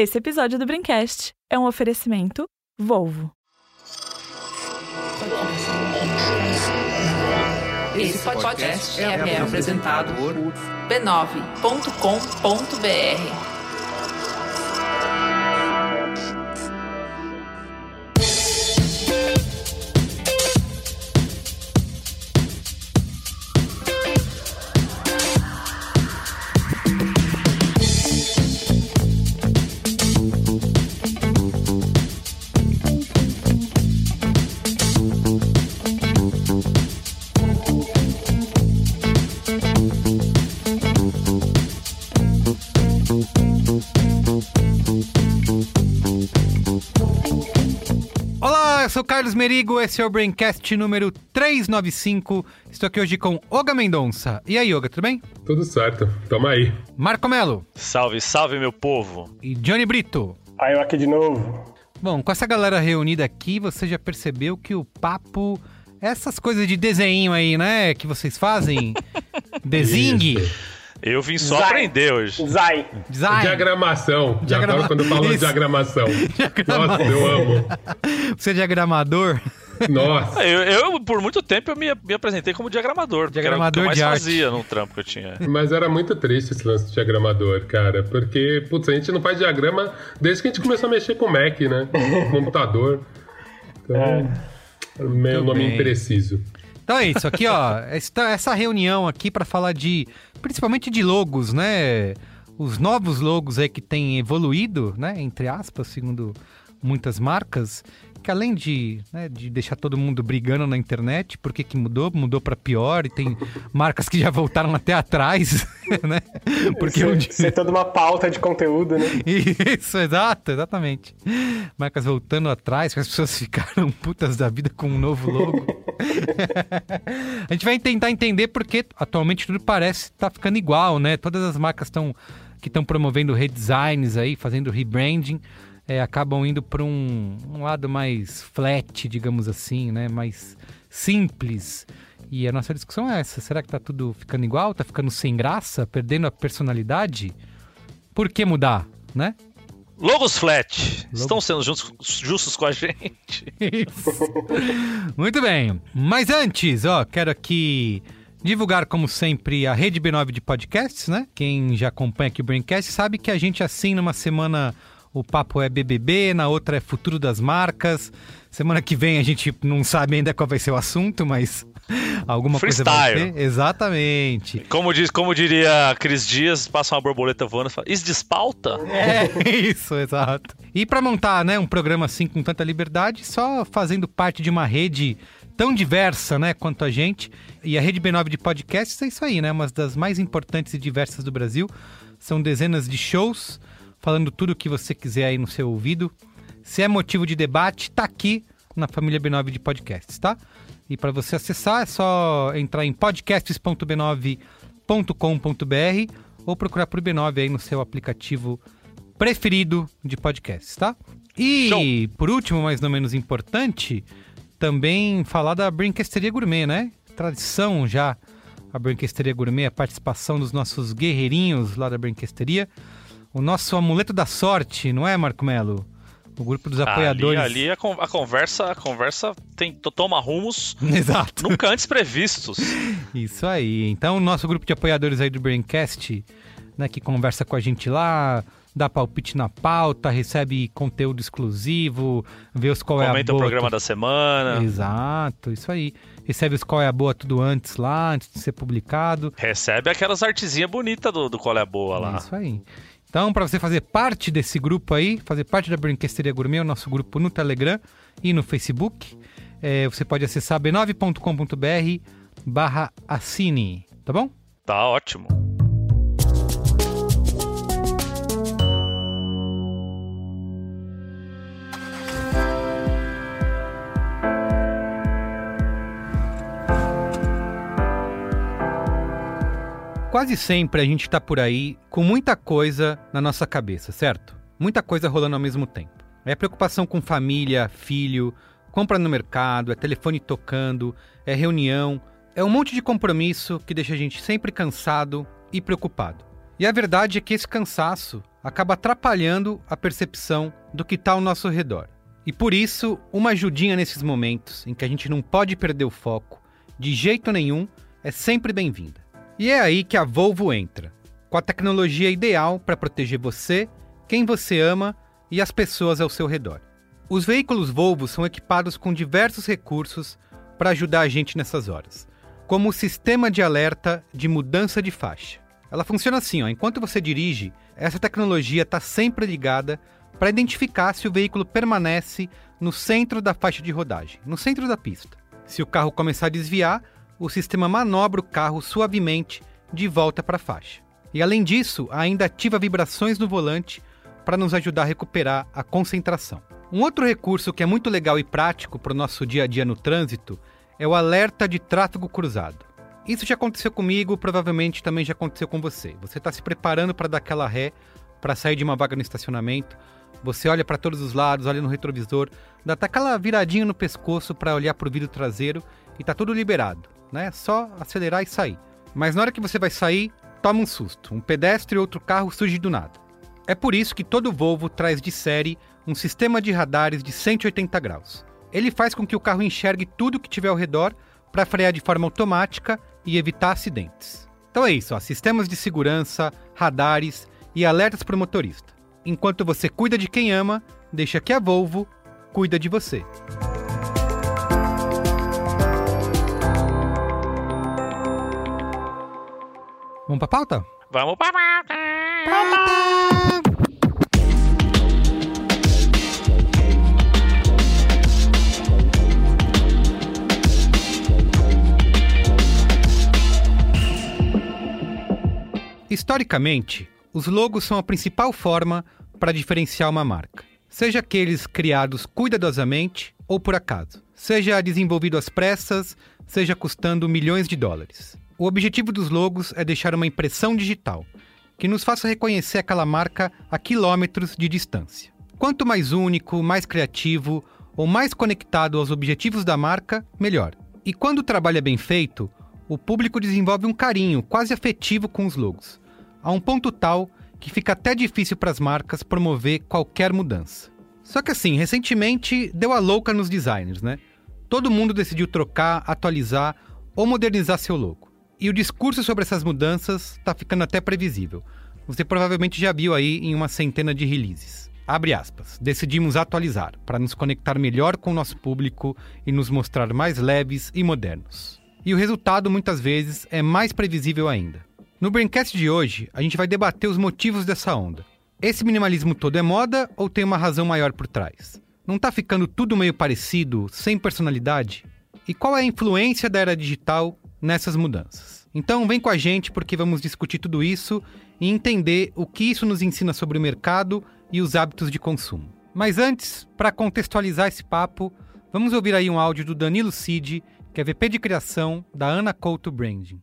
Esse episódio do Brincast é um oferecimento Volvo. Esse podcast é, apresentado por b9.com.br. Merigo, esse é o Braincast número 395. Estou aqui hoje com Olga Mendonça. E aí, Olga, tudo bem? Tudo certo, tamo aí. Marco Melo Salve, salve, meu povo. e Johnny Brito. Aí eu aqui de novo. Bom, com essa galera reunida aqui, você já percebeu que o papo... Essas coisas de desenho aí, né, que vocês fazem? Desenho, Isso. Eu vim só Zai. aprender hoje. Zai. design. Diagramação. Diagrama- adoro quando eu falo Isso. de diagramação. Nossa, eu amo. Você é diagramador? Nossa. Eu, eu, por muito tempo, eu me, me apresentei como diagramador. Diagramador era o que de eu mais fazia no trampo que eu tinha. Mas era muito triste esse lance de diagramador, cara. Porque, putz, a gente não faz diagrama desde que a gente começou a mexer com Mac, né? Computador. Então, meu Muito nome bem. impreciso. Então é isso, aqui ó, essa reunião aqui para falar de, principalmente de logos, né? Os novos logos aí que têm evoluído, né? Entre aspas, segundo muitas marcas, que além de, né, de deixar todo mundo brigando na internet, por que mudou? Mudou para pior e tem marcas que já voltaram até atrás, né? Porque um dia... ser toda uma pauta de conteúdo, né? Isso, exato, exatamente. Marcas voltando atrás, que as pessoas ficaram putas da vida com um novo logo. a gente vai tentar entender porque atualmente tudo parece estar ficando igual, né? Todas as marcas estão que estão promovendo redesigns aí, fazendo rebranding, é, acabam indo para um, um lado mais flat, digamos assim, né? Mais simples. E a nossa discussão é essa: será que tá tudo ficando igual? Tá ficando sem graça? Perdendo a personalidade? Por que mudar, né? Logos Flat. Estão sendo justos, justos com a gente. Muito bem. Mas antes, ó, quero aqui divulgar, como sempre, a Rede B9 de podcasts, né? Quem já acompanha aqui o Braincast sabe que a gente assina uma semana o papo é BBB, na outra é Futuro das Marcas. Semana que vem a gente não sabe ainda qual vai ser o assunto, mas alguma coisa vai Freestyle. ter. Exatamente. Como, diz, como diria Cris Dias, passa uma borboleta voando e fala: Is this pauta? É, isso, exato. E para montar, né, um programa assim com tanta liberdade, só fazendo parte de uma rede tão diversa, né, quanto a gente. E a Rede B9 de podcasts é isso aí, né, uma das mais importantes e diversas do Brasil. São dezenas de shows falando tudo o que você quiser aí no seu ouvido. Se é motivo de debate, tá aqui na família B9 de podcasts, tá? E para você acessar é só entrar em podcasts.b9.com.br ou procurar por B9 aí no seu aplicativo preferido de podcasts, tá? E por último, mas não menos importante, também falar da Brinquesteria Gourmet, né? Tradição já a Brinquesteria Gourmet, a participação dos nossos guerreirinhos lá da Brinquesteria. O nosso amuleto da sorte, não é, Marco Melo? O grupo dos apoiadores. Ali, ali a, con- a conversa, a conversa tem, to- toma rumos Exato. nunca antes previstos. Isso aí. Então, o nosso grupo de apoiadores aí do Braincast, né, que conversa com a gente lá, dá palpite na pauta, recebe conteúdo exclusivo, vê os qual é a Comenta o boa. programa da semana. Exato, isso aí. Recebe os qual é a boa tudo antes lá, antes de ser publicado. Recebe aquelas artezinhas bonitas do, do Qual é a Boa lá. Isso aí. Então, para você fazer parte desse grupo aí, fazer parte da Brinquesteria Gourmet, o nosso grupo no Telegram e no Facebook, é, você pode acessar b9.com.br barra assine, tá bom? Tá ótimo. Quase sempre a gente tá por aí com muita coisa na nossa cabeça, certo? Muita coisa rolando ao mesmo tempo. É preocupação com família, filho, compra no mercado, é telefone tocando, é reunião, é um monte de compromisso que deixa a gente sempre cansado e preocupado. E a verdade é que esse cansaço acaba atrapalhando a percepção do que está ao nosso redor. E por isso, uma ajudinha nesses momentos em que a gente não pode perder o foco de jeito nenhum é sempre bem-vinda. E é aí que a Volvo entra, com a tecnologia ideal para proteger você, quem você ama e as pessoas ao seu redor. Os veículos Volvo são equipados com diversos recursos para ajudar a gente nessas horas, como o sistema de alerta de mudança de faixa. Ela funciona assim, ó, enquanto você dirige, essa tecnologia está sempre ligada para identificar se o veículo permanece no centro da faixa de rodagem, no centro da pista. Se o carro começar a desviar, o sistema manobra o carro suavemente de volta para a faixa. E além disso, ainda ativa vibrações no volante para nos ajudar a recuperar a concentração. Um outro recurso que é muito legal e prático para o nosso dia a dia no trânsito é o alerta de tráfego cruzado. Isso já aconteceu comigo, provavelmente também já aconteceu com você. Você está se preparando para dar aquela ré, para sair de uma vaga no estacionamento, você olha para todos os lados, olha no retrovisor, dá até aquela viradinha no pescoço para olhar para o vidro traseiro e tá tudo liberado, né? Só acelerar e sair. Mas na hora que você vai sair, toma um susto. Um pedestre ou outro carro surge do nada. É por isso que todo Volvo traz de série um sistema de radares de 180 graus. Ele faz com que o carro enxergue tudo que tiver ao redor para frear de forma automática e evitar acidentes. Então é isso, ó, sistemas de segurança, radares e alertas para o motorista. Enquanto você cuida de quem ama, deixa que a Volvo cuida de você. Vamos para pauta? Vamos pra pauta! Historicamente, os logos são a principal forma para diferenciar uma marca, seja aqueles criados cuidadosamente ou por acaso, seja desenvolvido às pressas, seja custando milhões de dólares. O objetivo dos logos é deixar uma impressão digital que nos faça reconhecer aquela marca a quilômetros de distância. Quanto mais único, mais criativo ou mais conectado aos objetivos da marca, melhor. E quando o trabalho é bem feito, o público desenvolve um carinho quase afetivo com os logos, a um ponto tal que fica até difícil para as marcas promover qualquer mudança. Só que assim, recentemente deu a louca nos designers, né? Todo mundo decidiu trocar, atualizar ou modernizar seu logo. E o discurso sobre essas mudanças está ficando até previsível. Você provavelmente já viu aí em uma centena de releases. Abre aspas. Decidimos atualizar para nos conectar melhor com o nosso público e nos mostrar mais leves e modernos. E o resultado muitas vezes é mais previsível ainda. No Braincast de hoje, a gente vai debater os motivos dessa onda. Esse minimalismo todo é moda ou tem uma razão maior por trás? Não tá ficando tudo meio parecido, sem personalidade? E qual é a influência da era digital nessas mudanças? Então vem com a gente porque vamos discutir tudo isso e entender o que isso nos ensina sobre o mercado e os hábitos de consumo. Mas antes, para contextualizar esse papo, vamos ouvir aí um áudio do Danilo Cid, que é VP de criação da Ana Couto Branding.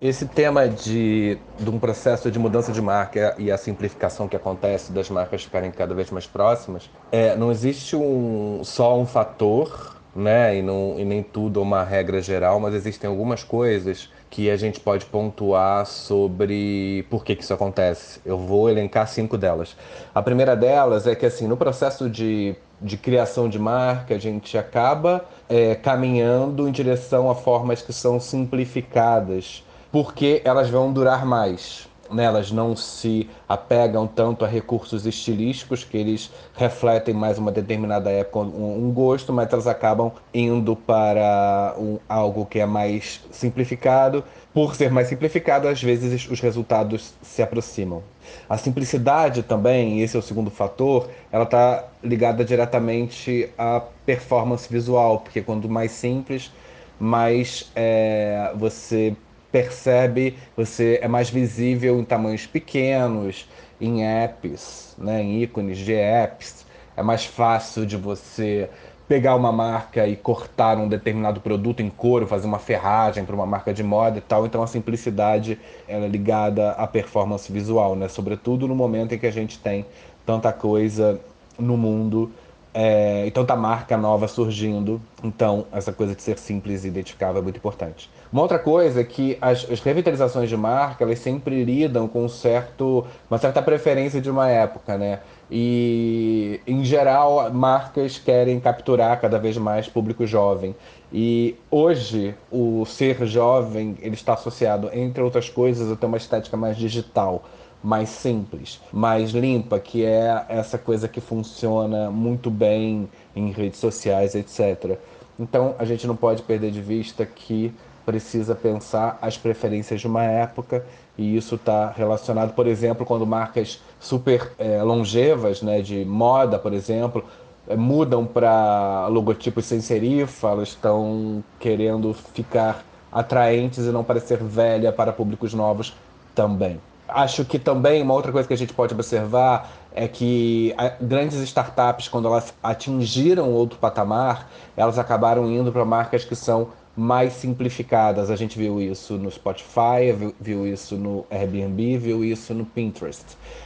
Esse tema de, de um processo de mudança de marca e a simplificação que acontece das marcas ficarem cada vez mais próximas, é, não existe um, só um fator, né, e, não, e nem tudo uma regra geral, mas existem algumas coisas que a gente pode pontuar sobre por que, que isso acontece. Eu vou elencar cinco delas. A primeira delas é que, assim, no processo de, de criação de marca, a gente acaba é, caminhando em direção a formas que são simplificadas porque elas vão durar mais. Né? Elas não se apegam tanto a recursos estilísticos, que eles refletem mais uma determinada época, um, um gosto, mas elas acabam indo para um, algo que é mais simplificado. Por ser mais simplificado, às vezes os resultados se aproximam. A simplicidade também, esse é o segundo fator, ela está ligada diretamente à performance visual, porque quanto mais simples, mais é, você percebe, você é mais visível em tamanhos pequenos, em apps, né, em ícones de apps. É mais fácil de você pegar uma marca e cortar um determinado produto em couro, fazer uma ferragem para uma marca de moda e tal. Então a simplicidade é ligada à performance visual, né? Sobretudo no momento em que a gente tem tanta coisa no mundo É, então tá marca nova surgindo. Então, essa coisa de ser simples e identificável é muito importante. Uma outra coisa é que as, as revitalizações de marca, elas sempre lidam com um certo, uma certa preferência de uma época, né? E, em geral, marcas querem capturar cada vez mais público jovem. E hoje, o ser jovem, ele está associado, entre outras coisas, a ter uma estética mais digital mais simples, mais limpa, que é essa coisa que funciona muito bem em redes sociais, etc. Então a gente não pode perder de vista que precisa pensar as preferências de uma época e isso está relacionado, por exemplo, quando marcas super é, longevas, né, de moda, por exemplo, é, mudam para logotipos sem serifa, elas estão querendo ficar atraentes e não parecer velha para públicos novos também. Acho que também uma outra coisa que a gente pode observar é que grandes startups, quando elas atingiram outro patamar, elas acabaram indo para marcas que são mais simplificadas. A gente viu isso no Spotify, viu isso no Airbnb, viu isso no Pinterest.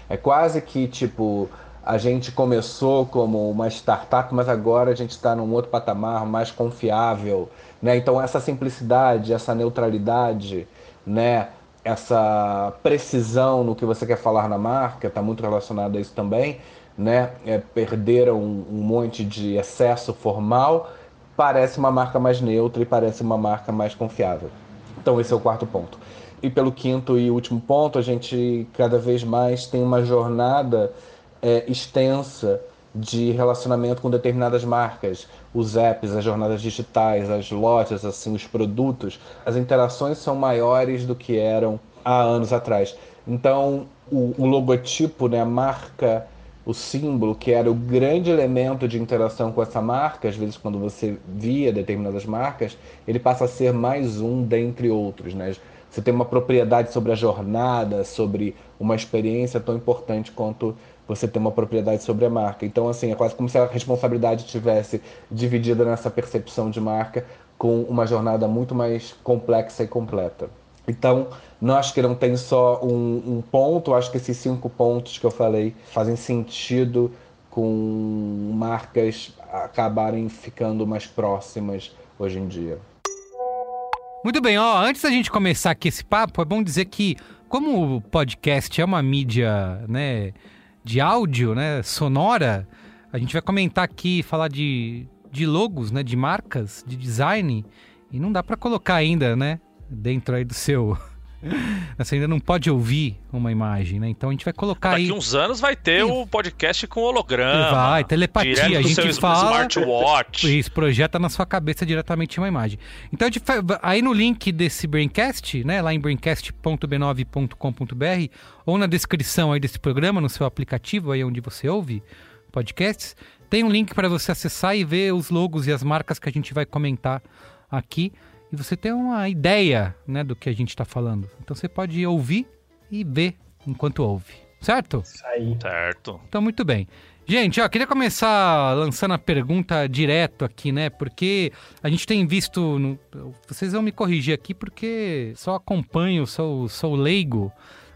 É quase que tipo a gente começou como uma startup, mas agora a gente está num outro patamar mais confiável, né? Então essa simplicidade, essa neutralidade, né? Essa precisão no que você quer falar na marca, está muito relacionado a isso também, né? É, perderam um, um monte de excesso formal, parece uma marca mais neutra e parece uma marca mais confiável. Então esse é o quarto ponto. E pelo quinto e último ponto, a gente cada vez mais tem uma jornada é, extensa de relacionamento com determinadas marcas, os apps, as jornadas digitais, as lojas, assim, os produtos, as interações são maiores do que eram há anos atrás. Então, o, o logotipo, né, a marca, o símbolo, que era o grande elemento de interação com essa marca, às vezes quando você via determinadas marcas, ele passa a ser mais um dentre outros, né? Você tem uma propriedade sobre a jornada, sobre uma experiência tão importante quanto você ter uma propriedade sobre a marca. Então, assim, é quase como se a responsabilidade tivesse dividida nessa percepção de marca com uma jornada muito mais complexa e completa. Então, não acho que não tem só um, um ponto, acho que esses cinco pontos que eu falei fazem sentido com marcas acabarem ficando mais próximas hoje em dia. Muito bem, ó, antes da gente começar aqui esse papo, é bom dizer que como o podcast é uma mídia, né, de áudio, né, sonora, a gente vai comentar aqui, falar de, de logos, né, de marcas, de design, e não dá para colocar ainda, né, dentro aí do seu Você ainda não pode ouvir uma imagem, né? Então a gente vai colocar Daqui aí. Daqui uns anos vai ter o podcast com holograma. Vai, telepatia. A gente fala. Smartwatch. Isso, projeta na sua cabeça diretamente uma imagem. Então a gente aí no link desse Braincast, né? Lá em braincast.b9.com.br ou na descrição aí desse programa, no seu aplicativo aí onde você ouve podcasts, tem um link para você acessar e ver os logos e as marcas que a gente vai comentar aqui e você tem uma ideia né, do que a gente está falando. Então você pode ouvir e ver enquanto ouve. Certo? Isso aí. Certo. Então, muito bem. Gente, ó, queria começar lançando a pergunta direto aqui, né? Porque a gente tem visto. No... Vocês vão me corrigir aqui porque só acompanho, sou, sou leigo.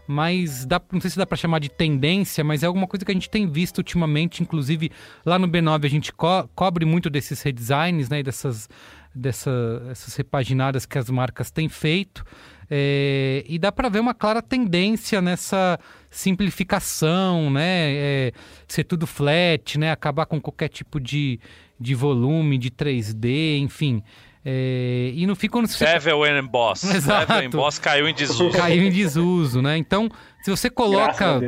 Mas dá, não sei se dá para chamar de tendência, mas é alguma coisa que a gente tem visto ultimamente. Inclusive, lá no B9 a gente co cobre muito desses redesigns, né? E dessas dessas repaginadas que as marcas têm feito. É, e dá para ver uma clara tendência nessa simplificação, né? É, ser tudo flat, né? Acabar com qualquer tipo de, de volume, de 3D, enfim. É, e não fica no Bevel and Emboss. Exato. Bevel Emboss caiu em desuso. Caiu em desuso, né? Então, se você coloca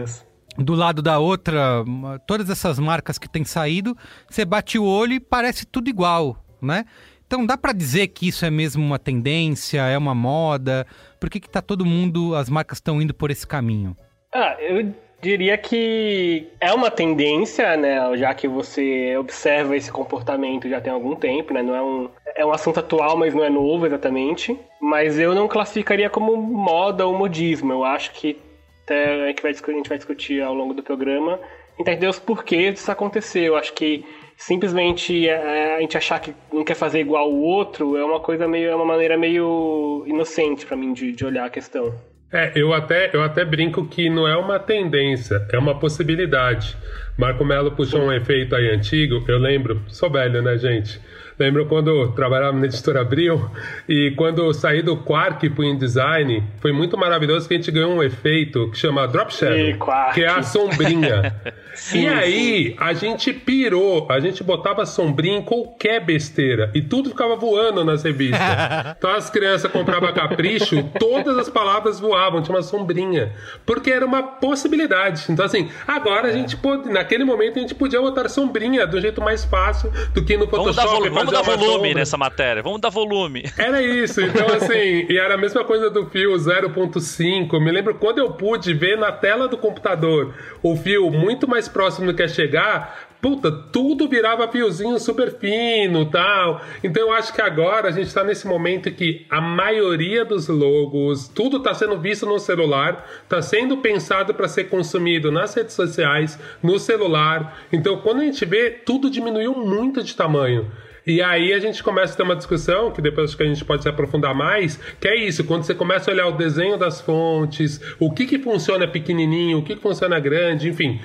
do lado da outra todas essas marcas que têm saído, você bate o olho e parece tudo igual, né? Então dá para dizer que isso é mesmo uma tendência, é uma moda? Por que que tá todo mundo, as marcas estão indo por esse caminho? Ah, eu diria que é uma tendência, né? Já que você observa esse comportamento já tem algum tempo, né? Não é um é um assunto atual, mas não é novo exatamente. Mas eu não classificaria como moda ou modismo. Eu acho que até a gente vai discutir, ao longo do programa entender os porquês disso acontecer. Eu acho que simplesmente é, a gente achar que não quer fazer igual o outro é uma coisa meio é uma maneira meio inocente para mim de, de olhar a questão. É, eu até, eu até brinco que não é uma tendência, é uma possibilidade. Marco Melo puxou um efeito aí antigo, eu lembro, sou velho, né, gente? Lembro quando eu trabalhava na editora Abril e quando eu saí do Quark pro InDesign, foi muito maravilhoso que a gente ganhou um efeito que chama Drop Shadow, E que é a sombrinha. Sim, e aí, a gente pirou, a gente botava sombrinha em qualquer besteira e tudo ficava voando nas revistas. então as crianças compravam capricho, todas as palavras voavam, tinha uma sombrinha, porque era uma possibilidade. Então assim, agora a gente pode, naquele momento a gente podia botar sombrinha do jeito mais fácil do que no Vamos dar, Photoshop vamos dar uma volume nessa matéria. Vamos dar volume. Era isso, então assim, e era a mesma coisa do fio 0.5. Eu Me lembro quando eu pude ver na tela do computador o fio muito mais próximo do que é chegar. Puta, tudo virava fiozinho super fino tal. Então eu acho que agora a gente tá nesse momento que a maioria dos logos, tudo tá sendo visto no celular, tá sendo pensado para ser consumido nas redes sociais, no celular. Então quando a gente vê, tudo diminuiu muito de tamanho. E aí a gente começa a ter uma discussão, que depois acho que a gente pode se aprofundar mais, que é isso, quando você começa a olhar o desenho das fontes, o que que funciona pequenininho, o que que funciona grande, enfim.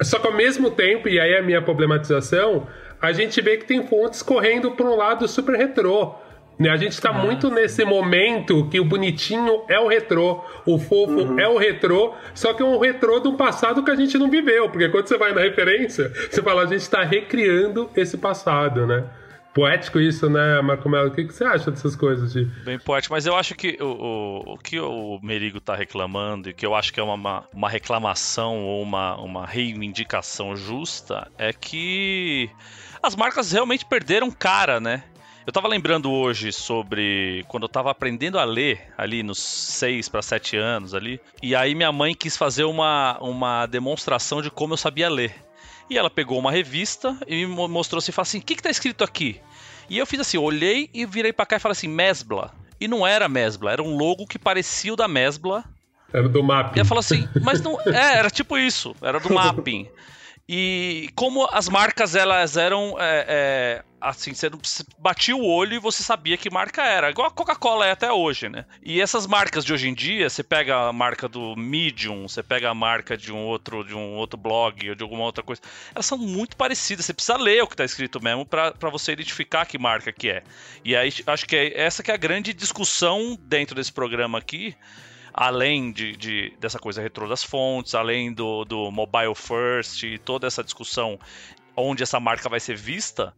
Só que ao mesmo tempo, e aí é a minha problematização, a gente vê que tem fontes correndo para um lado super retrô. Né? A gente está muito nesse momento que o bonitinho é o retrô, o fofo é o retrô, só que é um retrô de um passado que a gente não viveu, porque quando você vai na referência, você fala, a gente está recriando esse passado, né? Poético isso, né, Marco Melo? O que, que você acha dessas coisas? De... Bem poético, mas eu acho que o, o, o que o Merigo tá reclamando, e que eu acho que é uma, uma reclamação ou uma, uma reivindicação justa, é que as marcas realmente perderam cara, né? Eu tava lembrando hoje sobre quando eu tava aprendendo a ler, ali nos 6 para 7 anos ali, e aí minha mãe quis fazer uma, uma demonstração de como eu sabia ler. E ela pegou uma revista e me mo- mostrou assim, falou assim, o que que tá escrito aqui? E eu fiz assim, olhei e virei pra cá e falei assim, Mesbla. E não era Mesbla, era um logo que parecia o da Mesbla. Era do map. E ela falou assim, mas não. É, era tipo isso, era do mapping. E como as marcas elas eram é, é, assim, você não- batia o olho e você sabia que marca era, igual a Coca-Cola é até hoje, né? E essas marcas de hoje em dia, você pega a marca do Medium, você pega a marca de um outro de um outro blog ou de alguma outra coisa, elas são muito parecidas. Você precisa ler o que está escrito mesmo para você identificar que marca que é. E aí acho que é essa que é a grande discussão dentro desse programa aqui além de, de- dessa coisa retrô das fontes, além do, do mobile first e toda essa discussão onde essa marca vai ser vista,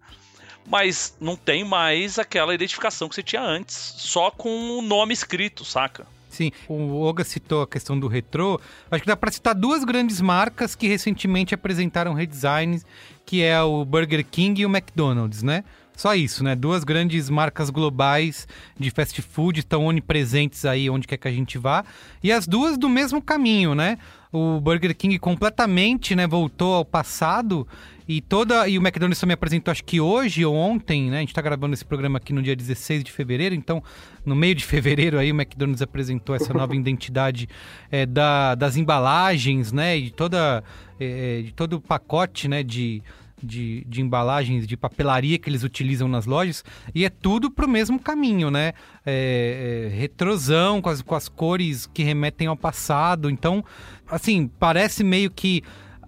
mas não tem mais aquela identificação que você tinha antes, só com o nome escrito, saca? Sim, o Oga citou a questão do retrô. Acho que dá para citar duas grandes marcas que recentemente apresentaram redesigns, que é o Burger King e o McDonald's, né? Só isso, né? Duas grandes marcas globais de fast food estão onipresentes aí onde quer que a gente vá. E as duas do mesmo caminho, né? O Burger King completamente, né, voltou ao passado e toda e o McDonald's também apresentou acho que hoje ou ontem, né? A gente tá gravando esse programa aqui no dia 16 de fevereiro, então no meio de fevereiro aí o McDonald's apresentou essa nova identidade é, da, das embalagens, né? E de toda é, de todo o pacote, né, de de, de embalagens, de papelaria que eles utilizam nas lojas, e é tudo pro mesmo caminho, né? É, é, retrosão, com as, com as cores que remetem ao passado. Então, assim, parece meio que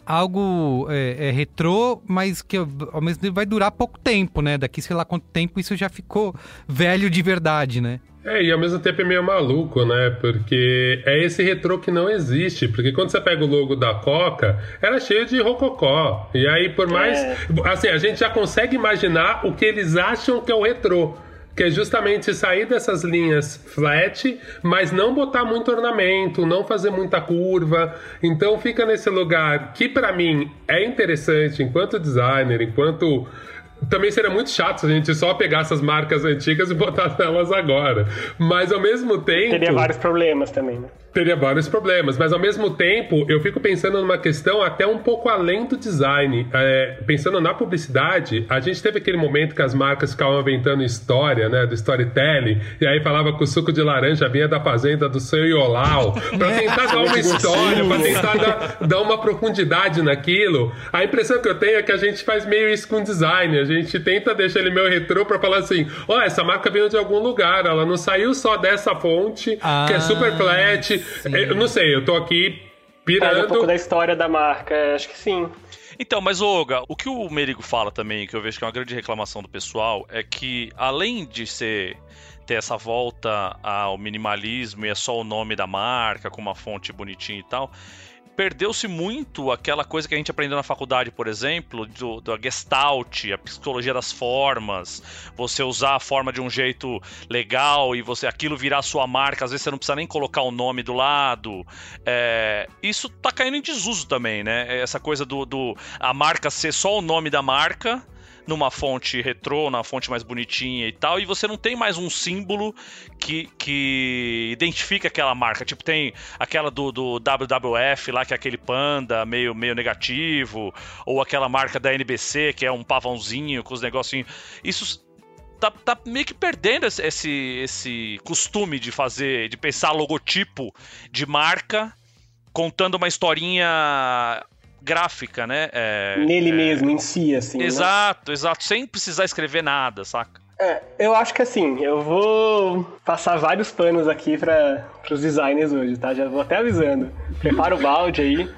algo é, é, retrô, mas que ao mesmo tempo vai durar pouco tempo, né? Daqui sei lá quanto tempo isso já ficou velho de verdade, né? É, e ao mesmo tempo é meio maluco, né? Porque é esse retrô que não existe. Porque quando você pega o logo da Coca, era cheio de rococó. E aí, por mais. Assim, a gente já consegue imaginar o que eles acham que é o retrô. Que é justamente sair dessas linhas flat, mas não botar muito ornamento, não fazer muita curva. Então fica nesse lugar que para mim é interessante enquanto designer, enquanto também seria muito chato se a gente só pegar essas marcas antigas e botar elas agora. Mas ao mesmo tempo. Teria vários problemas também, né? Teria vários problemas, mas ao mesmo tempo eu fico pensando numa questão até um pouco além do design. É, pensando na publicidade, a gente teve aquele momento que as marcas ficavam inventando história, né? Do storytelling, e aí falava que o suco de laranja vinha da fazenda do seu Iolau, pra tentar dar uma história, pra tentar dar, dar uma profundidade naquilo. A impressão que eu tenho é que a gente faz meio isso com design, a gente tenta deixar ele meio retrô pra falar assim: ó, oh, essa marca veio de algum lugar, ela não saiu só dessa fonte, Ah, que é super flat. Sim. Eu não sei, eu tô aqui Faz um pouco pirando. da história da marca, acho que sim. Então, mas Olga, o que o Merigo fala também, que eu vejo que é uma grande reclamação do pessoal, é que além de ser ter essa volta ao minimalismo e é só o nome da marca com uma fonte bonitinha e tal, perdeu-se muito aquela coisa que a gente aprendeu na faculdade, por exemplo, do, da gestalt, a psicologia das formas, você usar a forma de um jeito legal e você aquilo virar sua marca, às vezes você não precisa nem colocar o nome do lado. É, isso tá caindo em desuso também, né? Essa coisa do, do a marca ser só o nome da marca numa fonte retrô, na fonte mais bonitinha e tal, e você não tem mais um símbolo que, que identifica aquela marca. Tipo, tem aquela do, do WWF lá, que é aquele panda meio, meio negativo, ou aquela marca da NBC, que é um pavãozinho com os negocinhos. Isso tá, tá meio que perdendo esse, esse, esse costume de fazer, de pensar logotipo de marca contando uma historinha gráfica, né? É, Nele é... mesmo, em si, assim. né? Exato, né? exato, sem precisar escrever nada, saca? É, eu acho que assim, eu vou passar vários panos aqui para os designers hoje, tá? Já vou até avisando. Prepara o balde aí.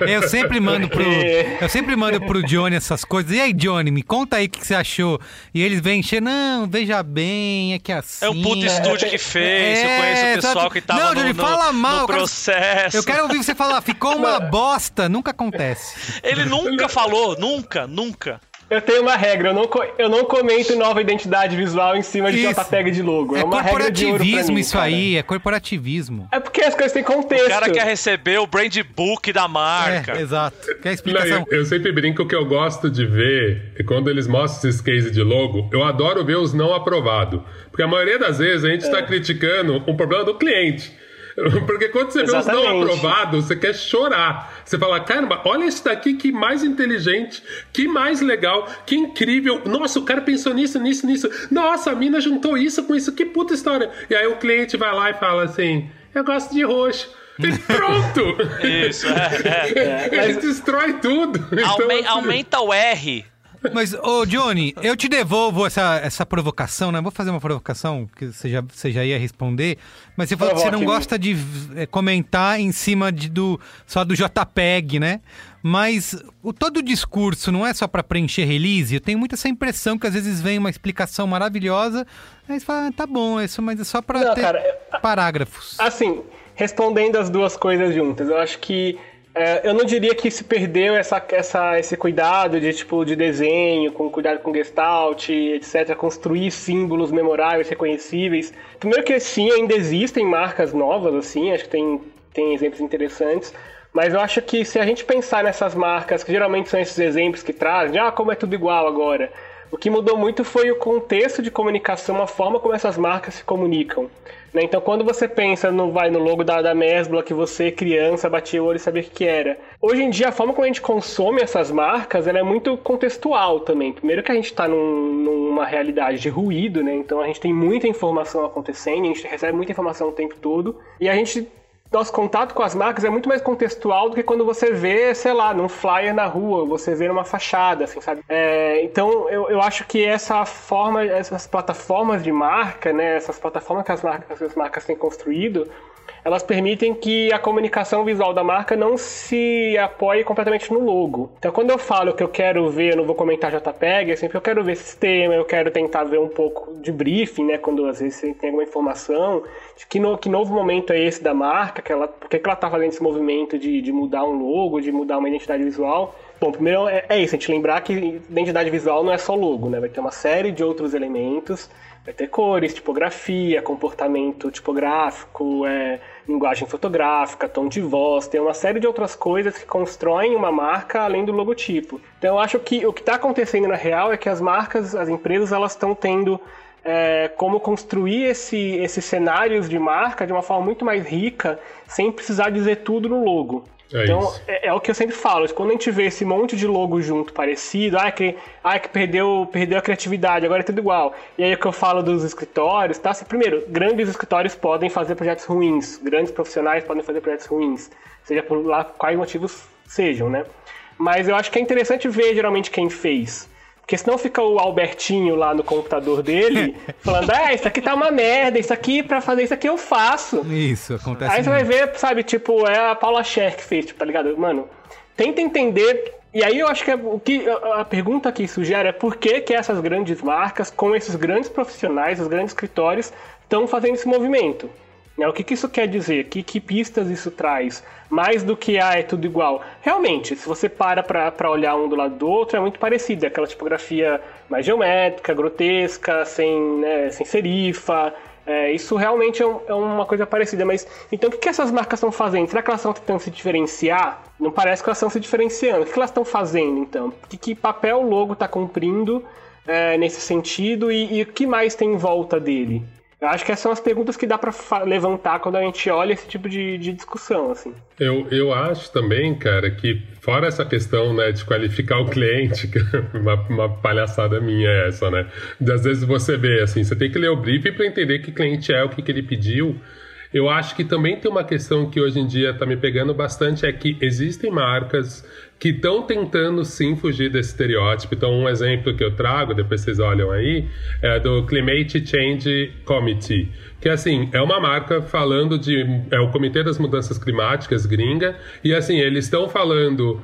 Eu sempre mando pro. Eu sempre mando pro Johnny essas coisas. E aí, Johnny, me conta aí o que você achou. E eles vêm encher, não, veja bem, é que assim. É o puto estúdio que fez, é, eu conheço o pessoal que tava não, Johnny, no, fala mal, no processo. Eu quero ouvir você falar, ficou uma bosta, nunca acontece. Ele nunca falou, nunca, nunca. Eu tenho uma regra, eu não, eu não comento nova identidade visual em cima de. JPEG de logo. É, é uma regra de ouro mim, isso cara. aí, é corporativismo. É porque as coisas têm contexto. O cara quer receber o brand book da marca. É, exato. Quer explicação? Não, eu, eu, sempre brinco que eu gosto de ver, e quando eles mostram esses cases de logo, eu adoro ver os não aprovados. Porque a maioria das vezes a gente está é. criticando um problema do cliente. Porque quando você Exatamente. vê os não aprovados, você quer chorar. Você fala, caramba, olha isso daqui, que mais inteligente, que mais legal, que incrível. Nossa, o cara pensou nisso, nisso, nisso. Nossa, a mina juntou isso com isso, que puta história. E aí o cliente vai lá e fala assim: eu gosto de roxo. E pronto! Isso, é. é, é. Ele destrói tudo. Então, assim... Aumenta o R mas, ô Johnny, eu te devolvo essa, essa provocação, né? Vou fazer uma provocação que você já, você já ia responder. Mas você falou que você não gosta de é, comentar em cima de, do, só do JPEG, né? Mas o, todo o discurso não é só para preencher release. Eu tenho muito essa impressão que às vezes vem uma explicação maravilhosa, aí você fala, ah, tá bom, isso, mas é só para ter cara, parágrafos. Assim, respondendo as duas coisas juntas, eu acho que é, eu não diria que se perdeu essa, essa, esse cuidado de tipo de desenho, com cuidado com gestalt, etc., construir símbolos memoráveis, reconhecíveis. Primeiro que sim, ainda existem marcas novas, assim, acho que tem, tem exemplos interessantes. Mas eu acho que se a gente pensar nessas marcas, que geralmente são esses exemplos que trazem, ah, como é tudo igual agora. O que mudou muito foi o contexto de comunicação, a forma como essas marcas se comunicam. Né? Então, quando você pensa no, vai, no logo da, da Mesbla, que você, criança, batia o olho e sabia o que era. Hoje em dia, a forma como a gente consome essas marcas ela é muito contextual também. Primeiro que a gente está num, numa realidade de ruído, né? Então a gente tem muita informação acontecendo, a gente recebe muita informação o tempo todo. E a gente nosso contato com as marcas é muito mais contextual do que quando você vê, sei lá, num flyer na rua, você vê numa fachada, assim, sabe? É, então, eu, eu acho que essa forma, essas plataformas de marca, né, essas plataformas que as marcas, as marcas têm construído, elas permitem que a comunicação visual da marca não se apoie completamente no logo. Então, quando eu falo que eu quero ver, eu não vou comentar JPEG, é sempre eu quero ver sistema, eu quero tentar ver um pouco de briefing, né? Quando às vezes tem alguma informação, de que, no, que novo momento é esse da marca, que ela, por que, ela está fazendo esse movimento de, de mudar um logo, de mudar uma identidade visual. Bom, primeiro é, é isso, a gente lembrar que identidade visual não é só logo, né? Vai ter uma série de outros elementos Vai ter cores, tipografia, comportamento tipográfico, é, linguagem fotográfica, tom de voz, tem uma série de outras coisas que constroem uma marca além do logotipo. Então eu acho que o que está acontecendo na real é que as marcas, as empresas, elas estão tendo é, como construir esse, esses cenários de marca de uma forma muito mais rica, sem precisar dizer tudo no logo. É então, é, é, o que eu sempre falo. Quando a gente vê esse monte de logo junto, parecido, ah, que, ah, que perdeu, perdeu a criatividade, agora é tudo igual. E aí é o que eu falo dos escritórios, tá? Assim, primeiro, grandes escritórios podem fazer projetos ruins, grandes profissionais podem fazer projetos ruins, seja por lá quais motivos sejam, né? Mas eu acho que é interessante ver geralmente quem fez. Porque senão fica o Albertinho lá no computador dele falando: Ah, isso aqui tá uma merda, isso aqui, pra fazer isso aqui eu faço. Isso, acontece. Aí você vai ver, sabe, tipo, é a Paula Scher que fez, tipo, tá ligado? Mano, tenta entender E aí eu acho que é o que a pergunta que sugere é por que, que essas grandes marcas, com esses grandes profissionais, os grandes escritórios, estão fazendo esse movimento? Né? O que, que isso quer dizer? Que, que pistas isso traz? Mais do que, ah, é tudo igual. Realmente, se você para para olhar um do lado do outro, é muito parecido. É aquela tipografia mais geométrica, grotesca, sem, né, sem serifa. É, isso realmente é, um, é, uma coisa parecida. Mas então o que, que essas marcas estão fazendo? Será que elas estão tentando se diferenciar? Não parece que elas estão se diferenciando. O que, que elas estão fazendo então? Que, que papel o logo está cumprindo é, nesse sentido e, e o que mais tem em volta dele? Eu acho que essas são as perguntas que dá para levantar quando a gente olha esse tipo de, de discussão, assim. Eu, eu acho também, cara, que fora essa questão, né, de qualificar o cliente, uma, uma palhaçada minha é essa, né? Às vezes você vê, assim, você tem que ler o briefing para entender que cliente é, o que, que ele pediu. Eu acho que também tem uma questão que hoje em dia está me pegando bastante, é que existem marcas que estão tentando sim fugir desse estereótipo. Então, um exemplo que eu trago, depois vocês olham aí, é do Climate Change Committee, que assim, é uma marca falando de. É o Comitê das Mudanças Climáticas gringa, e assim, eles estão falando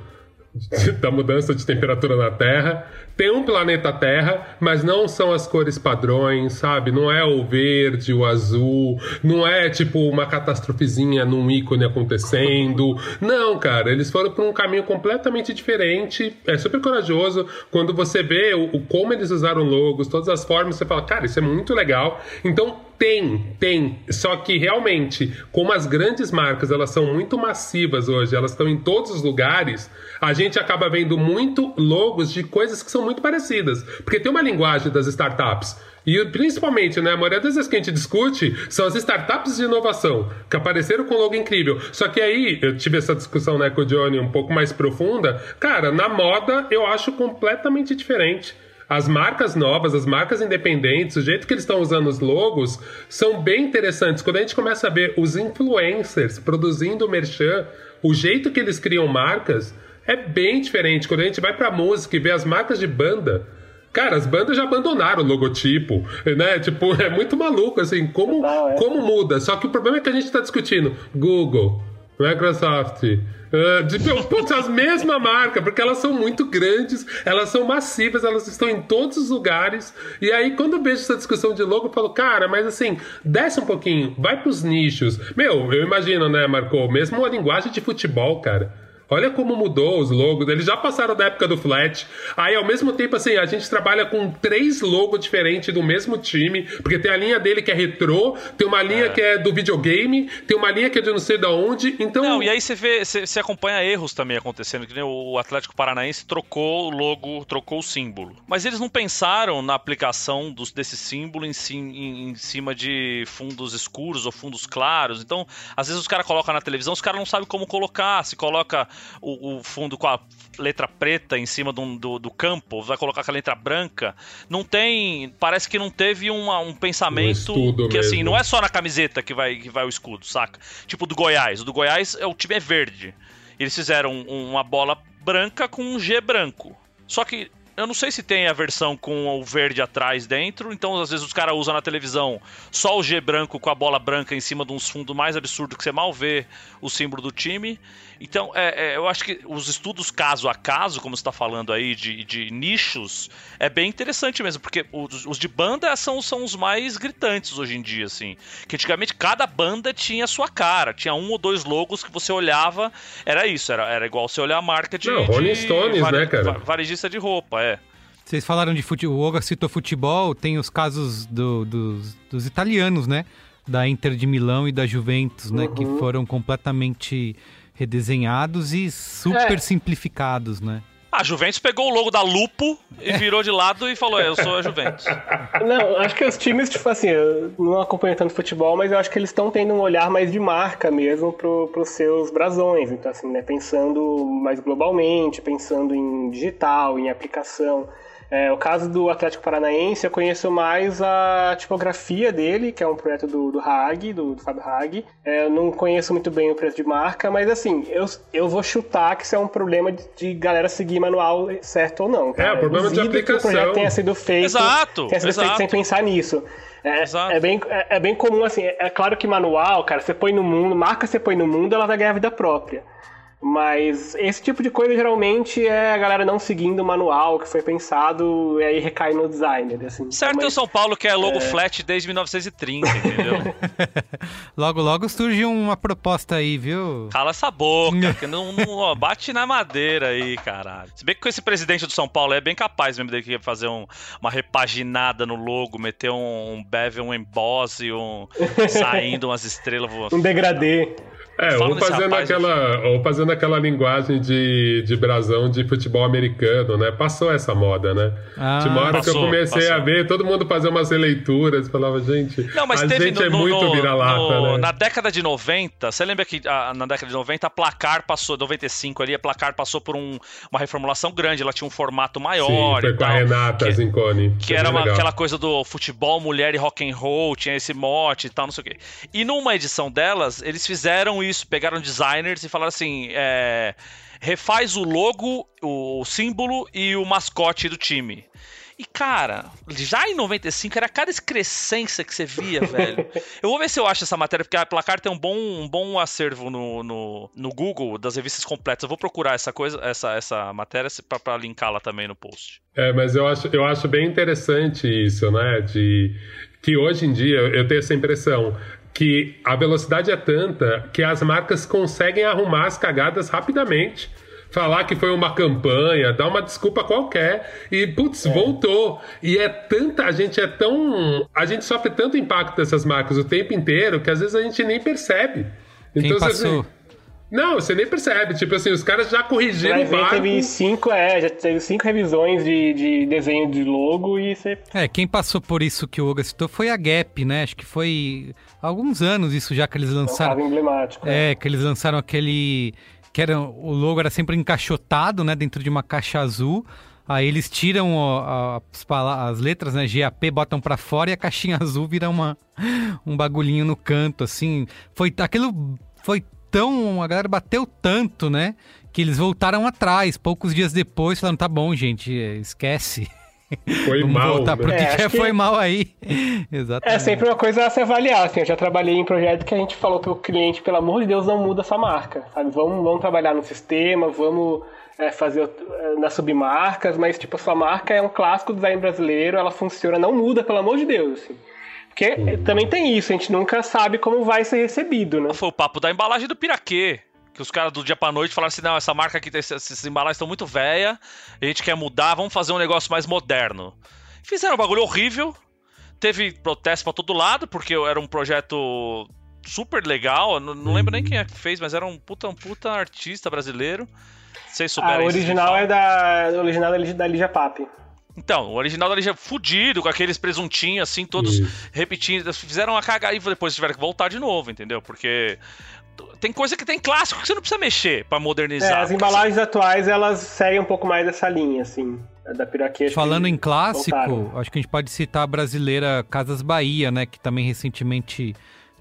da mudança de temperatura na Terra. Tem um planeta Terra, mas não são as cores padrões, sabe? Não é o verde, o azul, não é tipo uma catastrofezinha num ícone acontecendo. Não, cara, eles foram por um caminho completamente diferente. É super corajoso quando você vê o, o como eles usaram logos, todas as formas, você fala, cara, isso é muito legal. Então, tem, tem. Só que realmente, como as grandes marcas elas são muito massivas hoje, elas estão em todos os lugares, a gente acaba vendo muito logos de coisas que são muito parecidas. Porque tem uma linguagem das startups. E principalmente, né, a maioria das vezes que a gente discute são as startups de inovação, que apareceram com logo incrível. Só que aí, eu tive essa discussão né, com o Johnny um pouco mais profunda. Cara, na moda eu acho completamente diferente. As marcas novas, as marcas independentes, o jeito que eles estão usando os logos são bem interessantes. Quando a gente começa a ver os influencers produzindo merchan, o jeito que eles criam marcas é bem diferente. Quando a gente vai pra música e vê as marcas de banda, Cara, as bandas já abandonaram o logotipo, né? Tipo, é muito maluco, assim, como, é. como muda. Só que o problema é que a gente tá discutindo Google, Microsoft, Uh, de, putz, as mesma marca, porque elas são muito grandes, elas são massivas, elas estão em todos os lugares. E aí, quando eu vejo essa discussão de logo, eu falo, cara, mas assim, desce um pouquinho, vai pros nichos. Meu, eu imagino, né, Marco? Mesmo a linguagem de futebol, cara. Olha como mudou os logos. Eles já passaram da época do flat. Aí, ao mesmo tempo, assim, a gente trabalha com três logos diferentes do mesmo time. Porque tem a linha dele que é retrô, tem uma linha é. que é do videogame, tem uma linha que é de não sei de onde. Então. Não, e aí você vê, você, você acompanha erros também acontecendo. Que nem o Atlético Paranaense trocou o logo, trocou o símbolo. Mas eles não pensaram na aplicação dos, desse símbolo em, em, em cima de fundos escuros ou fundos claros. Então, às vezes os caras colocam na televisão, os caras não sabem como colocar. Se coloca o, o, fundo com a letra preta em cima do, do, do, campo, vai colocar com a letra branca. Não tem. Parece que não teve uma, um pensamento um que mesmo. assim, não é só na camiseta que vai, que vai o escudo, saca? Tipo do Goiás. O do Goiás é o time é verde. Eles fizeram uma bola branca com um G branco. Só que eu não sei se tem a versão com o verde atrás dentro, então às vezes os caras usam na televisão só o G branco com a bola branca em cima de uns fundos mais absurdos que você mal vê o símbolo do time. Então, é, é, eu acho que os estudos caso a caso, como você está falando aí, de, de, nichos, é bem interessante mesmo, porque os, os, de banda são, são os mais gritantes hoje em dia, assim. Que antigamente cada banda tinha a sua cara, tinha um ou dois logos que você olhava, era isso, era, era igual você olhar a marca de. Não, Rolling Stones, vare, né, cara? Varejista de roupa, é. Vocês falaram de futebol, o Oga citou futebol, tem os casos do, dos, dos italianos, né? Da Inter de Milão e da Juventus, né? Que uhum. foram completamente redesenhados e super é. simplificados, né? A Juventus pegou o logo da Lupo e virou de lado e falou: Eu sou a Juventus. Não, acho que os times, tipo assim, eu não acompanho tanto futebol, mas eu acho que eles estão tendo um olhar mais de marca mesmo pro, pros seus brasões. Então, assim, né, pensando mais globalmente, pensando em digital, em aplicação. É, o caso do Atlético Paranaense, eu conheço mais a tipografia dele, que é um projeto do, do Hag, do, do Fábio Hag. É, eu não conheço muito bem o preço de marca, mas assim, eu, eu vou chutar que isso é um problema de, de galera seguir manual certo ou não. Cara. É, o problema de aplicação. Que o projeto tenha sido feito, exato, tenha sido exato. feito sem pensar nisso. É, é, bem, é, é, bem comum, assim, é claro que manual, cara, você põe no mundo, marca você põe no mundo, ela vai ganhar vida própria. Mas esse tipo de coisa geralmente é a galera não seguindo o manual que foi pensado e aí recai no designer. Assim. Certo, Então, é o mas- São Paulo que é logo flat desde 1930, entendeu? logo, logo surge uma proposta aí, viu? Cala essa boca, que não, não- ó, bate na madeira aí, caralho. Se bem que com esse presidente do São Paulo é bem capaz mesmo de fazer um- uma repaginada no logo, meter um, um bevel, um emboss e um saindo umas estrelas voando. Um degradê. É, ou fazendo, rapaz, aquela, ou fazendo aquela linguagem de, de brasão de futebol americano, né? Passou essa moda, né? Ah, Tinha uma hora que eu passou, comecei passou. a ver todo mundo fazer umas releituras, falava, gente, Não, mas a teve gente no, é no- muito vira-lata, né? na década de 90, você lembra que ah, na década de 90 a placar passou, 95 ali, a placar passou por um- uma reformulação grande, ela tinha um formato maior Sim, foi e com a tal. Renata que- Zinconi. Que Foi era uma- aquela coisa do futebol, mulher e rock and roll, tinha esse mote e tal, não sei o quê. E numa edição delas, eles fizeram isso, pegaram designers e falaram assim: é, refaz o logo, o símbolo e o mascote do time. E, cara, já em 95 era cada excrescência que você via, velho. Eu vou ver se eu acho essa matéria, porque a Placar tem um bom, um bom acervo no, no, no Google das revistas completas. Eu vou procurar essa coisa, essa, essa matéria pra, pra linká-la também no post. É, mas eu acho, eu acho bem interessante isso, né? De que hoje em dia eu tenho essa impressão que a velocidade é tanta que as marcas conseguem arrumar as cagadas rapidamente. Falar que foi uma campanha, dar uma desculpa qualquer e, putz, voltou. E é tanta, a gente é tão. A gente sofre tanto impacto dessas marcas o tempo inteiro que às vezes a gente nem percebe. Quem você- passou? Não, você nem percebe. Tipo assim, os caras já corrigiram o barco. teve cinco, é, já teve cinco revisões de, de desenho de logo e você. É, quem passou por isso que o Olga citou foi a Gap, né? Acho que foi há alguns anos isso já que eles É um lançaram. caso emblemático. É, que eles lançaram aquele. que era, o logo era sempre encaixotado, né? Dentro de uma caixa azul. Aí eles tiram ó, as, as letras, né? GAP, botam pra fora e a caixinha azul vira uma, um bagulhinho no canto, assim. Foi aquilo. Foi tão. A galera bateu tanto, né? Que eles voltaram atrás. Poucos dias depois falaram: tá bom, gente, esquece. Foi Vamos mal. voltar né? pro que, É, que que- foi mal aí. Exatamente. É sempre uma coisa a se avaliar, assim, eu já trabalhei em projeto que a gente falou pro cliente, pelo amor de Deus, não muda essa marca, sabe? Vamos, vamos trabalhar no sistema, vamos é, fazer é, nas submarcas, mas tipo, a sua marca é um clássico do design brasileiro, ela funciona, não muda, pelo amor de Deus, assim. Porque é, também tem isso, a gente nunca sabe como vai ser recebido, né? Foi o papo da embalagem do Piraquê. Que os caras do dia pra noite falaram assim: não, essa marca aqui, essas, embalagens estão muito velha, a gente quer mudar, vamos fazer um negócio mais moderno. Fizeram um bagulho horrível, teve protesto pra todo lado, porque era um projeto super legal. Não, não lembro nem quem é que fez, mas era um puta, um puta artista brasileiro. Vocês A souberam isso, original vocês é da, o original é da Pape. Então, o original da Ligia fudido, com aqueles presuntinhos assim, todos Isso. repetindo. Fizeram uma cagada e depois tiveram que voltar de novo, entendeu? Porque tem coisa que tem clássico que você não precisa mexer pra É, modernizar. as embalagens atuais, elas seguem um pouco mais dessa linha, assim, da Piraquê. acho Falando em clássico, voltaram. acho que a gente pode citar a brasileira Casas Bahia, né? Que também recentemente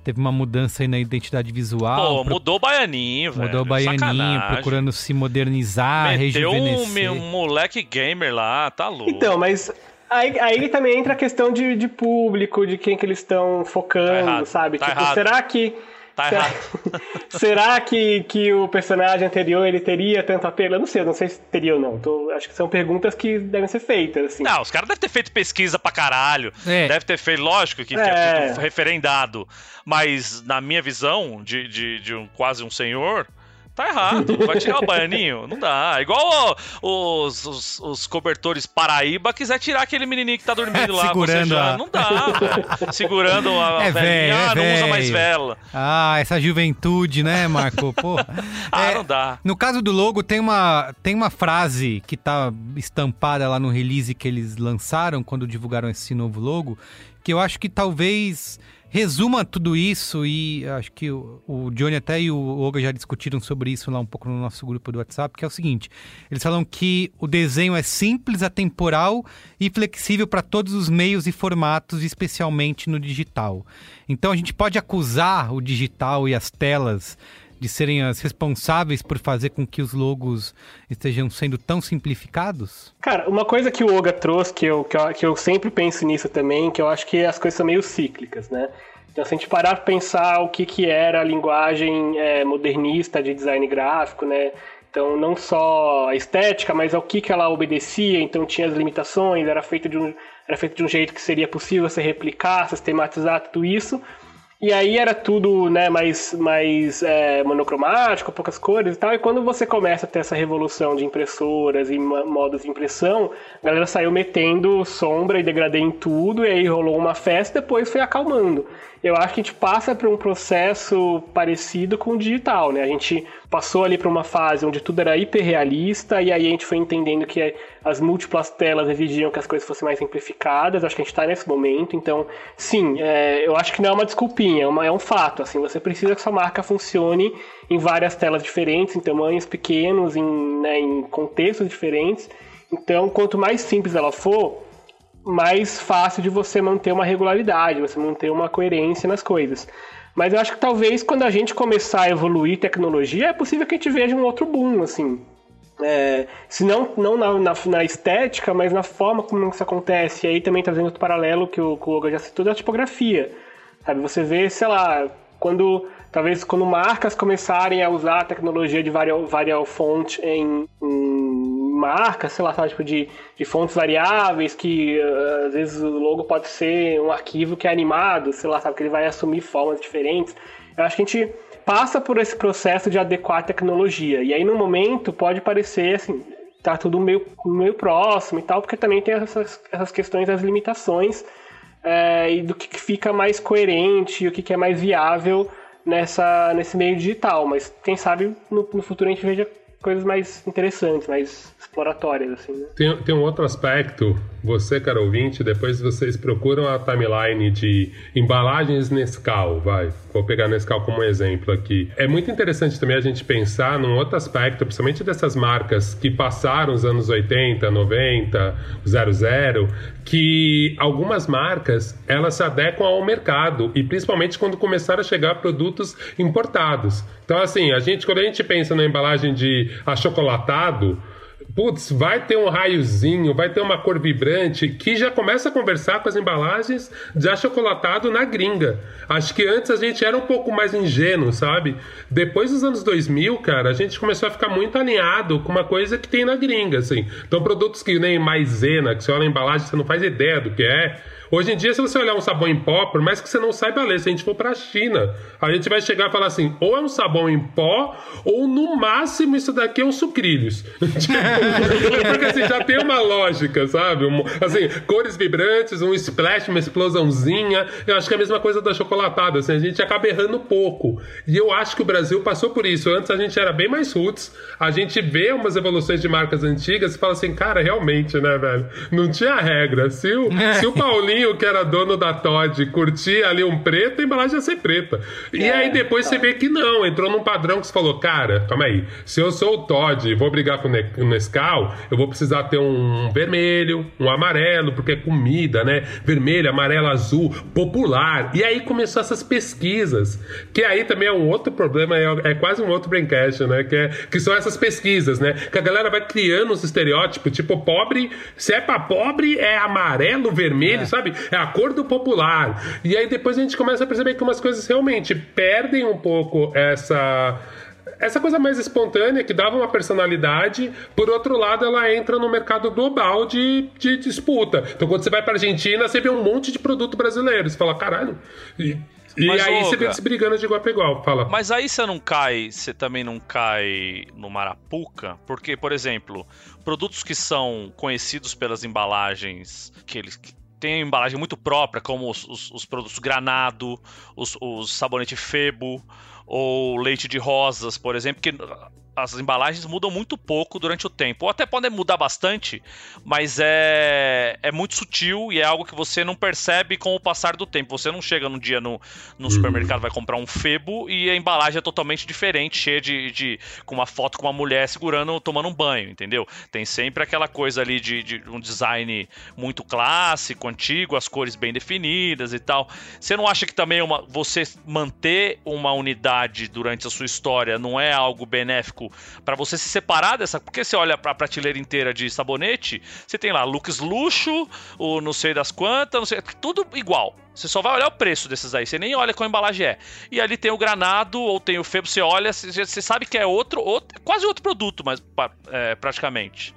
teve uma mudança aí na identidade visual. Pô, pro- mudou o baianinho, velho. mudou o Baianinho, Sacanagem. procurando se modernizar, Meteu um, rejuvenescer. um moleque gamer lá, tá louco. Então, mas aí, aí também entra a questão de, de público, de quem que eles estão focando, Tá errado, sabe? tá tipo, errado. será que. Tá será, errado. será que, que o personagem anterior ele teria tanto apelo? Eu não sei, eu não sei se teria ou não. Tô- acho que são perguntas que devem ser feitas, assim. Não, os caras devem ter feito pesquisa pra caralho. É. Deve ter feito, lógico que É. é tudo referendado. Mas, na minha visão, de, de, de um, quase um senhor, tá errado. Vai tirar o baianinho? Não dá. Igual os, os, os cobertores Paraíba quiser tirar aquele menininho que tá dormindo lá. Segurando a- Não dá, velho. Segurando a É velhinha. velho, é ah, não usa mais vela. Ah, essa juventude, né, Marco? Pô. Ah, É, não dá. No caso do logo, tem uma, tem uma frase que tá estampada lá no release que eles lançaram quando divulgaram esse novo logo, que eu acho que talvez resuma tudo isso e acho que o, Johnny até e o Olga já discutiram sobre isso lá um pouco no nosso grupo do WhatsApp, que é o seguinte, eles falam que o desenho é simples, atemporal e flexível para todos os meios e formatos, especialmente no digital. Então a gente pode acusar o digital e as telas de serem as responsáveis por fazer com que os logos estejam sendo tão simplificados? Cara, uma coisa que o Oga trouxe, que eu, que eu, que eu sempre penso nisso também, que eu acho que as coisas são meio cíclicas, né? Então, se a gente parar para pensar o que, que era a linguagem é, modernista de design gráfico, né? Então, não só a estética, mas ao que, que ela obedecia. Então, tinha as limitações, era feito de um, era feito de um jeito que seria possível você replicar, sistematizar tudo isso. E aí era tudo né, mais, mais é, monocromático, poucas cores e tal. E quando você começa a ter essa revolução de impressoras e modos de impressão, a galera saiu metendo sombra e degradê em tudo, e aí rolou uma festa depois foi acalmando eu acho que a gente passa por um processo parecido com o digital, né? A gente passou ali para uma fase onde tudo era hiperrealista e aí a gente foi entendendo que as múltiplas telas exigiam que as coisas fossem mais simplificadas. Acho que a gente está nesse momento. Então, sim, é, eu acho que não é uma desculpinha, é, uma, é um fato. Assim, você precisa que sua marca funcione em várias telas diferentes, em tamanhos pequenos, em, né, em contextos diferentes. Então, quanto mais simples ela for, mais fácil de você manter uma regularidade, você manter uma coerência nas coisas. Mas eu acho que talvez quando a gente começar a evoluir tecnologia, é possível que a gente veja um outro boom, assim. É, se não, não na, na, na, estética, mas na forma como isso acontece. E aí também trazendo outro paralelo que o, que o Olga já citou da tipografia. Sabe, você vê, sei lá, quando talvez quando marcas começarem a usar a tecnologia de varial, varial font em, em marcas, sei lá, sabe, tipo de, de fontes variáveis, que uh, às vezes o logo pode ser um arquivo que é animado, sei lá, sabe, que ele vai assumir formas diferentes. Eu acho que a gente passa por esse processo de adequar a tecnologia. E aí, no momento, pode parecer assim, tá tudo meio, meio próximo e tal, porque também tem essas, essas questões das limitações é, e do que fica mais coerente, o que, que é mais viável nessa, nesse meio digital. Mas quem sabe no, no futuro a gente veja coisas mais interessantes, mais exploratórias, assim, né? Tem, tem um outro aspecto, você, cara ouvinte, depois vocês procuram a timeline de embalagens Nescau, vai, vou pegar Nescau como exemplo aqui. É muito interessante também a gente pensar num outro aspecto, principalmente dessas marcas que passaram os anos 80, 90, 00, que algumas marcas, elas se adequam ao mercado, e principalmente quando começaram a chegar produtos importados. Então, assim, a gente, quando a gente pensa na embalagem de achocolatado, putz, vai ter um raiozinho, vai ter uma cor vibrante que já começa a conversar com as embalagens de achocolatado na gringa. Acho que antes a gente era um pouco mais ingênuo, sabe? Depois dos anos 2000, cara, a gente começou a ficar muito alinhado com uma coisa que tem na gringa, assim. Então, produtos que nem maisena, que você olha a embalagem, você não faz ideia do que é Hoje em dia, se você olhar um sabão em pó, por mais que você não saiba ler, se a gente for para a China, a gente vai chegar e falar assim: ou é um sabão em pó, ou no máximo isso daqui é um sucrilhos. Porque assim, já tem uma lógica, sabe? Um, assim, cores vibrantes, um splash, uma explosãozinha. Eu acho que é a mesma coisa da chocolatada, assim, a gente acaba errando pouco. E eu acho que o Brasil passou por isso. Antes a gente era bem mais roots, a gente vê umas evoluções de marcas antigas e fala assim: cara, realmente, né, velho? Não tinha regra. Se o, se o Paulinho que era dono da Todd, curtia ali um preto, a embalagem ia ser preta. E é, aí depois tá. você vê que não, entrou num padrão que você falou, cara, calma aí, se eu sou o Todd e vou brigar com o Nescau, eu vou precisar ter um vermelho, um amarelo, porque é comida, né? Vermelho, amarelo, azul, popular. E aí começou essas pesquisas, que aí também é um outro problema, é, é quase um outro braincast, né? Que, é, que são essas pesquisas, né? Que a galera vai criando os estereótipos, tipo, pobre, se é pra pobre, é amarelo, vermelho, é. sabe? Sabe? É a cor do popular. E aí depois a gente começa a perceber que umas coisas realmente perdem um pouco essa essa coisa mais espontânea que dava uma personalidade, por outro lado, ela entra no mercado global de, de disputa. Então, quando você vai para Argentina, você vê um monte de produto brasileiro. Você fala, caralho. E, e mas, aí você vê eles brigando de igual para igual. Fala. Mas aí você não cai, você também não cai no Marapuca? Porque, por exemplo, produtos que são conhecidos pelas embalagens que eles tem embalagem muito própria, como os, os, os produtos granado, os, os sabonete febo ou leite de rosas, por exemplo, que as embalagens mudam muito pouco durante o tempo. Ou até podem mudar bastante, mas é, é muito sutil e é algo que você não percebe com o passar do tempo. Você não chega num dia no, no supermercado, vai comprar um febo e a embalagem é totalmente diferente, cheia de, de. com uma foto com uma mulher segurando, tomando um banho, entendeu? Tem sempre aquela coisa ali de, de um design muito clássico, antigo, as cores bem definidas e tal. Você não acha que também uma, você manter uma unidade durante a sua história não é algo benéfico para você se separar dessa? Porque você olha para a prateleira inteira de sabonete, você tem lá Lux Luxo, o não sei das quantas, não sei, tudo igual. Você só vai olhar o preço desses aí, você nem olha qual embalagem é. E ali tem o granado ou tem o febo, você olha, você, sabe que é outro, outro, quase outro produto, mas é, praticamente.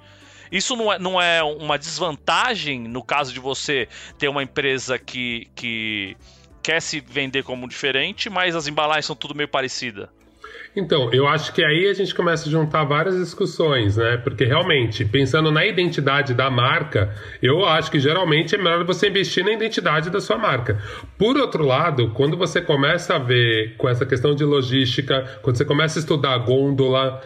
Isso não é, não é uma desvantagem no caso de você ter uma empresa que, que quer se vender como diferente, mas as embalagens são tudo meio parecida? Então, eu acho que aí a gente começa a juntar várias discussões, né? Porque realmente, pensando na identidade da marca, eu acho que geralmente é melhor você investir na identidade da sua marca. Por outro lado, quando você começa a ver com essa questão de logística, quando você começa a estudar gôndola,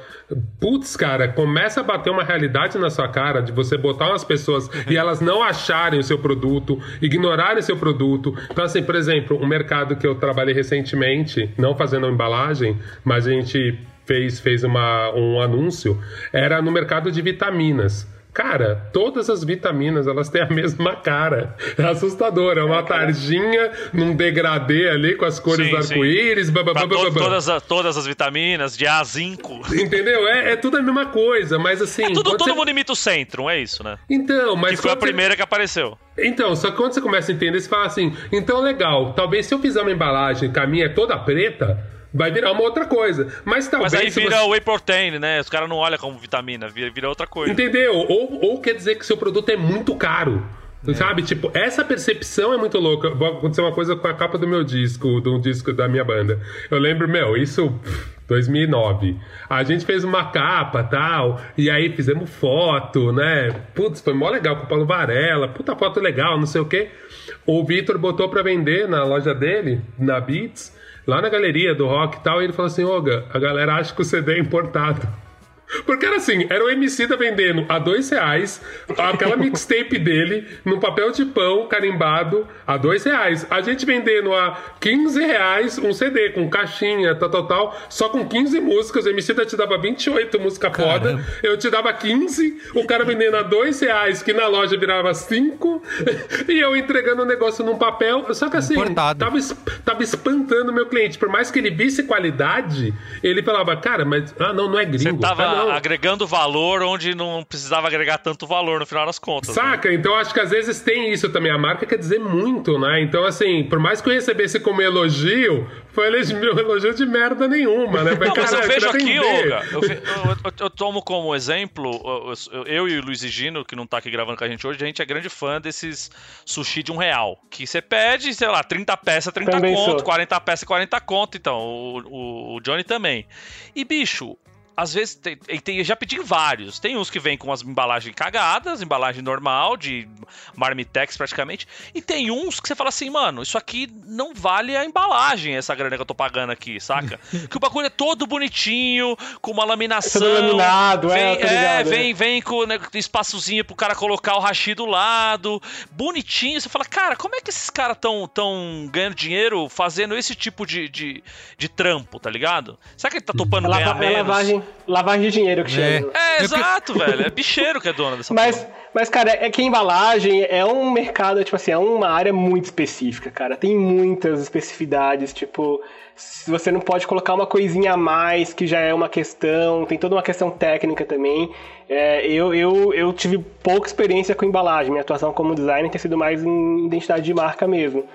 Putz, cara, começa a bater uma realidade na sua cara de você botar umas pessoas e elas não acharem o seu produto, ignorarem seu produto. Então, assim, por exemplo, um mercado que eu trabalhei recentemente, não fazendo embalagem, mas a gente fez, fez uma, um anúncio, era no mercado de vitaminas. Cara, todas as vitaminas elas têm a mesma cara. É assustador. É uma tarjinha num degradê ali com as cores arco-íris. To todas, todas as vitaminas, de A a zinco. Entendeu? É, é tudo a mesma coisa, mas assim. É tudo, todo você... mundo imita o centro, é isso, né? Então, mas. Que foi a primeira você... que apareceu. Então, só que quando você começa a entender, você fala assim: então legal, talvez se eu fizer uma embalagem que a minha é toda preta vai virar uma outra coisa. Mas talvez. Mas aí vira você... whey protein, né? Os caras não olham como vitamina, vira, outra coisa. Entendeu? Ou, ou quer dizer que seu produto é muito caro. É. Sabe? Tipo, essa percepção é muito louca. Vai acontecer uma coisa com a capa do meu disco, do disco da minha banda. Eu lembro, meu, isso. 2009. A gente fez uma capa tal, e aí fizemos foto, né? Putz, foi mó legal com o Paulo Varela, puta foto legal, não sei o quê. O Vitor botou para vender na loja dele, na Beats, lá na galeria do rock e tal, e ele falou assim: Oga, a galera acha que o CD é importado. Porque era assim, era o MC da vendendo a dois reais, aquela mixtape dele, num papel de pão carimbado a dois reais. A gente vendendo a 15 reais um CD com caixinha, tal, tal, tal, só com 15 músicas. O MC da te dava 28 música foda, eu te dava 15, o cara vendendo a dois reais, que na loja virava 5, e eu entregando o negócio num papel. Só que assim, tava, tava espantando o meu cliente. Por mais que ele visse qualidade, ele falava, cara, mas ah, não, não é gringo. Você tava ah, agregando valor onde não precisava agregar tanto valor no final das contas. Né? Saca? Né? Então acho que às vezes tem isso também. A marca quer dizer muito, né? Então, assim, por mais que eu recebesse como elogio, foi um elogio de merda nenhuma, né? Não, mas eu vejo aqui, Olga, eu, eu, eu, tomo como exemplo, eu e o Luiz Gino, que não tá aqui gravando com a gente hoje, a gente é grande fã desses sushi de um real. Que você pede, sei lá, 30 peças, 30 também conto, sou. 40 peças, 40 conto, então. O, o, o Johnny também. E, bicho, às vezes, tem, tem, já pedi vários. Tem uns que vêm com as embalagens cagadas, embalagem normal, de Marmitex praticamente. E tem uns que você fala assim, mano, isso aqui não vale a embalagem, essa grana que eu tô pagando aqui, saca? que o bagulho é todo bonitinho, com uma laminação. Todo laminado, vem, é, é, vem, vem com né, espaçozinho pro cara colocar o rachi do lado. Bonitinho. Você fala, cara, como é que esses caras tão, tão ganhando dinheiro fazendo esse tipo de, de, de trampo, tá ligado? Será que ele tá topando é ganhar menos? Lavagem lavagem de dinheiro que é. chama. É, exato, velho. É bicheiro que é dono dessa mas, porra. Mas, cara, é que a embalagem é um mercado, tipo assim, é uma área muito específica, cara. Tem muitas especificidades, tipo, você não pode colocar uma coisinha a mais, que já é uma questão, tem toda uma questão técnica também. É, eu, eu, eu tive pouca experiência com embalagem, minha atuação como designer tem sido mais em identidade de marca mesmo.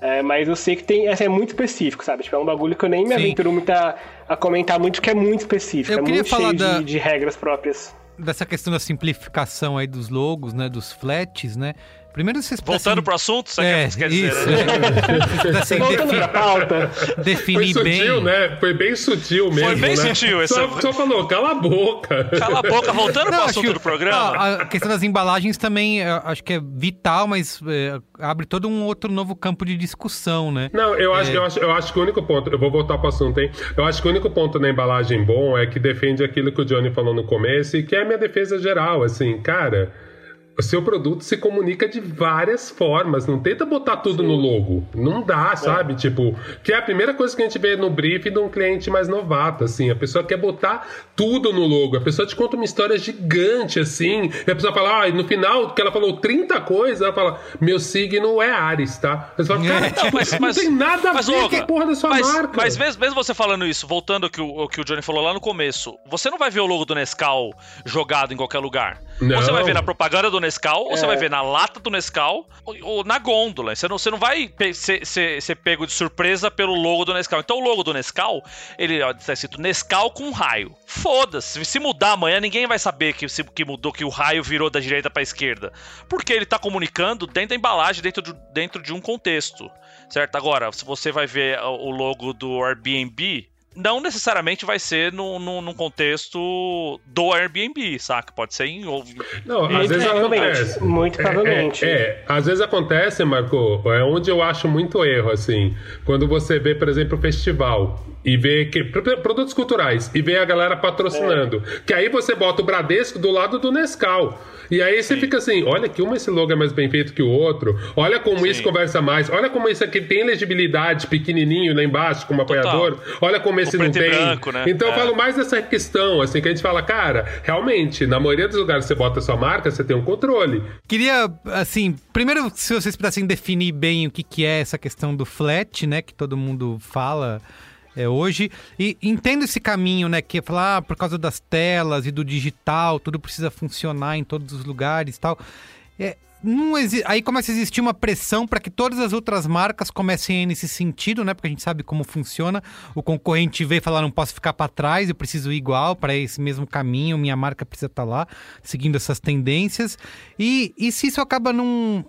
É, mas eu sei que tem, é muito específico, sabe? Tipo, é um bagulho que eu nem me aventuro muito a, a, comentar muito, que é muito específico. Eu é muito cheio da, de, de, regras próprias. Dessa questão da simplificação aí dos logos, né? Dos flats, né? Primeiro vocês Voltando pro assunto, você é, quer, quer isso, dizer, né? é. Assim, Voltando defi- pra pauta. Foi definir sutil, bem. né? Foi bem sutil mesmo. bem né? sutil esse- Só, só falou, cala a boca. Cala a boca, voltando pro Não, assunto do programa. não, a questão das embalagens também é, acho que é vital, mas é, abre todo um outro novo campo de discussão, né? Não, eu É. acho, eu, acho, eu acho que o único ponto, eu vou voltar pro assunto, hein? Eu acho que o único ponto na embalagem bom é que defende aquilo que o Johnny falou no começo e que é a minha defesa geral, assim, cara. O seu produto se comunica de várias formas. Não tenta botar tudo no logo. Não dá, sabe? Tipo, que é a primeira coisa que a gente vê no brief de um cliente mais novato, assim. A pessoa quer botar tudo no logo. A pessoa te conta uma história gigante, assim. E a pessoa fala, ah, e no final, que ela falou 30 coisas, ela fala, meu signo é Ares, tá? Você fala, cara, É. tipo, Não, mas- não mas- tem nada a mas, ver com a porra da sua mas, marca. Mas mesmo, mesmo você falando isso, voltando ao que, o, ao que o Johnny falou lá no começo, você não vai ver o logo do Nescau jogado em qualquer lugar. Não. Você vai ver na propaganda do Nescau, ou você É. vai ver na lata do Nescau, ou, ou na gôndola. Você não, você não vai pe- ser, ser- ser pego de surpresa pelo logo do Nescau. Então o logo do Nescau, ele ó, tá escrito Nescau com raio. Foda-se, se mudar amanhã, ninguém vai saber que, se- que mudou, que o raio virou da direita pra esquerda. Porque ele tá comunicando dentro da embalagem, dentro de, dentro de um contexto. Certo? Agora, se você vai ver o logo do Airbnb, não necessariamente vai ser no, no, num contexto do Airbnb, saca? Pode ser em. ou- Não, às Muito vezes provavelmente. acontece. Muito É, provavelmente. É, é, às vezes acontece, Marco, é onde eu acho muito erro, assim. Quando você vê, por exemplo, o festival e vê que pro- produtos culturais e vê a galera patrocinando, que aí você bota o Bradesco do lado do Nescau. E aí você fica assim, olha que um esse logo é mais bem feito que o outro, olha como Sim. isso conversa mais, olha como isso aqui tem legibilidade pequenininho lá embaixo como Total. apoiador, olha como esse não preto e tem. branco, né? Então eu É. falo mais dessa questão, assim, que a gente fala, cara, realmente, na maioria dos lugares que você bota a sua marca, você tem um controle. Queria, assim, primeiro, se vocês pudessem definir bem o que, que é essa questão do flat, né, que todo mundo fala é, hoje. E entendo esse caminho, né, que é falar, ah, por causa das telas e do digital, tudo precisa funcionar em todos os lugares e tal. É, não aí começa a existir uma pressão para que todas as outras marcas comecem nesse sentido, né? Porque a gente sabe como funciona. O concorrente vê e fala, não posso ficar para trás, eu preciso ir igual para esse mesmo caminho, minha marca precisa estar lá, seguindo essas tendências. E, e se isso acaba num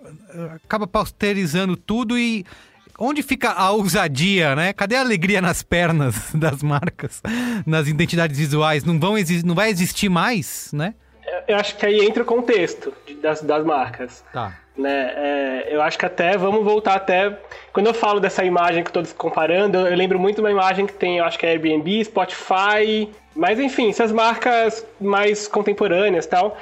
acaba pausterizando tudo e onde fica a ousadia, né? Cadê a alegria nas pernas das marcas, nas identidades visuais? Não vão não vai existir mais, né? Eu acho que aí entra o contexto das, das marcas. Tá. né? É, eu acho que até vamos voltar até quando eu falo dessa imagem que todos comparando, eu, eu lembro muito de uma imagem que tem, eu acho que é Airbnb, Spotify, mas enfim, essas marcas mais contemporâneas, tal.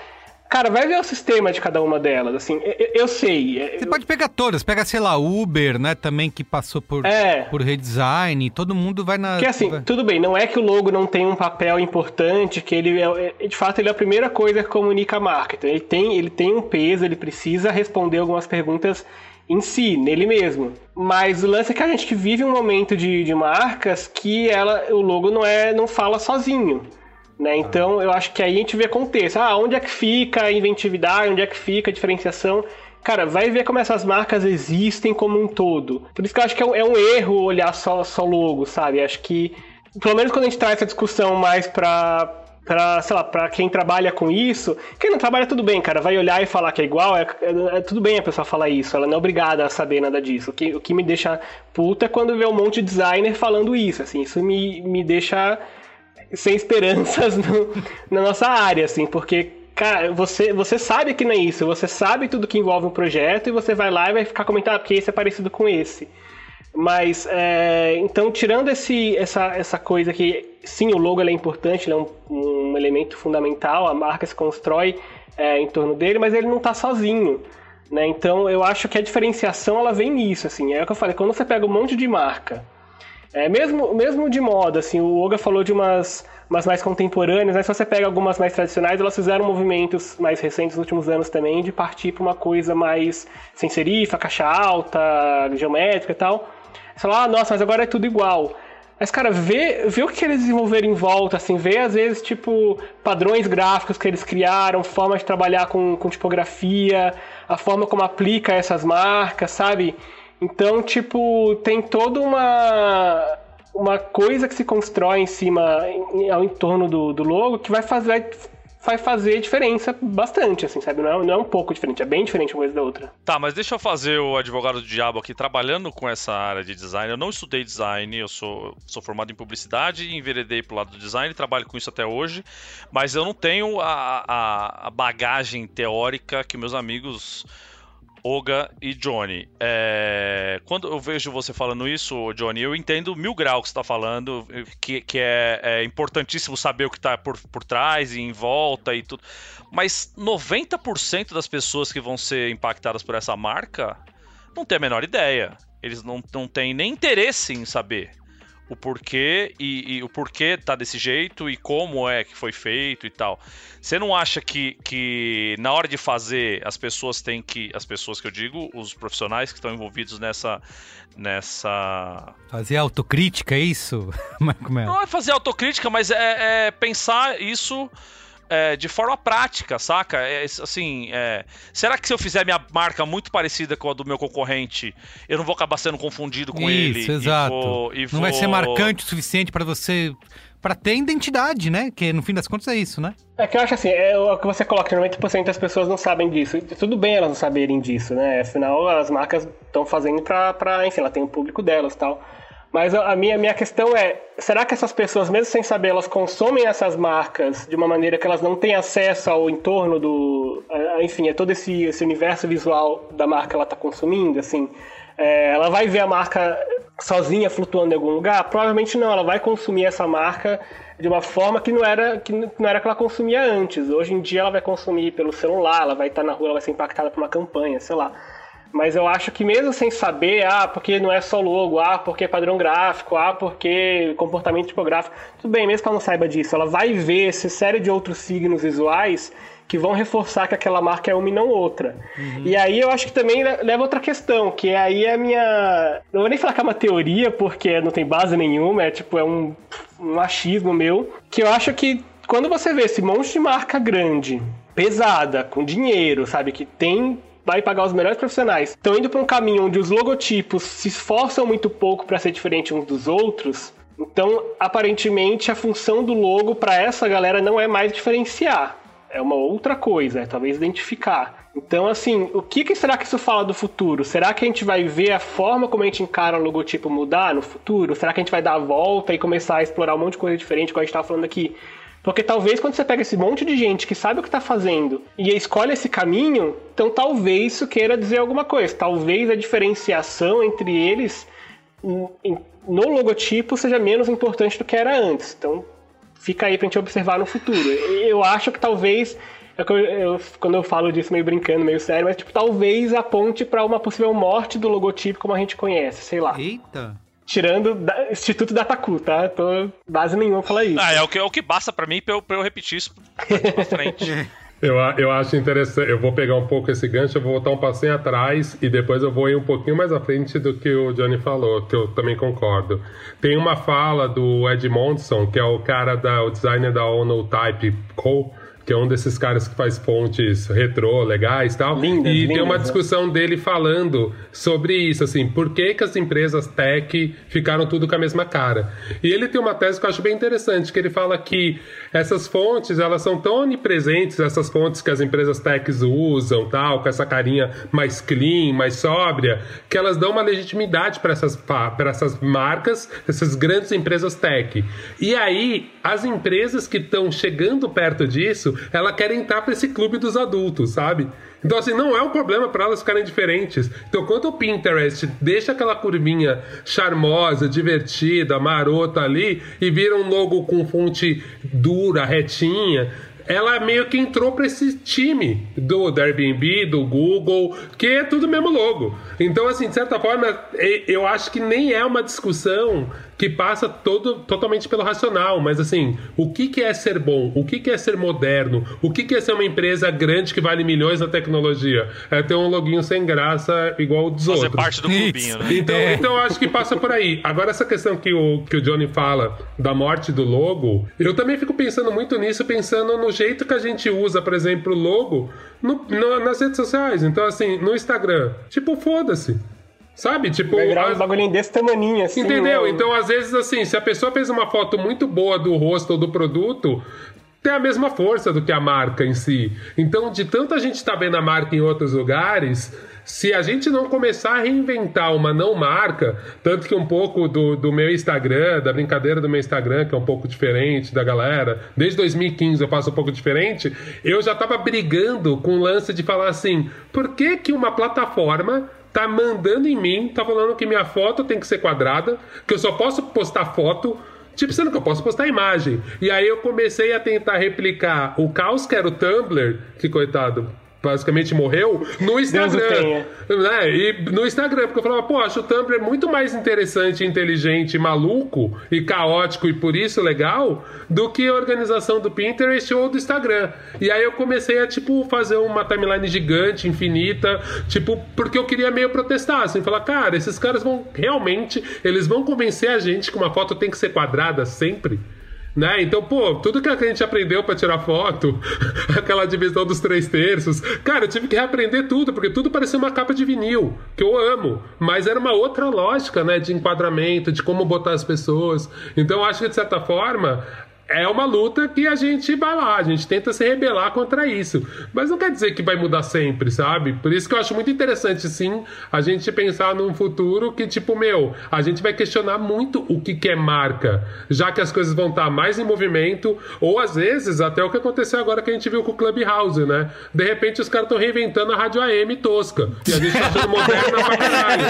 Cara, vai ver o sistema de cada uma delas, assim. Eu, eu sei. é, Você pode pegar todas, pega, sei lá, Uber, né, também que passou por, É. por redesign, todo mundo vai na... Porque assim, vai- tudo bem, não é que o logo não tem um papel importante, que ele é, é- de fato ele é a primeira coisa que comunica a marca. Então ele tem, ele tem um peso, ele precisa responder algumas perguntas em si, nele mesmo. Mas o lance é que a gente que vive um momento de, de marcas que ela, o logo não é, não fala sozinho. Né? Então eu acho que aí a gente vê contexto. Ah, onde é que fica a inventividade, onde é que fica a diferenciação? Cara, vai ver como essas marcas existem como um todo. Por isso que eu acho que é um, é um erro olhar só, só logo, sabe? Acho que, pelo menos quando a gente traz essa discussão mais pra, pra sei lá, pra quem trabalha com isso, quem não trabalha, tudo bem, cara, vai olhar e falar que é igual, é, é- é tudo bem a pessoa falar isso, ela não é obrigada a saber nada disso. O que, o que me deixa puta é quando vê um monte de designer falando isso, assim, isso me, me deixa sem esperanças no- na nossa área, assim, porque, cara, você, você sabe que não é isso, você sabe tudo que envolve um projeto e você vai lá e vai ficar comentando, ah, porque esse é parecido com esse. Mas, é, então, tirando esse, essa, essa coisa que, sim, o logo é importante, é um, um elemento fundamental, a marca se constrói é, em torno dele, mas ele não está sozinho. Né? Então, eu acho que a diferenciação ela vem nisso. Assim, é o que eu falei, quando você pega um monte de marca, é, mesmo, mesmo de moda, assim, o Olga falou de umas, umas mais contemporâneas, né? Se você pega algumas mais tradicionais, elas fizeram movimentos mais recentes nos últimos anos também de partir para uma coisa mais sem serifa, caixa alta, geométrica e tal. Você fala, ah, nossa, mas agora é tudo igual. Mas, cara, vê, vê o que eles desenvolveram em volta, assim, vê às vezes, tipo, padrões gráficos que eles criaram, forma de trabalhar com, com tipografia, a forma como aplica essas marcas, sabe? Então, tipo, tem toda uma, uma coisa que se constrói em cima, em- ao entorno do, do logo, que vai fazer, vai fazer diferença bastante, assim, sabe? Não é, não é um pouco diferente, é bem diferente uma coisa da outra. Tá, mas deixa eu fazer o advogado do diabo aqui, trabalhando com essa área de design. Eu não estudei design, eu sou, sou formado em publicidade enveredei pro lado do design, trabalho com isso até hoje, mas eu não tenho a, a, a bagagem teórica que meus amigos Oga e Johnny. É... Quando eu vejo você falando isso, Johnny, eu entendo mil graus que você está falando, que, que é, é, importantíssimo saber o que está por, por trás e em volta e tudo. Mas 90% das pessoas que vão ser impactadas por essa marca não tem a menor ideia. Eles não, não têm nem interesse em saber o porquê e, e, o porquê tá desse jeito e como é que foi feito e tal. Você não acha que, que na hora de fazer as pessoas têm que. As pessoas que eu digo, os profissionais que estão envolvidos nessa. nessa. Fazer autocrítica, é isso? Marco Melo? Não é fazer autocrítica, mas é, é pensar isso é, de forma prática, saca? É, assim, é, será que se eu fizer minha marca muito parecida com a do meu concorrente, eu não vou acabar sendo confundido com Isso, ele? Isso, exato. E vou, e não vou... vai ser marcante o suficiente para você para ter identidade, né? Que no fim das contas é isso, né? É que eu acho assim, é o que você coloca, 90% das pessoas não sabem disso. Tudo bem elas não saberem disso, né? Afinal, as marcas estão fazendo pra, pra, enfim, ela tem o público delas e tal. Mas a minha, minha questão é: será que essas pessoas, mesmo sem saber, elas consomem essas marcas de uma maneira que elas não têm acesso ao entorno do. enfim, a todo esse, esse universo visual da marca que ela está consumindo? Assim, é, ela vai ver a marca sozinha flutuando em algum lugar? Provavelmente não, ela vai consumir essa marca de uma forma que não era que não era que ela consumia antes. Hoje em dia ela vai consumir pelo celular, ela vai estar na rua, ela vai ser impactada por uma campanha, sei lá. Mas eu acho que mesmo sem saber, ah, porque não é só logo, ah, porque é padrão gráfico, ah, porque comportamento tipográfico, tudo bem, mesmo que ela não saiba disso, ela vai ver essa série de outros signos visuais que vão reforçar que aquela marca é uma e não outra. Uhum. E aí eu acho que também leva outra questão, que aí é a minha. Não vou nem falar que é uma teoria, porque não tem base nenhuma, é tipo, é um, um achismo meu, que eu acho que quando você vê esse monte de marca grande, pesada, com dinheiro, sabe, que tem vai pagar os melhores profissionais, estão indo para um caminho onde os logotipos se esforçam muito pouco para ser diferente uns dos outros, então aparentemente a função do logo para essa galera não é mais diferenciar, é uma outra coisa, é talvez identificar. Então, assim, o que, que, será que isso fala do futuro? Será que a gente vai ver a forma como a gente encara o logotipo mudar no futuro? Será que a gente vai dar a volta e começar a explorar um monte de coisa diferente, como a gente estava falando aqui? Porque talvez quando você pega esse monte de gente que sabe o que está fazendo e escolhe esse caminho, então talvez isso queira dizer alguma coisa. Talvez a diferenciação entre eles no logotipo seja menos importante do que era antes. Então fica aí pra gente observar no futuro. Eu acho que talvez é eu, eu, quando eu falo disso meio brincando, meio sério, mas tipo, talvez aponte para uma possível morte do logotipo como a gente conhece, sei lá. Eita! Tirando da, Instituto Dataku, tá? Tô base nenhuma falar isso. Ah, é o que, é o que basta para mim pra eu, pra eu repetir isso pra frente. Eu, eu acho interessante, eu vou pegar um pouco esse gancho, eu vou voltar um passinho atrás e depois eu vou ir um pouquinho mais à frente do que o Johnny falou, que eu também concordo. Tem uma fala do Ed Monson, que é o cara da o designer da Ono Type Co que é um desses caras que faz fontes retrô, legais e tal. Lindas, e lindas, tem uma né? discussão né? dele falando sobre isso, assim, por que, que as empresas tech ficaram tudo com a mesma cara. E ele tem uma tese que eu acho bem interessante, que ele fala que essas fontes, elas são tão onipresentes, essas fontes que as empresas techs usam, tal, com essa carinha mais clean, mais sóbria, que elas dão uma legitimidade para essas, essas marcas, essas grandes empresas tech. E aí, as empresas que estão chegando perto disso, ela quer entrar para esse clube dos adultos, sabe? Então, assim, não é um problema para elas ficarem diferentes. Então, quando o Pinterest deixa aquela curvinha charmosa, divertida, marota ali e vira um logo com fonte dura, retinha, ela meio que entrou para esse time do, do Airbnb, do Google, que é tudo mesmo logo. Então, assim, de certa forma, eu acho que nem é uma discussão que passa todo, totalmente pelo racional, mas assim, o que, que é ser bom? O que, que é ser moderno? O que, que é ser uma empresa grande que vale milhões na tecnologia? É ter um loginho sem graça igual dos Fazer outros. parte do clubinho, né? Então, é. então eu acho que passa por aí. Agora, essa questão que o, que o Johnny fala da morte do logo, eu também fico pensando muito nisso, pensando no jeito que a gente usa, por exemplo, o logo no, no, nas redes sociais. Então, assim, no Instagram, tipo, foda-se. Sabe? Tipo. Vai virar um bagulhinho desse tamaninho, assim. Entendeu? Né? Então, às vezes, assim, se a pessoa fez uma foto muito boa do rosto ou do produto, tem a mesma força do que a marca em si. Então, de tanto a gente estar tá vendo a marca em outros lugares, se a gente não começar a reinventar uma não marca, tanto que um pouco do, do meu Instagram, da brincadeira do meu Instagram, que é um pouco diferente da galera, desde 2015 eu faço um pouco diferente, eu já estava brigando com o lance de falar assim: por que, que uma plataforma tá mandando em mim, tá falando que minha foto tem que ser quadrada, que eu só posso postar foto. Tipo, sendo que eu posso postar imagem. E aí eu comecei a tentar replicar o caos que era o Tumblr, que coitado, basicamente morreu, no Instagram. Né? E no Instagram, porque eu falava, pô, acho o Tumblr muito mais interessante, inteligente, maluco e caótico e por isso legal do que a organização do Pinterest ou do Instagram. E aí eu comecei a, tipo, fazer uma timeline gigante, infinita, tipo, porque eu queria meio protestar, assim, falar, cara, esses caras vão realmente, eles vão convencer a gente que uma foto tem que ser quadrada sempre. Né? Então, pô, tudo que a gente aprendeu para tirar foto, aquela divisão dos três terços, cara, eu tive que reaprender tudo, porque tudo parecia uma capa de vinil, que eu amo, mas era uma outra lógica, né, de enquadramento, de como botar as pessoas. Então, acho que de certa forma, é uma luta que a gente vai lá, a gente tenta se rebelar contra isso. Mas não quer dizer que vai mudar sempre, sabe? Por isso que eu acho muito interessante, sim, a gente pensar num futuro que, tipo, meu, a gente vai questionar muito o que, que é marca, já que as coisas vão estar mais em movimento, ou às vezes, até o que aconteceu agora que a gente viu com o Clubhouse, né? De repente os caras estão reinventando a rádio AM tosca. E a gente tá achando moderna pra caralho.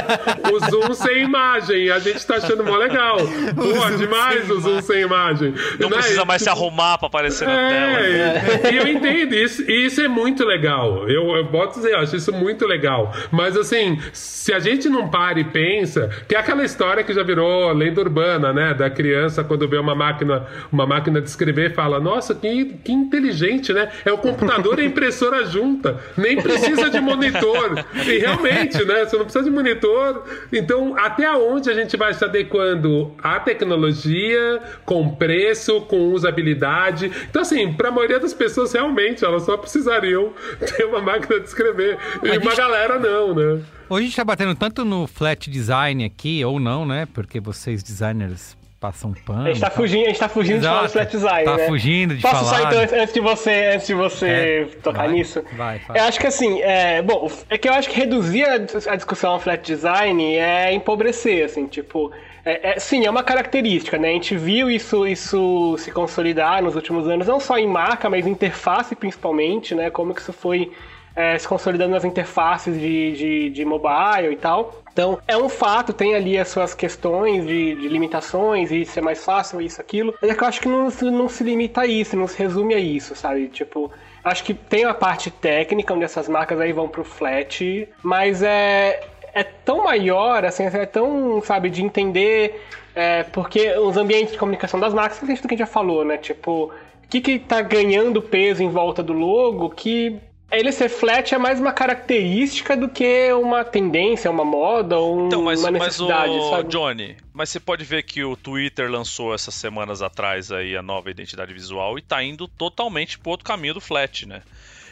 O Zoom sem imagem, a gente tá achando mó legal. Pô, demais o Zoom sem imagem. Não né? Precisa mais se arrumar pra aparecer na é, tela. E eu entendo isso, e isso é muito legal. Eu, eu boto dizer, eu acho isso muito legal. Mas assim, se a gente não para e pensa, que é aquela história que já virou lenda urbana, né? Da criança quando vê uma máquina, uma máquina de escrever, fala: Nossa, que, que inteligente, né? É o computador e a impressora junta, nem precisa de monitor. E realmente, né? Você não precisa de monitor. Então, até onde a gente vai se adequando à tecnologia, com preço, com com usabilidade. Então, assim, para a maioria das pessoas, realmente, elas só precisariam ter uma máquina de escrever. E uma galera não, né? Hoje a gente tá batendo tanto no flat design aqui, ou não, né? Porque vocês designers passam pano. A gente tá fugindo, a gente tá fugindo Exato. de falar do flat design, tá né? fugindo de Posso falar. Posso só então, antes de você, antes de você é, tocar vai, nisso? Vai, vai. Eu acho que assim, é, bom, é que eu acho que reduzir a, a discussão ao flat design é empobrecer, assim, tipo, é, é, sim, é uma característica, né? A gente viu isso, isso se consolidar nos últimos anos, não só em marca, mas interface principalmente, né? Como que isso foi é, se consolidando nas interfaces de, de, de, mobile e tal. Então, é um fato, tem ali as suas questões de, de limitações, e isso é mais fácil, isso, aquilo. Mas é que eu acho que não, não se limita a isso, não se resume a isso, sabe? Tipo, acho que tem a parte técnica, onde essas marcas aí vão pro flat, mas é, é tão maior, assim, é tão, sabe, de entender, é, porque os ambientes de comunicação das marcas, é isso que a gente já falou, né? Tipo, o que que tá ganhando peso em volta do logo que ele ser flat é mais uma característica do que uma tendência, uma moda ou então, mas, uma necessidade, mas o sabe? Johnny, mas você pode ver que o Twitter lançou essas semanas atrás aí a nova identidade visual e tá indo totalmente pro outro caminho do flat, né?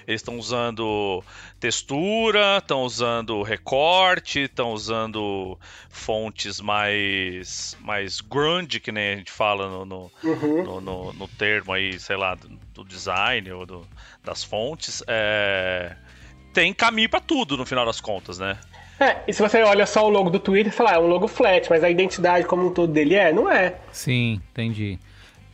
Eles estão usando textura, estão usando recorte, estão usando fontes mais mais grunge, que nem a gente fala no, no, uhum. no, no, no termo aí, sei lá, do, do design ou do, das fontes. É... Tem caminho para tudo no final das contas, né? É, e se você olha só o logo do Twitter, você fala, ah, é um logo flat, mas a identidade como um todo dele é? Não é. Sim, entendi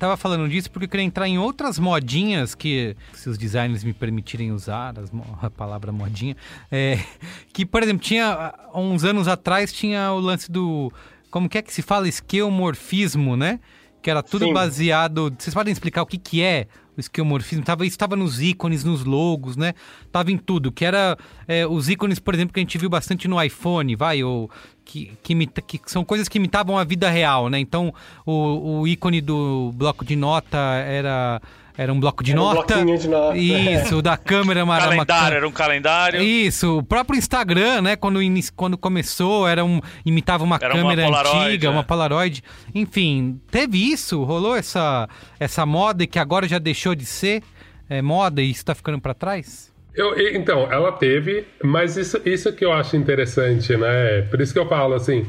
tava falando disso porque eu queria entrar em outras modinhas que, se os designers me permitirem usar as, a palavra modinha, é, que, por exemplo, tinha, uns anos atrás, tinha o lance do, como que é que se fala? Esqueomorfismo, né? Que era tudo Sim. baseado... Vocês podem explicar o que que é o esquemorfismo, tava, isso estava nos ícones, nos logos, né? Tava em tudo, que era é, os ícones, por exemplo, que a gente viu bastante no iPhone, vai, ou que, que, imita, que são coisas que imitavam a vida real, né? Então, o, o ícone do bloco de nota era era um bloco de era nota. Um de nota. Isso, o da câmera era calendário, uma... era um calendário. Isso, o próprio Instagram, né, quando, quando começou, era um imitava uma era câmera uma antiga, é. uma Polaroid. Enfim, teve isso, rolou essa essa moda que agora já deixou de ser é, moda e está ficando para trás? Eu, então, ela teve, mas isso, isso que eu acho interessante, né? Por isso que eu falo assim,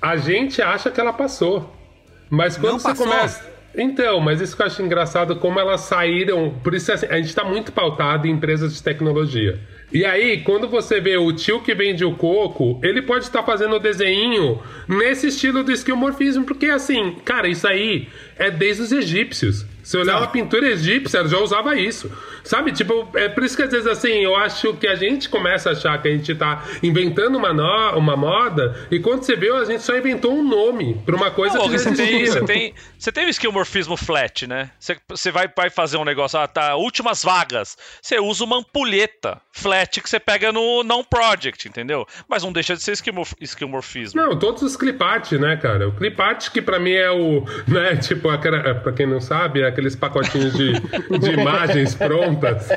a gente acha que ela passou. Mas quando Não você passou. começa Então, mas isso que eu acho engraçado, como elas saíram. Por isso assim, a gente está muito pautado em empresas de tecnologia. E aí, quando você vê o tio que vende o coco, ele pode estar fazendo o desenho nesse estilo do esquimorfismo, porque assim, cara, isso aí é desde os egípcios. Se olhar uma pintura egípcia, já usava isso. Sabe? Tipo, é por isso que às vezes assim, eu acho que a gente começa a achar que a gente tá inventando uma, no... uma moda, e quando você vê, a gente só inventou um nome pra uma coisa Não, que você tem, você, tem, você tem o esquimorfismo flat, né? Você, você vai, vai fazer um negócio, ah, tá, últimas vagas. Você usa uma ampulheta flat que você pega no não project, entendeu? Mas não deixa de ser esquimorf, esquimorfismo. Não, todos os clip art, né, cara? O clip art que pra mim é o, né, tipo, aquela, pra quem não sabe, é aqueles pacotinhos de, de imagens prontas.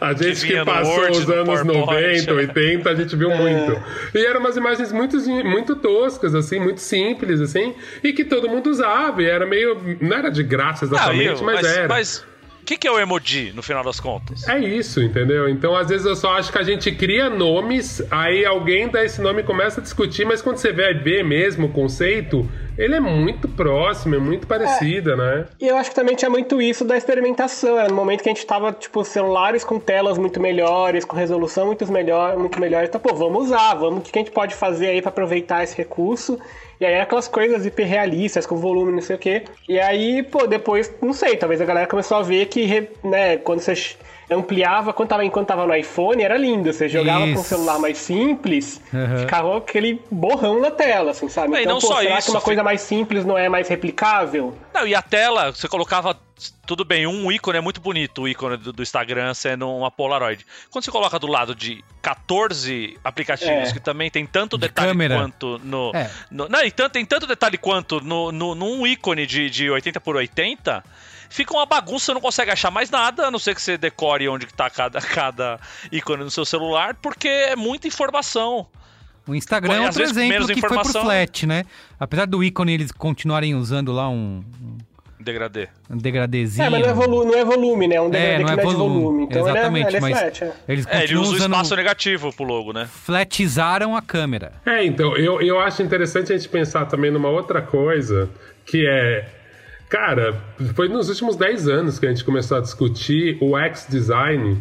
A gente que, no passou Word, os no anos PowerPoint. 90, 80, a gente viu muito. E eram umas imagens muito, muito toscas, assim, muito simples, assim, e que todo mundo usava, e era meio, não era de graça Não, exatamente, eu- mas, era. Mas o que, que é o emoji, no final das contas? É isso, entendeu? Então, às vezes, eu só acho que a gente cria nomes, aí alguém dá esse nome e começa a discutir, mas quando você vai ver mesmo o conceito, ele é muito próximo, é muito parecido, né? E eu acho que também tinha muito isso da experimentação. Era no momento que a gente tava, tipo, celulares com telas muito melhores, com resolução muito melhor, muito melhor. Então, pô, vamos usar, vamos, o que a gente pode fazer aí pra aproveitar esse recurso? E aí aquelas coisas hiperrealistas, com volume, não sei o quê. E aí, pô, depois, não sei, talvez a galera começou a ver que, né, quando você ampliava, quando tava, enquanto tava no iPhone, era lindo. Você jogava com um celular mais simples, Uhum. ficava aquele borrão na tela, assim, sabe? É, então, não pô, só será isso, que uma fi- coisa mais simples não é mais replicável? Não, e a tela, você colocava. Tudo bem, um ícone é muito bonito, o ícone do, do Instagram sendo uma Polaroid. Quando você coloca do lado de 14 aplicativos É. que também tem tanto De detalhe câmera. quanto no. É. no- não, e tanto, tem tanto detalhe quanto no, no, num ícone de, de 80 por 80. Fica uma bagunça, você não consegue achar mais nada, a não ser que você decore onde que tá cada, cada ícone no seu celular, porque é muita informação. O Instagram é outro vezes exemplo menos que foi pro informação. flat, né? Apesar do ícone eles continuarem usando lá um, Degradê. um degradezinho. É, mas não é, volu não é volume, né? É um É, degradê não que é não é de volume. volume. Então Exatamente, ele é, ele é mas flat, é. eles É, ele usa o espaço negativo pro logo, né? Flatizaram a câmera. É, então, eu, eu acho interessante a gente pensar também numa outra coisa, que é. Cara, foi nos últimos 10 anos que a gente começou a discutir o X-Design,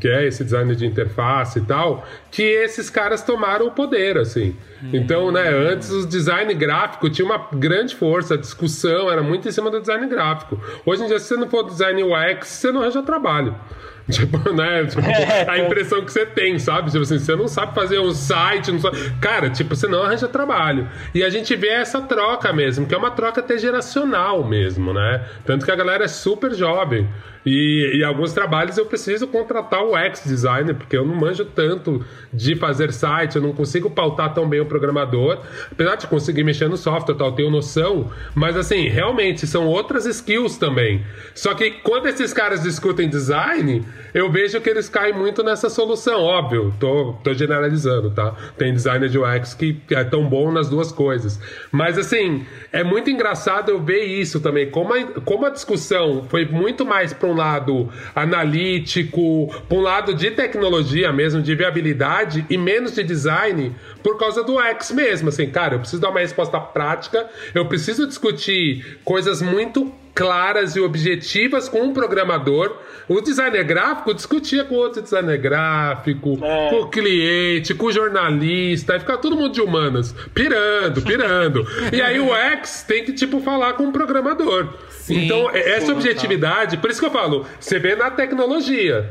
que é esse design de interface e tal, que esses caras tomaram o poder, assim. Então, né, antes o design gráfico tinha uma grande força, a discussão era muito em cima do design gráfico. Hoje em dia, se você não for design UX, você não arranja trabalho. Tipo, né? Tipo, a impressão que você tem, sabe? Tipo assim, você não sabe fazer um site, não sabe... Cara, tipo, você não arranja trabalho. E a gente vê essa troca mesmo, que é uma troca até geracional mesmo, né? Tanto que a galera é super jovem. E, e alguns trabalhos eu preciso contratar o ex-designer, porque eu não manjo tanto de fazer site, eu não consigo pautar tão bem o programador. Apesar de conseguir mexer no software tal, tenho noção. Mas assim, realmente, são outras skills também. Só que quando esses caras discutem design, eu vejo que eles caem muito nessa solução. Óbvio, tô, tô generalizando, tá? Tem designer de UX que é tão bom nas duas coisas. Mas assim, é muito engraçado eu ver isso também. Como a, como a discussão foi muito mais para um lado analítico, para um lado de tecnologia mesmo, de viabilidade, e menos de design, por causa do X mesmo. Assim, cara, eu preciso dar uma resposta prática, eu preciso discutir coisas muito claras e objetivas com um programador. O designer gráfico discutia com outro designer gráfico, É. com o cliente, com o jornalista, aí fica todo mundo de humanas, pirando, pirando. e aí o X tem que, tipo, falar com o programador. então, essa objetividade, por isso que eu falo, você vê na tecnologia.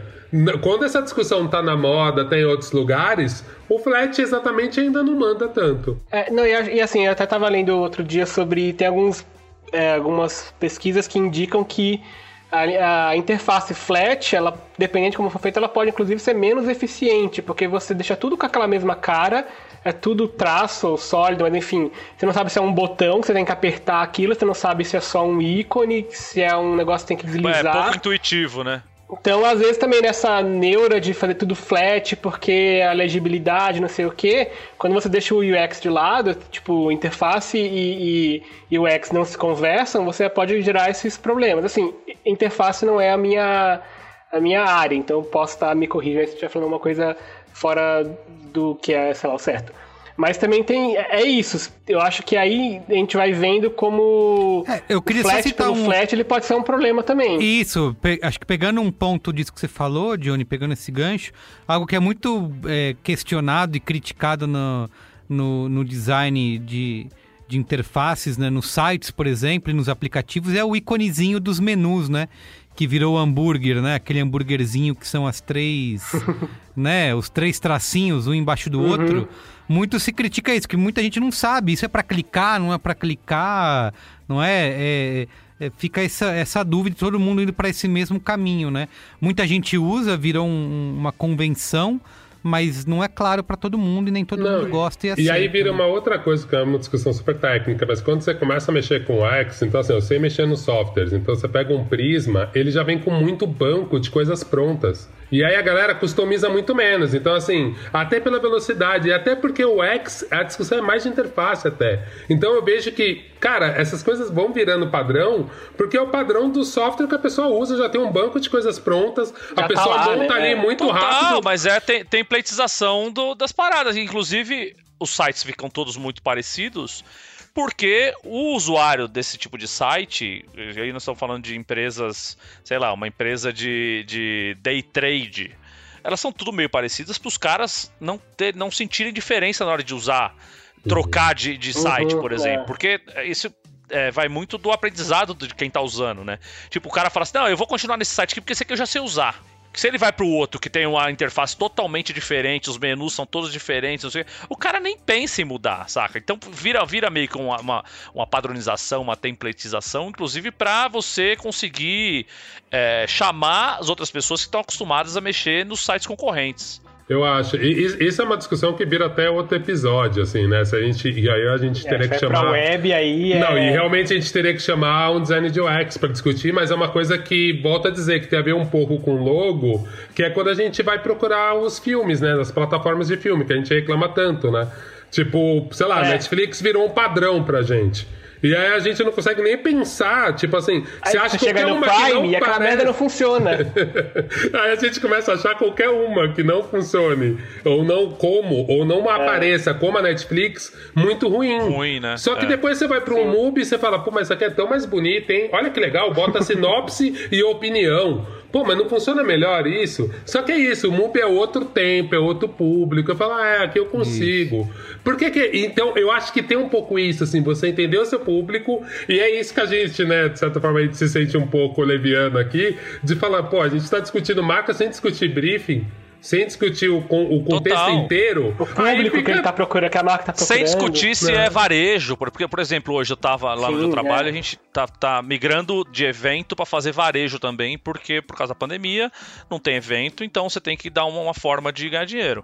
Quando essa discussão tá na moda, tá em outros lugares, o flat exatamente ainda não manda tanto. É, não, e, e assim, eu até tava lendo outro dia sobre. Tem alguns, é, algumas pesquisas que indicam que a, a interface flat, ela, dependente de como for feita, ela pode inclusive ser menos eficiente, porque você deixa tudo com aquela mesma cara, é tudo traço sólido, mas enfim, você não sabe se é um botão que você tem que apertar aquilo, você não sabe se é só um ícone, se é um negócio que tem que É deslizar. pouco intuitivo, né? Então, às vezes, também nessa neura de fazer tudo flat, porque a legibilidade, não sei o quê, quando você deixa o UX de lado, tipo, interface e, e, UX não se conversam, você pode gerar esses problemas. Assim, interface não é a minha, a minha área, então posso estar me corrigindo se estiver falando uma coisa fora do que é, sei lá, o certo. Mas também tem. É é isso. Eu acho que aí a gente vai vendo como. É, eu queria o só flat citar pelo um. flat ele pode ser um problema também. Isso, acho que pegando um ponto disso que você falou, Johnny, pegando esse gancho, algo que é muito é, questionado e criticado no, no, no design de, de interfaces, né, nos sites, por exemplo, e nos aplicativos, é o iconezinho dos menus, né? Que virou hambúrguer, né? Aquele hambúrguerzinho que são as três, né? Os três tracinhos, um embaixo do outro. Muito se critica isso, que muita gente não sabe. Isso é pra clicar, não é pra clicar, não é? É- é, fica essa, essa dúvida, todo mundo indo para esse mesmo caminho, né? Muita gente usa, virou um- uma convenção, mas não é claro para todo mundo e nem todo Não, mundo gosta e E aceita. aí vira né? uma outra coisa que é uma discussão super técnica, mas quando você começa a mexer com o X, então assim, eu sei mexer nos softwares, então você pega um Prisma, ele já vem com muito banco de coisas prontas. E aí a galera customiza muito menos. Então, assim, até pela velocidade, e até porque o X, a discussão é mais de interface até. Então eu vejo que, cara, essas coisas vão virando padrão, porque é o padrão do software que a pessoa usa, já tem um banco de coisas prontas, a Já tá pessoa lá, monta né? ali muito Total, rápido. mas é tem, templatização do- das paradas. Inclusive, os sites ficam todos muito parecidos. Porque o usuário desse tipo de site, e aí nós estamos falando de empresas, sei lá, uma empresa de, de day trade, elas são tudo meio parecidas para os caras não, ter, não sentirem diferença na hora de usar, trocar de, de site, Uhum, por é. exemplo. Porque isso é, vai muito do aprendizado de quem tá usando, né? Tipo, o cara fala assim: não, eu vou continuar nesse site aqui porque esse aqui eu já sei usar. Se ele vai pro outro que tem uma interface totalmente diferente, os menus são todos diferentes, sei, o cara nem pensa em mudar, saca? Então vira, vira meio que uma, uma, uma padronização, uma templatização, inclusive para você conseguir é, chamar as outras pessoas que estão acostumadas a mexer nos sites concorrentes. Eu acho. E isso é uma discussão que vira até outro episódio, assim, né? Se a gente, e aí a gente É, teria vai que pra chamar. web aí é... Não, e realmente a gente teria que chamar um design de UX para discutir, mas é uma coisa que, volta a dizer, que tem a ver um pouco com logo, que é quando a gente vai procurar os filmes, né? Nas plataformas de filme, que a gente reclama tanto, né? Tipo, sei lá, É. Netflix virou um padrão pra gente. E aí a gente não consegue nem pensar, tipo assim, Aí você acha você qualquer uma que não Prime e aquela parece- merda não funciona. Aí a gente começa a achar qualquer uma que não funcione, ou não como, ou não apareça como a Netflix, muito ruim. Ruim, né? Só que É. depois você vai para um MUBI e você fala, pô, mas isso aqui é tão mais bonito, hein? Olha que legal, bota sinopse e opinião. Pô, mas não funciona melhor isso? Só que é isso, o MUBI é outro tempo, é outro público. Eu falo, ah, é, aqui eu consigo. Por que que... Então, eu acho que tem um pouco isso, assim, você entender o seu público, e é isso que a gente, né, de certa forma, a gente se sente um pouco leviano aqui, de falar, pô, a gente tá discutindo marca sem discutir briefing, sem discutir o, o contexto Total. inteiro. O público que ele tá procurando, que a marca tá procurando. Sem discutir se né? é varejo, porque, por exemplo, hoje eu tava lá no Sim, meu trabalho, é. a gente tá, tá migrando de evento pra fazer varejo também, porque por causa da pandemia não tem evento, então você tem que dar uma, uma forma de ganhar dinheiro.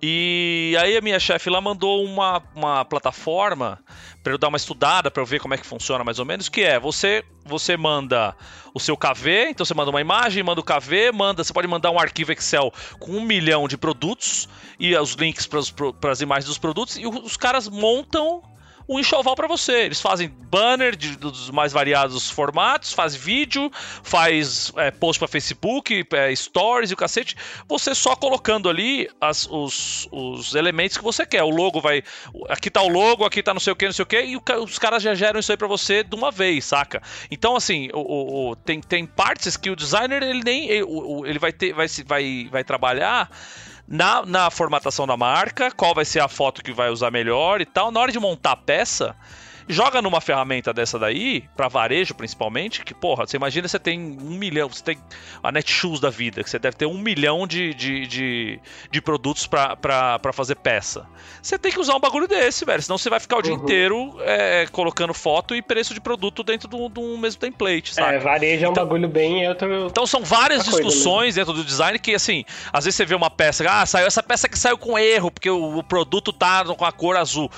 E aí a minha chefe lá mandou uma, uma plataforma pra eu dar uma estudada, pra eu ver como é que funciona mais ou menos, que é, você você manda o seu KV, então você manda uma imagem, manda o KV, manda, você pode mandar um arquivo Excel com um milhão de produtos e os links para as imagens dos produtos e os caras montam um enxoval para você. Eles fazem banner de, dos mais variados formatos, faz vídeo, faz é, post para Facebook, é, stories e o cacete. Você só colocando ali as- os, os elementos que você quer. O logo vai. Aqui tá o logo, aqui tá não sei o que, não sei o que, e os caras já geram isso aí para você de uma vez, saca? Então, assim, o, o- tem, tem partes que o designer ele nem. Ele, ele vai ter. Vai, vai, vai trabalhar na, na formatação da marca, qual vai ser a foto que vai usar melhor e tal. Na hora de montar a peça, joga numa ferramenta dessa daí, pra varejo principalmente, que, porra, você imagina você tem um milhão, você tem a Netshoes da vida, que você deve ter um milhão de, de, de, de produtos pra fazer peça. Você tem que usar um bagulho desse, velho, senão você vai ficar o dia Uhum. inteiro é, colocando foto e preço de produto dentro do, do mesmo template, sabe? É, varejo é um Então- bagulho bem... Tô... Então são várias coisa discussões dentro do design que, assim, às vezes você vê uma peça, ah, saiu essa peça que saiu com erro, porque o, o produto tá com a cor azul.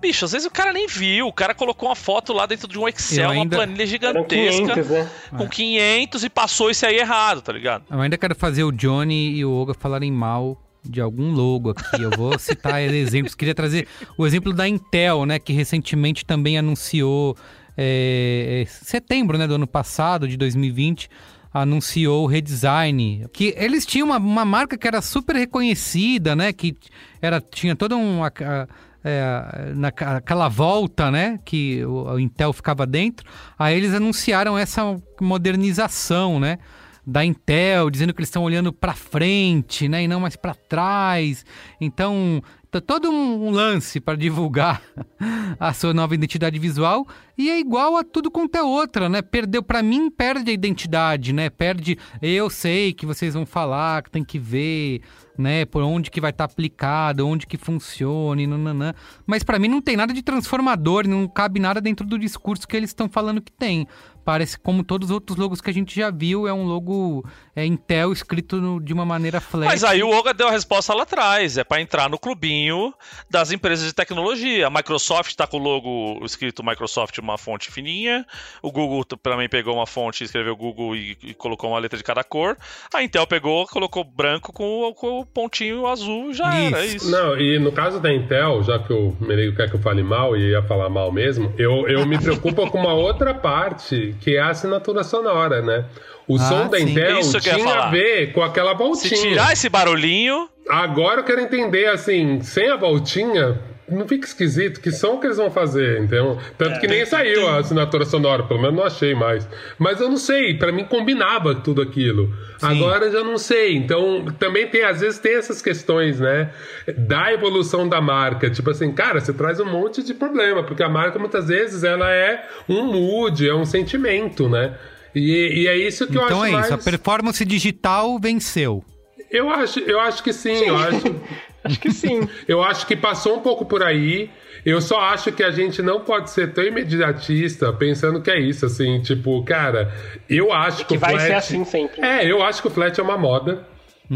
Bicho, às vezes o cara nem viu, o cara colocou uma foto lá dentro de um Excel, Eu uma ainda- planilha gigantesca, 500, né? com 500 e passou isso aí errado, tá ligado? Eu ainda quero fazer o Johnny e o Olga falarem mal de algum logo aqui. Eu vou citar exemplos. Queria trazer o exemplo da Intel, né? Que recentemente também anunciou, é, é, setembro né, do ano passado, de 2020, anunciou o redesign. Que eles tinham uma, uma marca que era super reconhecida, né? Que era, tinha toda um, a- a- é, naquela volta, né, que o, Intel ficava dentro, aí eles anunciaram essa modernização, né, da Intel, dizendo que eles estão olhando para frente, né, e não mais para trás. Então, todo um lance para divulgar a sua nova identidade visual e é igual a tudo quanto é outra, né? Perdeu para mim perde a identidade, né? Perde, eu sei que vocês vão falar, que tem que ver, né, por onde que vai estar tá aplicado, onde que funcione, nananã. Mas para mim não tem nada de transformador, não cabe nada dentro do discurso que eles estão falando que tem parece como todos os outros logos que a gente já viu, é um logo é, Intel escrito no, de uma maneira flat. Mas aí o Oga deu a resposta lá atrás, é para entrar no clubinho das empresas de tecnologia. A Microsoft está com o logo escrito Microsoft uma fonte fininha, o Google também pegou uma fonte, escreveu Google e, e colocou uma letra de cada cor. A Intel pegou, colocou branco com, com o pontinho azul, já isso. era isso. Não, e no caso da Intel, já que o Menego quer que eu fale mal e ia falar mal mesmo, eu, eu me preocupo com uma outra parte que é a assinatura sonora, né? O ah, som da Intel tinha a ver com aquela voltinha. Se tirar esse barulhinho. Agora eu quero entender, assim, sem a voltinha, não fica esquisito? Que som que eles vão fazer, então Tanto é, que nem saiu tem... a assinatura sonora, pelo menos não achei mais. Mas eu não sei, para mim combinava tudo aquilo. Sim. Agora eu já não sei. Então também tem, às vezes tem essas questões, né? Da evolução da marca. Tipo assim, cara, você traz um monte de problema, porque a marca muitas vezes ela é um mood, é um sentimento, né? E, e é isso que então eu acho Então é mais... isso, a performance digital venceu. Eu acho, eu acho que sim, sim. eu acho. acho que sim. eu acho que passou um pouco por aí. Eu só acho que a gente não pode ser tão imediatista pensando que é isso, assim, tipo, cara, eu acho que, que o vai flat... ser assim sempre. É, eu acho que o flat é uma moda.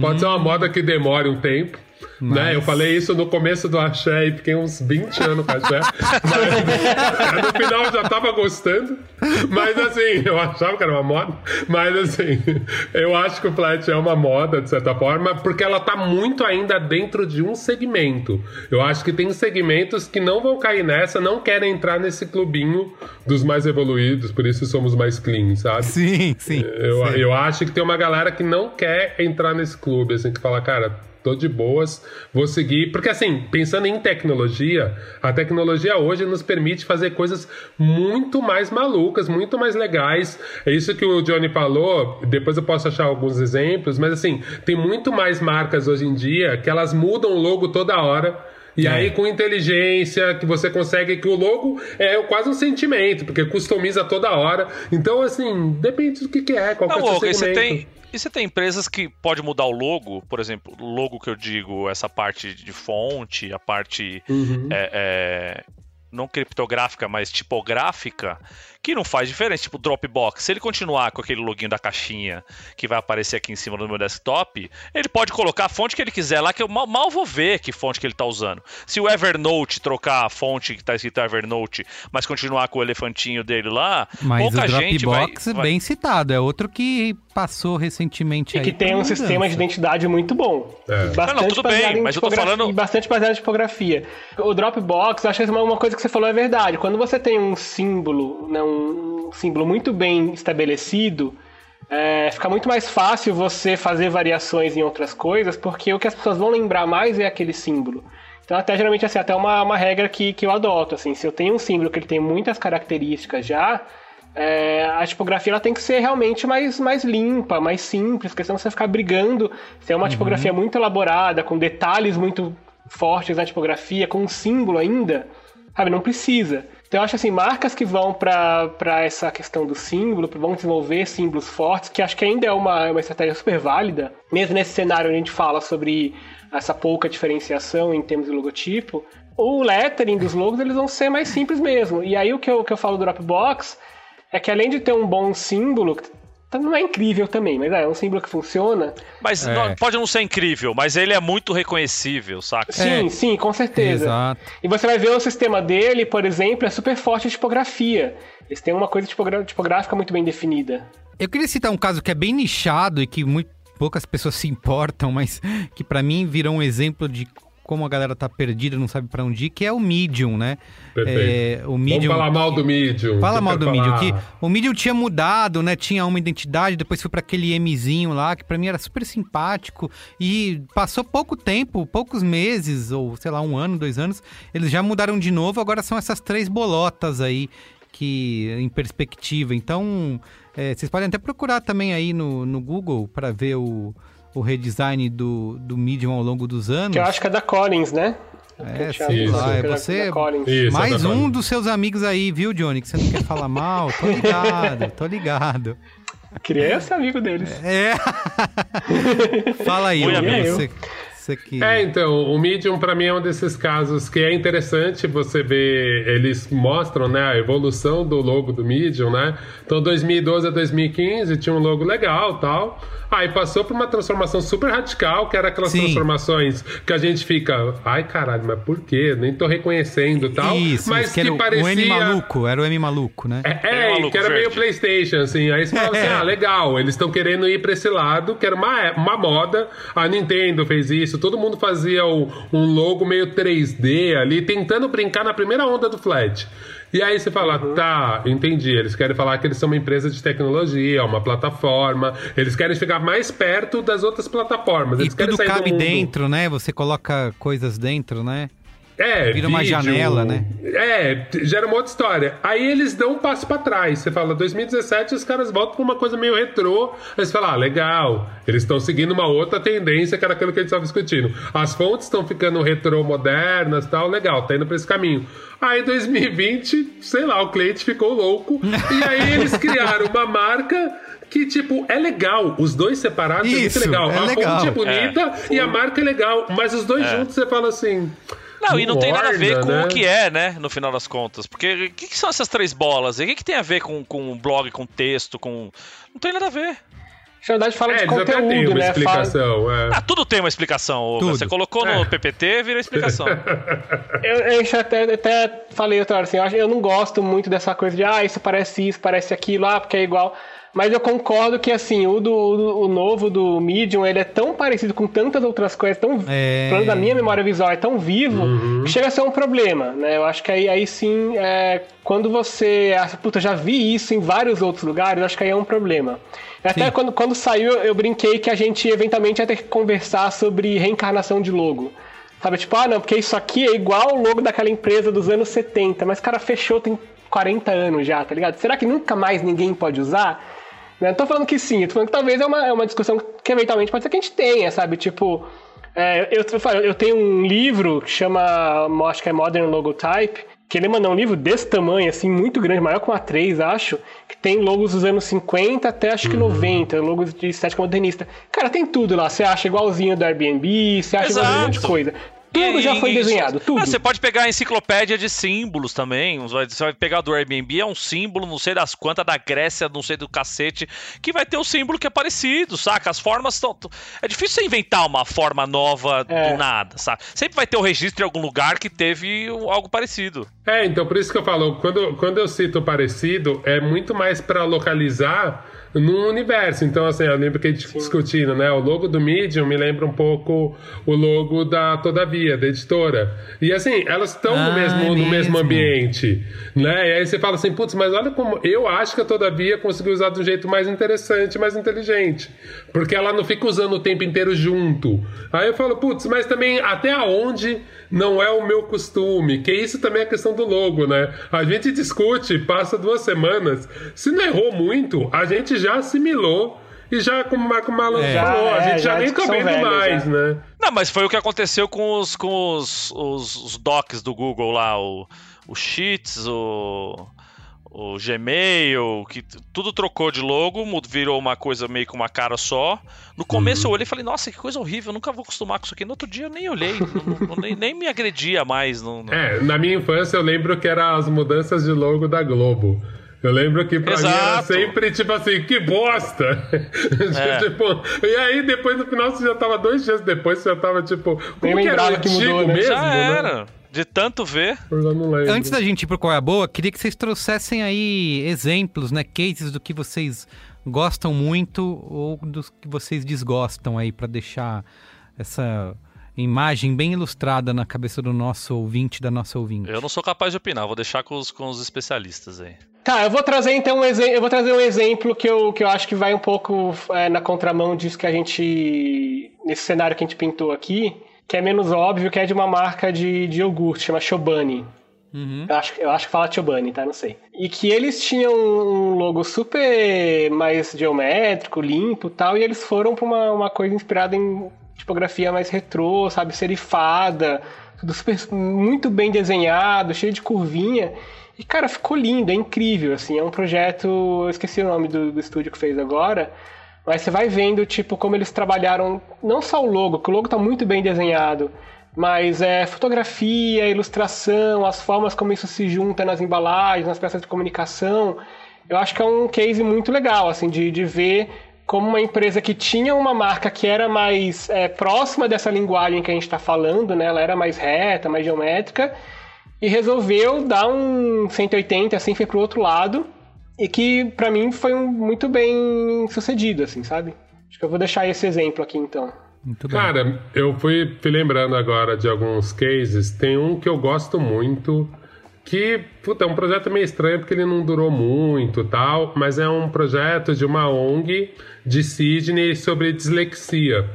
Pode hum. ser uma uhum. moda que demore um tempo. Mas... Né? Eu falei isso no começo do Axé e fiquei uns 20 anos com Axé. mas no final eu já tava gostando. Mas assim, eu achava que era uma moda. Mas assim, eu acho que o Flat é uma moda, de certa forma, porque ela tá muito ainda dentro de um segmento. Eu acho que tem segmentos que não vão cair nessa, não querem entrar nesse clubinho dos mais evoluídos, por isso somos mais clean, sabe? Sim, sim. Eu, sim. eu acho que tem uma galera que não quer entrar nesse clube, assim, que fala, cara tô de boas, vou seguir. Porque, assim, pensando em tecnologia, a tecnologia hoje nos permite fazer coisas muito mais malucas, muito mais legais. É isso que o Johnny falou, depois eu posso achar alguns exemplos, mas, assim, tem muito mais marcas hoje em dia que elas mudam o logo toda hora. E é. aí, com inteligência, que você consegue que o logo é quase um sentimento, porque customiza toda hora. Então, assim, depende do que, que é, qual Não, que é o segmento. Você tem, e você tem empresas que pode mudar o logo, por exemplo, o logo que eu digo, essa parte de fonte, a parte uhum. é, é, não criptográfica, mas tipográfica, que não faz diferença. Tipo, Dropbox, se ele continuar com aquele login da caixinha que vai aparecer aqui em cima do meu desktop, ele pode colocar a fonte que ele quiser lá, que eu mal, mal vou ver que fonte que ele está usando. Se o Evernote trocar a fonte que está escrito Evernote, mas continuar com o elefantinho dele lá, mas pouca o gente Dropbox vai, é bem citado, é outro que passou recentemente e aí. que tem um mudança. sistema de identidade muito bom. É. Bastante não, não, tudo bem, mas eu tô falando... bastante baseado em tipografia. O Dropbox, acho que uma coisa que você falou é verdade. Quando você tem um símbolo, né, um símbolo muito bem estabelecido, é, fica muito mais fácil você fazer variações em outras coisas, porque o que as pessoas vão lembrar mais é aquele símbolo. Então, até geralmente, assim, até uma, uma regra que, que eu adoto, assim, se eu tenho um símbolo que ele tem muitas características já, é, a tipografia ela tem que ser realmente mais, mais limpa, mais simples, porque senão você ficar brigando. Se é uma uhum. tipografia muito elaborada, com detalhes muito fortes na tipografia, com um símbolo ainda, sabe, não precisa. Então eu acho assim, marcas que vão para essa questão do símbolo, vão desenvolver símbolos fortes, que acho que ainda é uma, uma estratégia super válida, mesmo nesse cenário onde a gente fala sobre essa pouca diferenciação em termos de logotipo, o lettering dos logos eles vão ser mais simples mesmo. E aí o que eu, que eu falo do Dropbox é que além de ter um bom símbolo, não é incrível também, mas é, é um símbolo que funciona. Mas é. não, pode não ser incrível, mas ele é muito reconhecível, saca? Sim, é. sim, com certeza. Exato. E você vai ver o sistema dele, por exemplo, é super forte em tipografia. Eles têm uma coisa tipográfica muito bem definida. Eu queria citar um caso que é bem nichado e que muito poucas pessoas se importam, mas que para mim virou um exemplo de como a galera tá perdida, não sabe pra onde ir, que é o Medium, né? Perfeito. É, o Medium. Vamos falar mal do Medium. Fala mal do Medium, que falar? o Medium tinha mudado, né? Tinha uma identidade, depois foi pra aquele Mzinho lá, que pra mim era super simpático. E passou pouco tempo, poucos meses, ou sei lá, um ano, dois anos, eles já mudaram de novo, agora são essas três bolotas aí que em perspectiva. Então, é, vocês podem até procurar também aí no, no Google pra ver o, o redesign do, do Medium ao longo dos anos. Que eu acho que é da Collins, né? É, Eu sei visto lá, é você. Collins. Isso, Mais um exatamente. dos seus amigos aí, viu, Johnny? Que você não quer falar mal? Tô ligado, tô ligado. Queria ser amigo deles. É. Fala aí, Oi, Hugo, amigo. Que. É, então, o Medium pra mim é um desses casos que é interessante você ver, eles mostram, né, a evolução do logo do Medium, né? Então, 2012 a 2015 tinha um logo legal, tal. Aí passou por uma transformação super radical, que era aquelas Sim. transformações que a gente fica, ai caralho, mas por quê? Nem tô reconhecendo, tal. Isso, mas isso, que era o- parecia o M maluco, era o M maluco, né? é, É, é, maluco que era meio verde. PlayStation, assim. Aí você falava assim: ah, legal, eles estão querendo ir pra esse lado, que era uma, uma moda. A Nintendo fez isso, todo mundo fazia o- um logo meio 3D ali, tentando brincar na primeira onda do Flat. E aí você fala, tá, entendi. Eles querem falar que eles são uma empresa de tecnologia, uma plataforma. Eles querem chegar mais perto das outras plataformas. E Eles querem tudo cabe dentro, né? Você coloca coisas dentro, né? É, Vira uma janela, né? É, gera uma outra história. Aí eles dão um passo pra trás. Você fala, 2017, os caras voltam pra uma coisa meio retrô. Aí você fala, ah, legal. Eles estão seguindo uma outra tendência que era aquilo que a gente estava discutindo. As fontes estão ficando retrô modernas tal, legal, tá indo pra esse caminho. Aí 2020, sei lá, o cliente ficou louco. e aí eles criaram uma marca que, tipo, é legal. Os dois separados Isso, é muito legal. é a legal. fonte é bonita e a marca é legal. Mas os dois juntos você fala assim. Não, e não tem nada a ver com né? o que é, né? No final das contas. Porque o que, que são essas três bolas? O que, que tem a ver com, com blog, com texto, com. Não tem nada a ver. Na verdade, fala É, de conteúdo, uma né? Fala... explicação. é. Ah, tudo tem uma explicação. Tudo. Você colocou no É. PPT, vira explicação. Eu, eu até, até falei outra hora assim, eu, acho- eu não gosto muito dessa coisa de ah, isso parece isso, parece aquilo, ah, porque é igual. Mas eu concordo que assim, o, do, o novo do Medium, ele é tão parecido com tantas outras coisas, tão É. falando da minha memória visual, é tão vivo, que chega a ser um problema, né? Eu acho que aí, aí sim, é, quando você acha, puta, já vi isso em vários outros lugares, eu acho que aí é um problema. Até Sim. quando, quando saiu, eu brinquei que a gente eventualmente ia ter que conversar sobre reencarnação de logo. Sabe, tipo, ah, não, porque isso aqui é igual o logo daquela empresa dos anos 70, mas cara fechou tem 40 anos já, tá ligado? Será que nunca mais ninguém pode usar? Né, Não tô falando que sim, tô falando que talvez é uma, é uma discussão que eventualmente pode ser que a gente tenha, sabe? Tipo, é, eu, eu eu tenho um livro que chama, acho que é Modern Logotype, que ele mandou um livro desse tamanho, assim, muito grande, maior que uma A3, acho, que tem logos dos anos 50 até acho que 90, logos de estética modernista. Cara, tem tudo lá, você acha igualzinho do Airbnb, você acha igualzinho um monte de coisa. Tudo E- já foi e- desenhado, tudo. Ah, você pode pegar a enciclopédia de símbolos também. Você vai pegar do Airbnb, é um símbolo, não sei das quantas, da Grécia, não sei do cacete, que vai ter o símbolo que é parecido, saca? As formas estão. É difícil você inventar uma forma nova É. do nada, sabe? Sempre vai ter o registro em algum lugar que teve um- algo parecido. É, então por isso que eu falo, quando, quando eu cito parecido, é muito mais pra localizar num universo. Então, assim, eu lembro que a gente discutindo, né? O logo do Medium me lembra um pouco o logo da Todavia, da editora. E assim, elas estão Ah, no, mesmo, é no mesmo mesmo. ambiente, né? E aí você fala assim, putz, mas olha como eu acho que a Todavia conseguiu usar de um jeito mais interessante, mais inteligente. Porque ela não fica usando o tempo inteiro junto. Aí eu falo, putz, mas também até aonde não é o meu costume, que isso também é questão do logo, né? A gente discute, passa duas semanas, se não errou muito, a gente já assimilou e já, como o Marco Malan É. falou, a Já, é, gente já, já é nem tá vendo mais, já. né? Não, mas foi o que aconteceu com os, com os, os, os docs do Google lá, o, o Sheets, o, o Gmail, que tudo trocou de logo, virou uma coisa meio com uma cara só. No começo eu olhei e falei, nossa, que coisa horrível, eu nunca vou acostumar com isso aqui. No outro dia eu nem olhei, não- não- nem, nem me agredia mais. Não, não- É, na minha infância eu lembro que eram as mudanças de logo da Globo. Eu lembro que pra mim era Exato. sempre tipo assim, que bosta! É. tipo, e aí depois no final você já tava dois dias depois, você já tava tipo, como que era que antigo mudou, né? mesmo, Já né? era. De tanto ver. Antes da gente ir pro Qual é a Boa, queria que vocês trouxessem aí exemplos, né? Cases do que vocês gostam muito ou dos que vocês desgostam aí, pra deixar essa, imagem bem ilustrada na cabeça do nosso ouvinte, da nossa ouvinte. Eu não sou capaz de opinar, vou deixar com os, com os especialistas aí. Tá, eu vou trazer então um exemplo. Eu vou trazer um exemplo que eu, que eu acho que vai um pouco é, na contramão disso que a gente. nesse cenário que a gente pintou aqui, que é menos óbvio, que é de uma marca de, de iogurte, chama Chobani. Uhum. Eu, acho, eu acho que fala Chobani, tá? Não sei. E que eles tinham um logo super mais geométrico, limpo e tal, e eles foram pra uma, uma coisa inspirada em tipografia mais retrô, sabe? Serifada, tudo super, muito bem desenhado, cheio de curvinha. E, cara, ficou lindo, é incrível, assim. É um projeto. Eu esqueci o nome do, do estúdio que fez agora. Mas você vai vendo, tipo, como eles trabalharam. Não só o logo, que o logo tá muito bem desenhado. Mas é fotografia, ilustração, as formas como isso se junta nas embalagens, nas peças de comunicação. Eu acho que é um case muito legal, assim, de, de ver como uma empresa que tinha uma marca que era mais é, próxima dessa linguagem que a gente está falando, né? Ela era mais reta, mais geométrica e resolveu dar um 180 assim foi pro outro lado e que para mim foi um, muito bem sucedido assim sabe acho que eu vou deixar esse exemplo aqui então Muito bem. Cara, eu fui, fui lembrando agora de alguns cases. Tem um que eu gosto muito, que puta, é um projeto meio estranho porque ele não durou muito tal, mas é um projeto de uma ONG de Sydney sobre dislexia.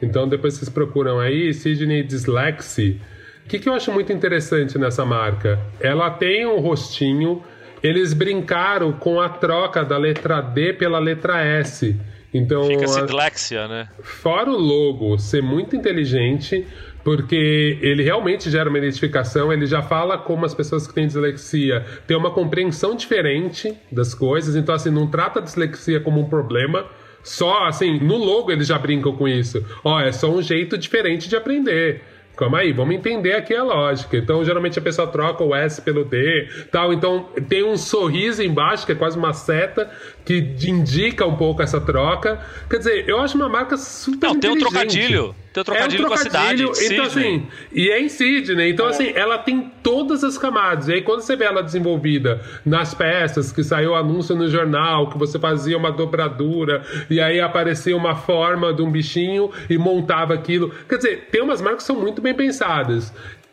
Então depois vocês procuram aí, Sydney Dyslexia. O que, que eu acho muito interessante nessa marca? Ela tem um rostinho, eles brincaram com a troca da letra D pela letra S. Então, Fica a- dislexia, né? Fora o logo ser muito inteligente, porque ele realmente gera uma identificação, ele já fala como as pessoas que têm dislexia têm uma compreensão diferente das coisas, então assim, não trata a dislexia como um problema. Só assim, no logo eles já brincam com isso. Ó, é só um jeito diferente de aprender. Calma aí, vamos entender aqui a lógica. Então, geralmente a pessoa troca o S pelo D, tal. Então, tem um sorriso embaixo, que é quase uma seta, que indica um pouco essa troca. Quer dizer, eu acho uma marca super Não, tem um trocadilho. Tem um trocadilho é um com a cidade. trocadilho, de Então, assim, e é em Sydney. Então, assim, ela tem todas as camadas. E aí, quando você vê ela desenvolvida nas peças, que saiu anúncio no jornal, que você fazia uma dobradura, e aí aparecia uma forma de um bichinho e montava aquilo. Quer dizer, tem umas marcas que são muito bem pensadas.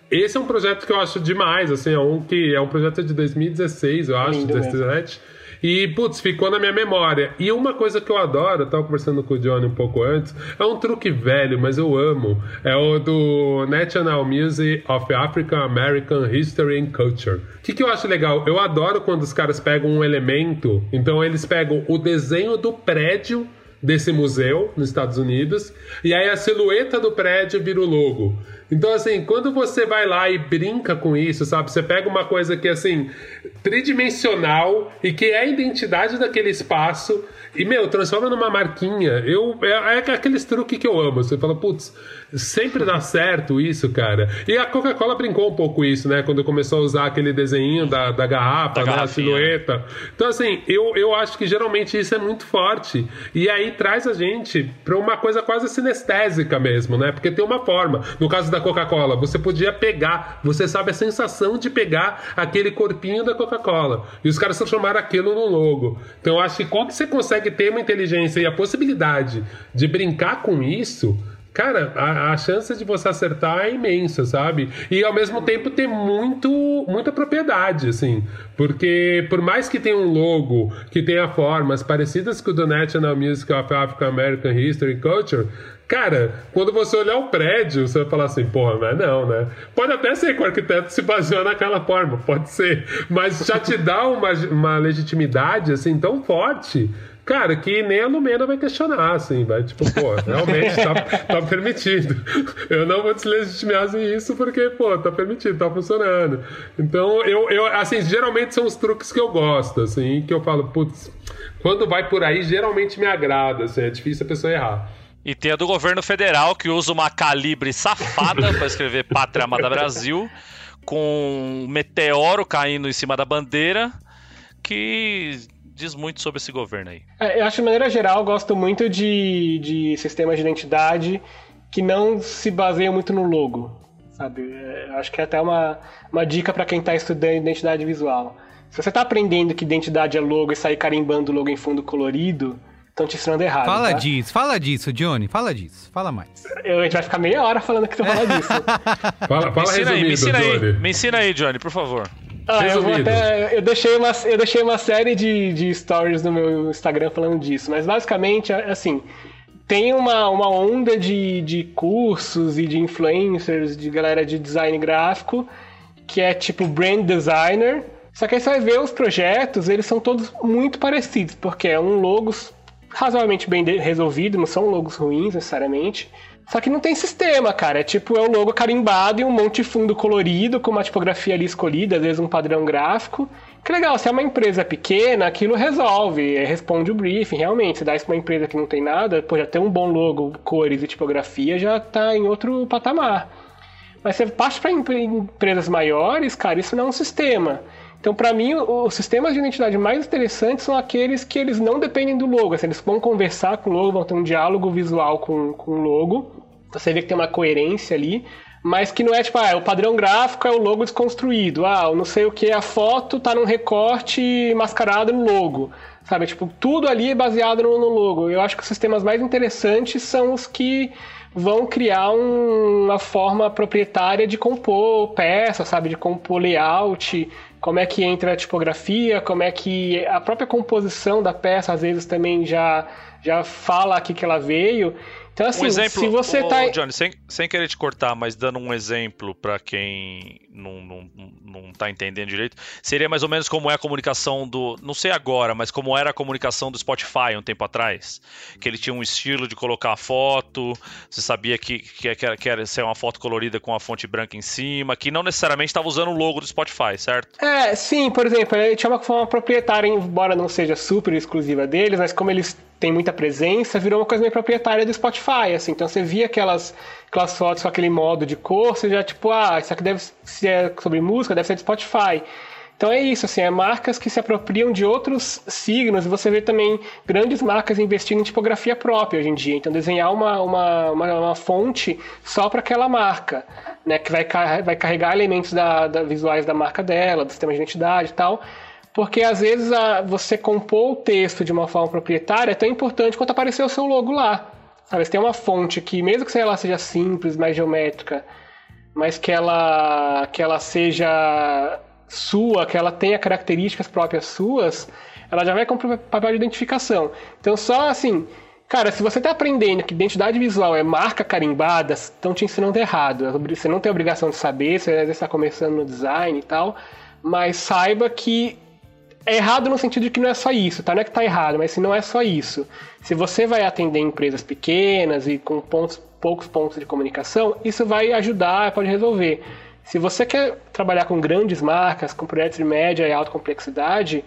Esse é um projeto que eu acho demais, assim, é um que é um projeto de 2016, eu acho, Lindo da mesmo. E, putz, ficou na minha memória. E uma coisa que eu adoro, eu tava conversando com o Johnny um pouco antes, é um truque velho, mas eu amo. É o do National Museum of African American History and Culture. O que, que eu acho legal? Eu adoro quando os caras pegam um elemento, então eles pegam o desenho do prédio desse museu nos Estados Unidos, e aí a silhueta do prédio vira o logo. Então, assim, quando você vai lá e brinca com isso, sabe? Você pega uma coisa que, assim, tridimensional e que é a identidade daquele espaço e, meu, transforma numa marquinha. Eu, é, é aqueles truques que eu amo. Você fala, putz, sempre dá certo isso, cara. E a Coca-Cola brincou um pouco isso, né? Quando começou a usar aquele desenho da, da garrafa, Da né? A silhueta. Então, assim, eu, eu acho que geralmente isso é muito forte. E aí traz a gente pra uma coisa quase sinestésica mesmo, né? Porque tem uma forma. No caso da Coca-Cola, você podia pegar, você sabe a sensação de pegar aquele corpinho da Coca-Cola. E os caras transformaram aquilo no logo. Então, eu acho que quando você consegue ter uma inteligência e a possibilidade de brincar com isso. Cara, a, a chance de você acertar é imensa, sabe? E ao mesmo tempo ter muito, muita propriedade, assim. Porque por mais que tenha um logo que tenha formas parecidas com o do National Music of African American History and Culture, cara, quando você olhar o prédio, você vai falar assim, porra, mas não, né? Pode até ser que o arquiteto se baseou naquela forma, pode ser. Mas já te dá uma, uma legitimidade, assim, tão forte Cara, que nem a Lumena vai questionar, assim, vai tipo, pô, realmente tá, tá permitido. Eu não vou deslegitimar isso porque, pô, tá permitido, tá funcionando. Então, eu, eu, assim, geralmente são os truques que eu gosto, assim, que eu falo, putz, quando vai por aí, geralmente me agrada, assim, é difícil a pessoa errar. E tem a do governo federal que usa uma calibre safada para escrever Pátria Amada Brasil, com um meteoro caindo em cima da bandeira, que diz muito sobre esse governo aí. É, eu acho, de maneira geral, gosto muito de, de sistemas de identidade que não se baseiam muito no logo, sabe? É, eu acho que é até uma, uma dica para quem está estudando identidade visual. Se você está aprendendo que identidade é logo e sair carimbando o logo em fundo colorido, estão te ensinando errado. Fala tá? disso, fala disso, Johnny. Fala disso. Fala mais. Eu, a gente vai ficar meia hora falando que tu fala disso. Fala, Me fala ensina aí, me ensina aí. Me ensina aí, Johnny, por favor. Ah, eu, até, eu, deixei uma, eu deixei uma série de, de stories no meu Instagram falando disso, mas basicamente, assim, tem uma, uma onda de, de cursos e de influencers, de galera de design gráfico, que é tipo brand designer. Só que aí você vai ver os projetos, eles são todos muito parecidos, porque é um logo razoavelmente bem resolvido, não são logos ruins necessariamente. Só que não tem sistema, cara. É tipo, é o logo carimbado e um monte de fundo colorido, com uma tipografia ali escolhida, às vezes um padrão gráfico. Que legal, se é uma empresa pequena, aquilo resolve, é, responde o briefing, realmente. Se dá isso pra uma empresa que não tem nada, pô, já tem um bom logo, cores e tipografia, já tá em outro patamar. Mas você parte para empresas maiores, cara, isso não é um sistema. Então, para mim, os sistemas de identidade mais interessantes são aqueles que eles não dependem do logo. Assim, eles vão conversar com o logo, vão ter um diálogo visual com, com o logo. Você vê que tem uma coerência ali, mas que não é tipo, ah, o padrão gráfico é o logo desconstruído. Ah, não sei o que, a foto tá num recorte mascarado no logo. Sabe, tipo, tudo ali é baseado no, no logo. Eu acho que os sistemas mais interessantes são os que vão criar um- uma forma proprietária de compor peça, sabe, de compor layout, como é que entra a tipografia, como é que a própria composição da peça às vezes também já já fala aqui que ela veio. Então assim, um exemplo, se você ô, tá Johnny, sem, sem querer te cortar, mas dando um exemplo pra quem não, não, não tá entendendo direito, seria mais ou menos como é a comunicação do. Não sei agora, mas como era a comunicação do Spotify um tempo atrás. Que ele tinha um estilo de colocar a foto, você sabia que, que, que, era, que era ser uma foto colorida com a fonte branca em cima, que não necessariamente estava usando o logo do Spotify, certo? É, sim, por exemplo, ele tinha uma forma proprietária, embora não seja super exclusiva deles, mas como eles têm muita presença, virou uma coisa meio proprietária do Spotify, assim. Então você via aquelas, aquelas fotos com aquele modo de cor, você já tipo, ah, isso aqui deve se é sobre música, deve ser do Spotify. Então é isso, assim, é marcas que se apropriam de outros signos, e você vê também grandes marcas investindo em tipografia própria hoje em dia. Então desenhar uma, uma, uma, uma fonte só para aquela marca, né, que vai, vai carregar elementos da, da- visuais da marca dela, do sistema de identidade e tal. Porque às vezes a- você compor o texto de uma forma proprietária é tão importante quanto aparecer o seu logo lá. Sabe, você tem uma fonte que, mesmo que ela seja simples, mais geométrica, mas que ela, que ela seja sua, que ela tenha características próprias suas, ela já vai com papel de identificação. Então, só assim, cara, se você está aprendendo que identidade visual é marca carimbada, estão te ensinando errado. Você não tem obrigação de saber, você às vezes está começando no design e tal, mas saiba que é errado no sentido de que não é só isso, tá? Não é que tá errado, mas se não é só isso. Se você vai atender empresas pequenas e com pontos, poucos pontos de comunicação, isso vai ajudar, pode resolver. Se você quer trabalhar com grandes marcas, com projetos de média e alta complexidade,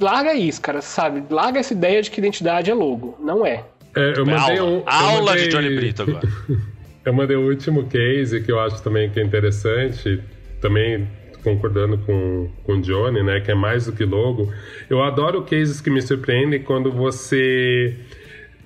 larga isso, cara, sabe? Larga essa ideia de que identidade é logo. Não é. É, eu mandei aula um, eu aula mandei- de Johnny Brito agora. Eu mandei o último case que eu acho também que é interessante, também concordando com, com o Johnny, né, que é mais do que logo. Eu adoro cases que me surpreendem quando você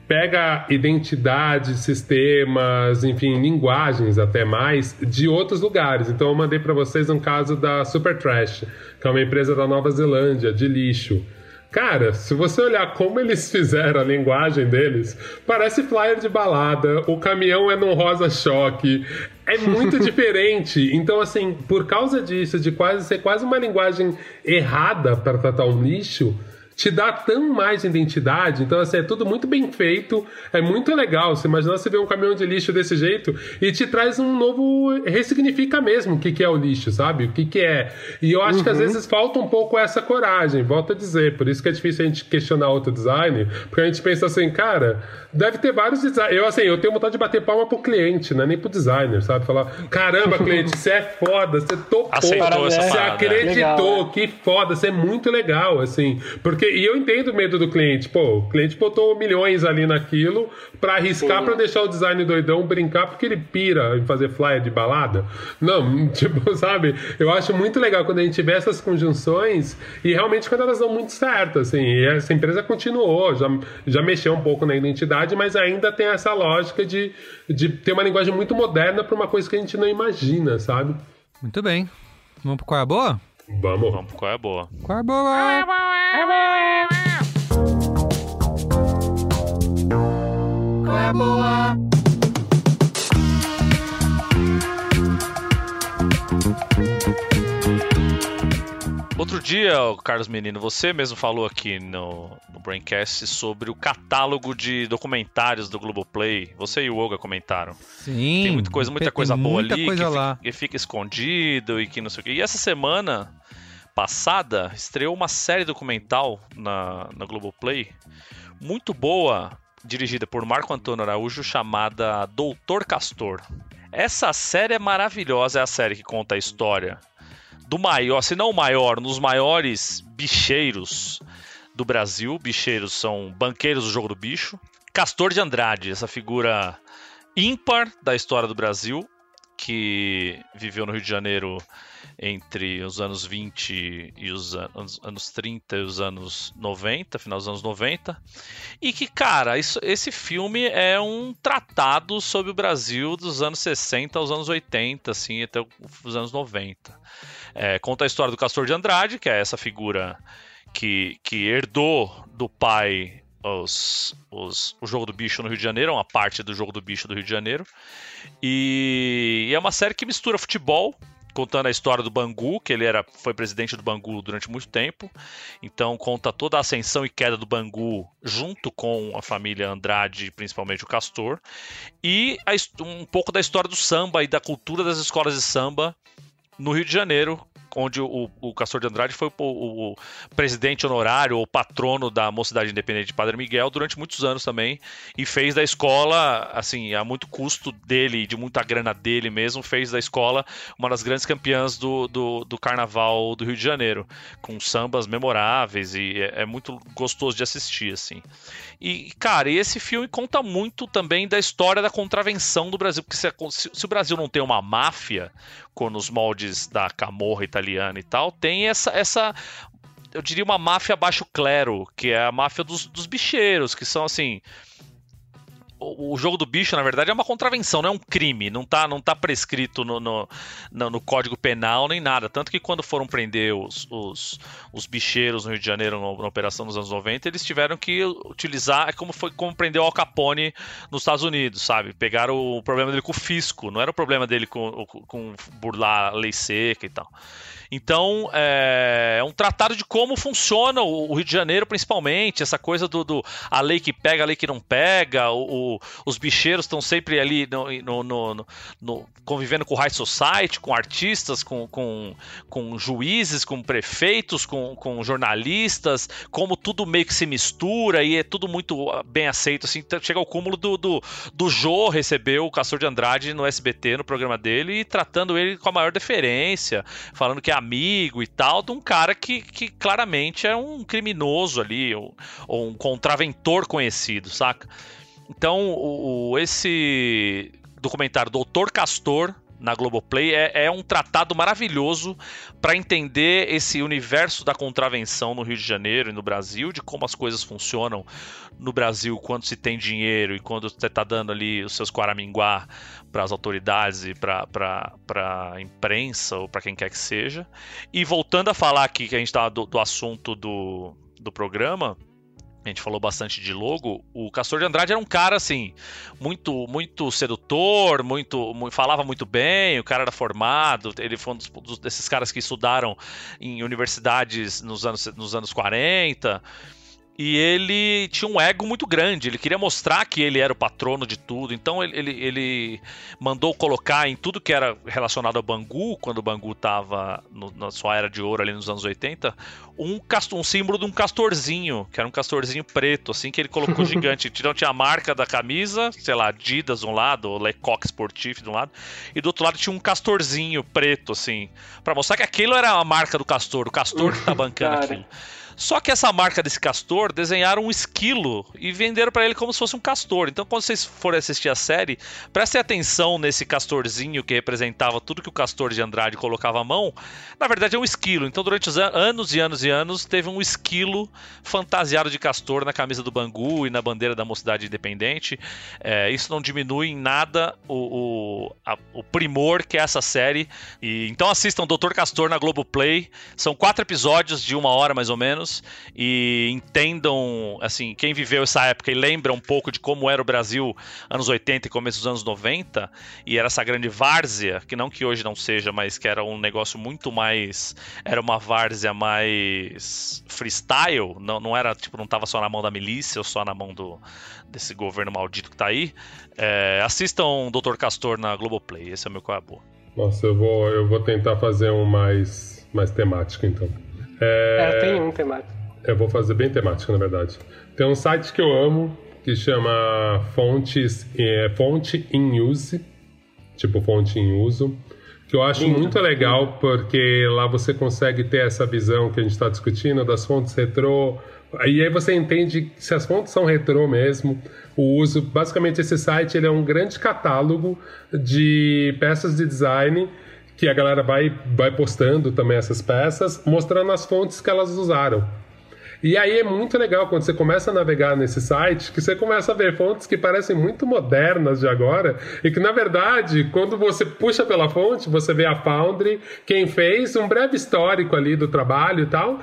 pega identidade, sistemas, enfim, linguagens até mais de outros lugares. Então eu mandei para vocês um caso da Super Trash, que é uma empresa da Nova Zelândia de lixo. Cara, se você olhar como eles fizeram a linguagem deles, parece flyer de balada, o caminhão é num rosa choque, é muito diferente. Então, assim, por causa disso, de quase ser quase uma linguagem errada para tratar um lixo, te dá tão mais identidade. Então, assim, é tudo muito bem feito, é muito legal. Você imagina você ver um caminhão de lixo desse jeito e te traz um novo. ressignifica mesmo o que, que é o lixo, sabe? O que, que é. E eu acho que às vezes falta um pouco essa coragem, volto a dizer. Por isso que é difícil a gente questionar outro design, porque a gente pensa assim, cara, deve ter vários designers. Eu, assim, eu tenho vontade de bater palma pro cliente, né? Nem pro designer, sabe? Falar, caramba, cliente, você é foda, você topou, Aceitou essa você parada, acreditou, Legal, né? que foda, você é muito legal, assim. Porque, e eu entendo o medo do cliente. Pô, o cliente botou milhões ali naquilo pra arriscar, pra deixar o design doidão brincar, porque ele pira em fazer flyer de balada. Não, tipo, sabe? Eu acho muito legal quando a gente vê essas conjunções e realmente quando elas dão muito certo, assim. E essa empresa continuou, já, já mexeu um pouco na identidade, mas ainda tem essa lógica de, de ter uma linguagem muito moderna pra uma coisa que a gente não imagina, sabe? Muito bem. Vamos pro qual é a boa? Vamos. Vamos, qual é a boa? Qual é a boa? é boa. Outro dia, Carlos Menino, você mesmo falou aqui no, no Braincast sobre o catálogo de documentários do Globoplay. Você e o Olga comentaram. Sim. Tem muita coisa, muita coisa boa muita ali coisa que, lá. Fica, que fica escondido e que não sei o quê. E essa semana passada estreou uma série documental na, na Globoplay muito boa, dirigida por Marco Antônio Araújo, chamada Doutor Castor. Essa série é maravilhosa, é a série que conta a história do maior, se não o maior, nos maiores bicheiros do Brasil. Bicheiros são banqueiros do jogo do bicho. Castor de Andrade, essa figura ímpar da história do Brasil, que viveu no Rio de Janeiro entre os anos 20 e os anos, anos 30 e os anos 90, final dos anos 90. E que, cara, isso, esse filme é um tratado sobre o Brasil dos anos 60 aos anos 80, assim, até os anos 90. É, conta a história do Castor de Andrade, que é essa figura que, que herdou do pai os, os, o Jogo do Bicho no Rio de Janeiro, uma parte do Jogo do Bicho do Rio de Janeiro. E, e é uma série que mistura futebol contando a história do Bangu, que ele era, foi presidente do Bangu durante muito tempo. Então conta toda a ascensão e queda do Bangu junto com a família Andrade, principalmente o Castor, e a, um pouco da história do samba e da cultura das escolas de samba no Rio de Janeiro, onde o, o Castor de Andrade foi o, o, presidente honorário ou patrono da Mocidade Independente de Padre Miguel durante muitos anos também e fez da escola, assim, a muito custo dele, de muita grana dele mesmo, fez da escola uma das grandes campeãs do, do, do Carnaval do Rio de Janeiro, com sambas memoráveis e é, é muito gostoso de assistir, assim. E, cara, esse filme conta muito também da história da contravenção do Brasil, porque se, se, se o Brasil não tem uma máfia, com nos moldes da camorra italiana e tal, tem essa, essa eu diria uma máfia baixo clero, que é a máfia dos, dos bicheiros, que são assim. O, o, jogo do bicho, na verdade, é uma contravenção, não é um crime, não tá, não tá prescrito no, no, no, no Código Penal nem nada. Tanto que quando foram prender os, os, os bicheiros no Rio de Janeiro na, na, operação dos anos 90, eles tiveram que utilizar. É como foi como prender o Al Capone nos Estados Unidos, sabe? Pegaram o problema dele com o fisco, não era o problema dele com, com burlar a lei seca e tal. Então, é, é, um tratado de como funciona o, Rio de Janeiro, principalmente, essa coisa do, do a lei que pega, a lei que não pega, o, o, os bicheiros estão sempre ali no, no, no, no, convivendo com high society, com artistas, com, com, com juízes, com prefeitos, com, com jornalistas, como tudo meio que se mistura e é tudo muito bem aceito, assim, chega ao cúmulo do, do, do Jô recebeu o Castor de Andrade no SBT, no programa dele, e tratando ele com a maior deferência, falando que amigo e tal de um cara que, que claramente é um criminoso ali, ou, ou um contraventor conhecido, saca? Então, o, o, esse documentário Doutor Castor na Globoplay é, é um tratado maravilhoso para entender esse universo da contravenção no Rio de Janeiro e no Brasil, de como as coisas funcionam no Brasil quando se tem dinheiro e quando você está dando ali os seus quaraminguá para as autoridades e para a imprensa ou para quem quer que seja. E voltando a falar aqui que a gente estava do, do assunto do, do programa, a gente falou bastante de logo, o Castor de Andrade era um cara assim, muito muito sedutor, muito, muito, falava muito bem, o cara era formado, ele foi um dos, desses caras que estudaram em universidades nos anos, nos anos 40. E ele tinha um ego muito grande, ele queria mostrar que ele era o patrono de tudo. Então ele, ele, ele mandou colocar em tudo que era relacionado ao Bangu, quando o Bangu estava na sua era de ouro ali nos anos 80, um, castor, um símbolo de um castorzinho, que era um castorzinho preto, assim, que ele colocou gigante. Então tinha a marca da camisa, sei lá, Adidas de um lado, Lecoq Sportif de um lado, e do outro lado tinha um castorzinho preto, assim, para mostrar que aquilo era a marca do castor, o castor que tá bancando aquilo. Só que essa marca desse castor desenharam um esquilo e venderam para ele como se fosse um castor. Então, quando vocês forem assistir a série, prestem atenção nesse castorzinho que representava tudo que o castor de Andrade colocava à mão. Na verdade, é um esquilo. Então, durante os anos e anos e anos, teve um esquilo fantasiado de castor na camisa do Bangu e na bandeira da Mocidade Independente. É, isso não diminui em nada o, o, a, o primor que é essa série. E, então, assistam Doutor Castor na Globoplay. São quatro episódios de uma hora mais ou menos quadrinhos e entendam, assim, quem viveu essa época e lembra um pouco de como era o Brasil anos 80 e começo dos anos 90, e era essa grande várzea, que não que hoje não seja, mas que era um negócio muito mais. Era uma várzea mais freestyle, não, não era, tipo, não tava só na mão da milícia ou só na mão do, desse governo maldito que tá aí. É, assistam Dr. Castor na Globoplay, esse é o meu qual é boa. Nossa, eu vou, eu vou tentar fazer um mais, mais temático, então. É, é, tem um temático. Eu vou fazer bem temático, na verdade. Tem um site que eu amo, que chama Fontes, é, Fonte in Use, tipo fonte em uso, que eu acho Lindo. muito legal, porque lá você consegue ter essa visão que a gente está discutindo das fontes retrô, e aí você entende se as fontes são retrô mesmo, o uso. Basicamente, esse site ele é um grande catálogo de peças de design que a galera vai, vai postando também essas peças, mostrando as fontes que elas usaram. E aí é muito legal quando você começa a navegar nesse site, que você começa a ver fontes que parecem muito modernas de agora, e que na verdade, quando você puxa pela fonte, você vê a Foundry, quem fez, um breve histórico ali do trabalho e tal.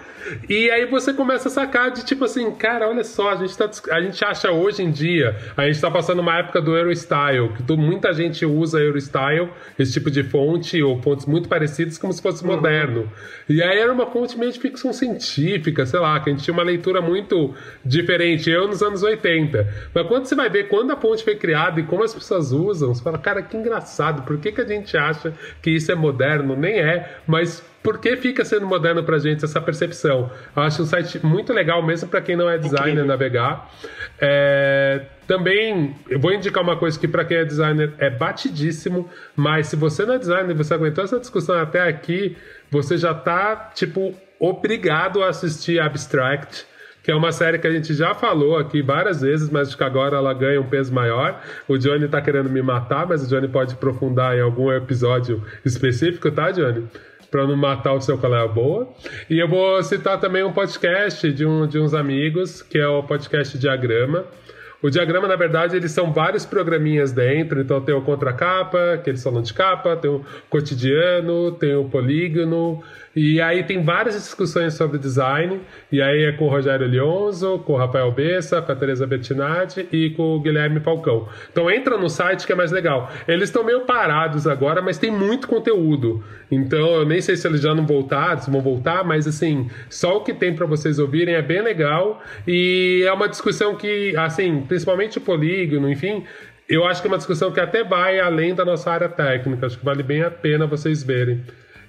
E aí você começa a sacar de tipo assim, cara, olha só, a gente, tá, a gente acha hoje em dia, a gente tá passando uma época do Eurostyle, que muita gente usa Eurostyle, esse tipo de fonte, ou fontes muito parecidas, como se fosse uhum. moderno. E aí era uma fonte meio de ficção científica, sei lá, que a gente tinha uma leitura muito diferente, eu nos anos 80. Mas quando você vai ver quando a fonte foi criada e como as pessoas usam, você fala, cara, que engraçado, por que, que a gente acha que isso é moderno? Nem é, mas por que fica sendo moderno pra gente essa percepção? Eu acho um site muito legal, mesmo para quem não é designer, Incrível. navegar. É, também, eu vou indicar uma coisa que para quem é designer é batidíssimo, mas se você não é designer e você aguentou essa discussão até aqui, você já tá, tipo, obrigado a assistir Abstract que é uma série que a gente já falou aqui várias vezes, mas que agora ela ganha um peso maior. O Johnny tá querendo me matar, mas o Johnny pode aprofundar em algum episódio específico, tá, Johnny? para não matar o seu colega boa. E eu vou citar também um podcast de, um, de uns amigos, que é o podcast Diagrama. O diagrama, na verdade, eles são vários programinhas dentro. Então tem o contracapa, que eles falam de capa, tem o cotidiano, tem o polígono, e aí tem várias discussões sobre design, e aí é com o Rogério Lionzo, com o Rafael Bessa, com a Teresa Bettinati e com o Guilherme Falcão. Então entra no site que é mais legal. Eles estão meio parados agora, mas tem muito conteúdo. Então eu nem sei se eles já não voltaram, se vão voltar, mas assim, só o que tem para vocês ouvirem é bem legal e é uma discussão que, assim, principalmente o polígono, enfim, eu acho que é uma discussão que até vai além da nossa área técnica. Acho que vale bem a pena vocês verem.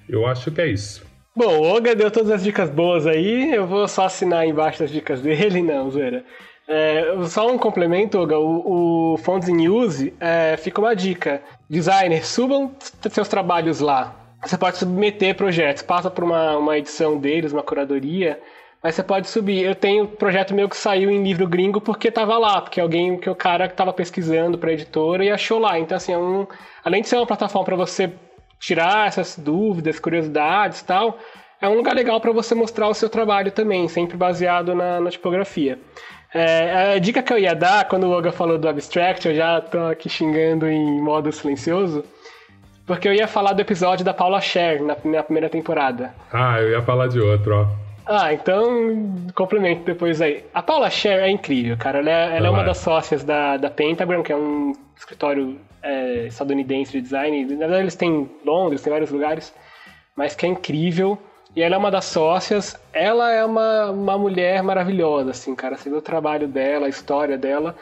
Eu acho que é isso. Bom, o deu todas as dicas boas aí, eu vou só assinar embaixo as dicas dele, não, zoeira. É, só um complemento, Olga, o, o Fonts in Use é, fica uma dica. Designers, subam seus trabalhos lá. Você pode submeter projetos, passa por uma, uma edição deles, uma curadoria, mas você pode subir. Eu tenho um projeto meu que saiu em livro gringo porque estava lá, porque alguém, que o cara estava pesquisando para editora e achou lá. Então, assim, é um, além de ser uma plataforma para você tirar essas dúvidas, curiosidades tal, é um lugar legal para você mostrar o seu trabalho também, sempre baseado na, na tipografia. É, a dica que eu ia dar, quando o Olga falou do Abstract, eu já tô aqui xingando em modo silencioso, porque eu ia falar do episódio da Paula Scher na, na primeira temporada. Ah, eu ia falar de outro, ó. Ah, então complemento depois aí. A Paula Scher é incrível, cara. Ela é, ela é uma das sócias da, da Pentagram, que é um escritório é, estadunidense de design. Na verdade, eles têm Londres, tem vários lugares, mas que é incrível. E ela é uma das sócias. Ela é uma, uma mulher maravilhosa, assim, cara. Você vê o trabalho dela, a história dela.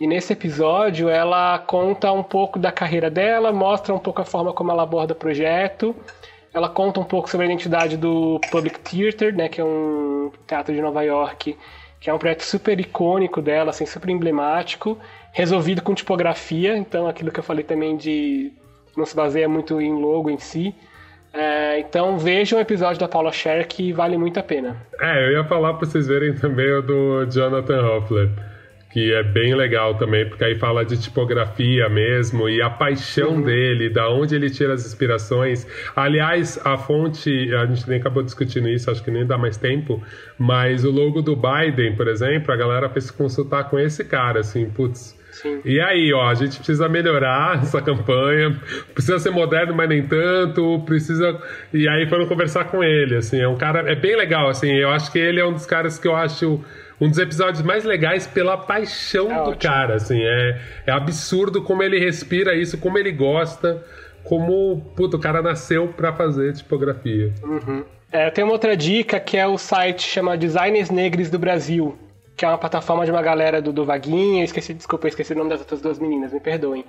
E nesse episódio ela conta um pouco da carreira dela, mostra um pouco a forma como ela aborda o projeto. Ela conta um pouco sobre a identidade do Public Theater, né, que é um teatro de Nova York, que é um projeto super icônico dela, assim, super emblemático resolvido com tipografia, então aquilo que eu falei também de não se baseia muito em logo em si. É, então vejam o episódio da Paula Scher que vale muito a pena. É, eu ia falar para vocês verem também o do Jonathan Hoffler que é bem legal também, porque aí fala de tipografia mesmo e a paixão uhum. dele, da onde ele tira as inspirações. Aliás, a fonte, a gente nem acabou discutindo isso, acho que nem dá mais tempo, mas o logo do Biden, por exemplo, a galera fez se consultar com esse cara, assim, putz, Sim. E aí, ó, a gente precisa melhorar essa campanha, precisa ser moderno, mas nem tanto, precisa. E aí foram conversar com ele, assim, é um cara, é bem legal, assim, eu acho que ele é um dos caras que eu acho um dos episódios mais legais pela paixão É do ótimo. cara, assim, é, é absurdo como ele respira isso, como ele gosta, como, puto, o cara nasceu pra fazer tipografia. É, tem uma outra dica que é o site chama Designers Negros do Brasil, que é uma plataforma de uma galera do, do Vaguinho, eu esqueci, desculpa, eu esqueci o nome das outras duas meninas, me perdoem.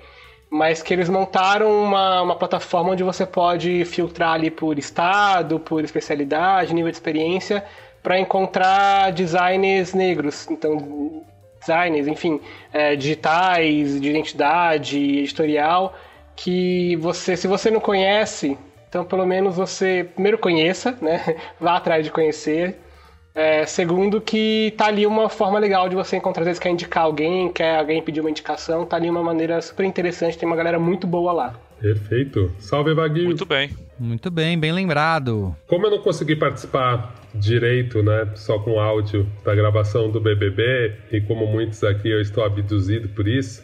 Mas que eles montaram uma, uma plataforma onde você pode filtrar ali por estado, por especialidade, nível de experiência, para encontrar designers negros. Então, designers, enfim, é, digitais, de identidade, editorial, que você, se você não conhece, então pelo menos você primeiro conheça, né? Vá atrás de conhecer. É, segundo, que tá ali uma forma legal de você encontrar, às vezes quer indicar alguém, quer alguém pedir uma indicação, tá ali uma maneira super interessante, tem uma galera muito boa lá. Perfeito. Salve, Vaguinho. Muito bem. Muito bem, bem lembrado. Como eu não consegui participar direito, né, só com áudio da gravação do BBB, e como muitos aqui eu estou abduzido por isso,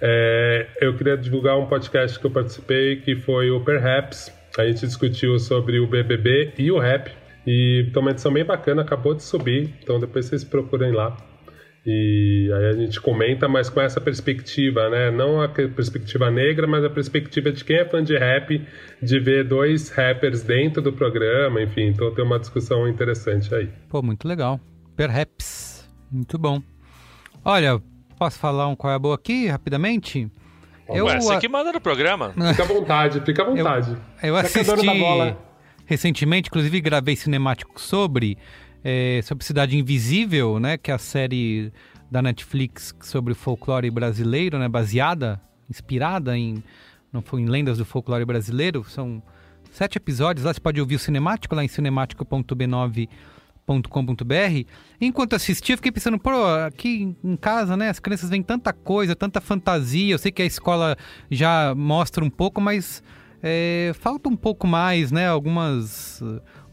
é, eu queria divulgar um podcast que eu participei, que foi o Perhaps. A gente discutiu sobre o BBB e o rap. E então, uma edição bem bacana, acabou de subir, então depois vocês procurem lá. E aí a gente comenta, mas com essa perspectiva, né? Não a perspectiva negra, mas a perspectiva de quem é fã de rap, de ver dois rappers dentro do programa, enfim. Então tem uma discussão interessante aí. Pô, muito legal. Perhaps. Muito bom. Olha, posso falar um qual é a boa aqui, rapidamente? Eu, Ué, você a- que manda no programa. Fica à vontade, fica à vontade. eu que é assisti da bola. recentemente, inclusive gravei cinemático sobre, é, sobre Cidade Invisível, né? Que é a série da Netflix sobre folclore brasileiro, né? Baseada, inspirada em, não foi em lendas do folclore brasileiro. São sete episódios lá, você pode ouvir o cinemático lá em cinemático.b9.com.br. Enquanto assistia, fiquei pensando, pô, aqui em casa, né, as crianças veem tanta coisa, tanta fantasia. Eu sei que a escola já mostra um pouco, mas é, falta um pouco mais, né? Algumas.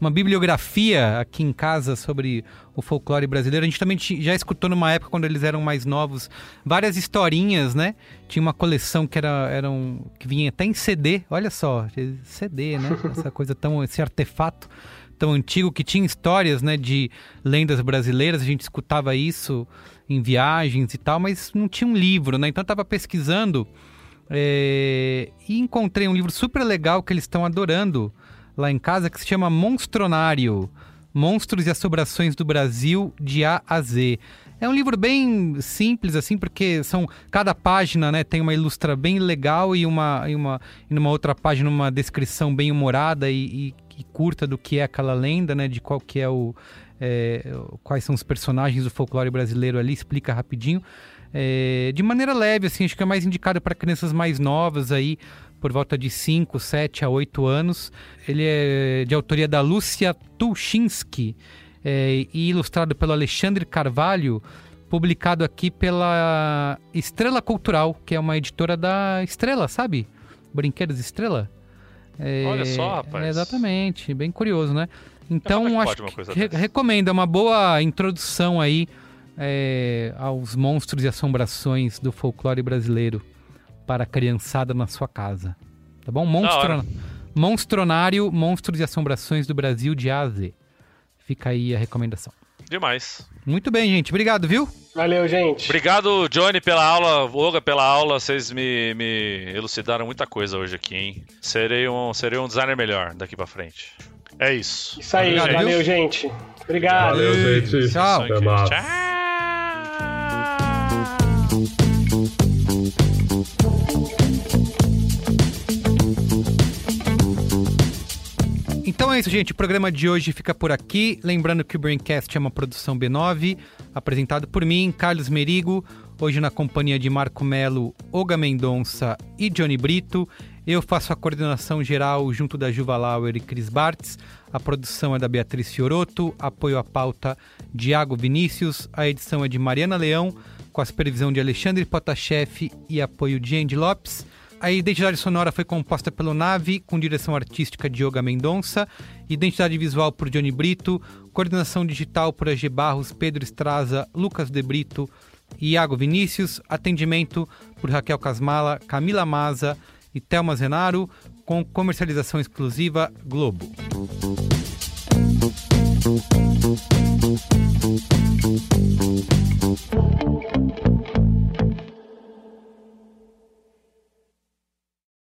Uma bibliografia aqui em casa sobre o folclore brasileiro. A gente também já escutou numa época, quando eles eram mais novos, várias historinhas, né? Tinha uma coleção que era, era um- que vinha até em CD, olha só, CD, né? Essa coisa tão. esse artefato tão antigo que tinha histórias, né, de lendas brasileiras, a gente escutava isso em viagens e tal, mas não tinha um livro, né? Então eu tava pesquisando é, e encontrei um livro super legal que eles estão adorando lá em casa, que se chama Monstronário, Monstros e Assobrações do Brasil de A a Z. É um livro bem simples, assim, porque são cada página, né, tem uma ilustra bem legal e uma e uma e numa outra página uma descrição bem humorada e, e- e curta do que é aquela lenda, né, de qual que é o é, quais são os personagens do folclore brasileiro ali, explica rapidinho. É, de maneira leve, assim, acho que é mais indicado para crianças mais novas aí, por volta de 5, 7 a 8 anos. Ele é de autoria da Lúcia Tulchinski é, e ilustrado pelo Alexandre Carvalho, publicado aqui pela Estrela Cultural, que é uma editora da Estrela, sabe? Brinquedos Estrela. É, Olha só, rapaz. exatamente, bem curioso, né? Então, que acho coisa que re- dessa? recomendo, é uma boa introdução aí é, aos monstros e assombrações do folclore brasileiro para a criançada na sua casa. Tá bom? Monstro, Monstronário, Monstros e Assombrações do Brasil de A a Z. Fica aí a recomendação. Demais. Muito bem, gente. Obrigado, viu? Valeu, gente. Obrigado, Johnny, pela aula, Olga, pela aula. Vocês me, me elucidaram muita coisa hoje aqui, hein? Serei um, serei um designer melhor daqui pra frente. É isso. Isso aí, Obrigado, valeu, viu? gente. Obrigado. Valeu, gente. Tchau. Tchau. Então é isso, gente. O programa de hoje fica por aqui. Lembrando que o Braincast é uma produção B9, apresentado por mim, Carlos Merigo, hoje na companhia de Marco Melo, Olga Mendonça e Johnny Brito. Eu faço a coordenação geral junto da Juva Lauer e Cris Bartz. A produção é da Beatriz Fioroto, apoio à pauta Diago Vinícius, a edição é de Mariana Leão, com a supervisão de Alexandre Potashev e apoio de Andy Lopes. A identidade sonora foi composta pelo Nave, com direção artística de Yoga Mendonça, identidade visual por Johnny Brito, coordenação digital por AG Barros, Pedro Estraza, Lucas De Brito, e Iago Vinícius, atendimento por Raquel Casmala, Camila Maza e Thelma Zenaro, com comercialização exclusiva Globo. Thank you.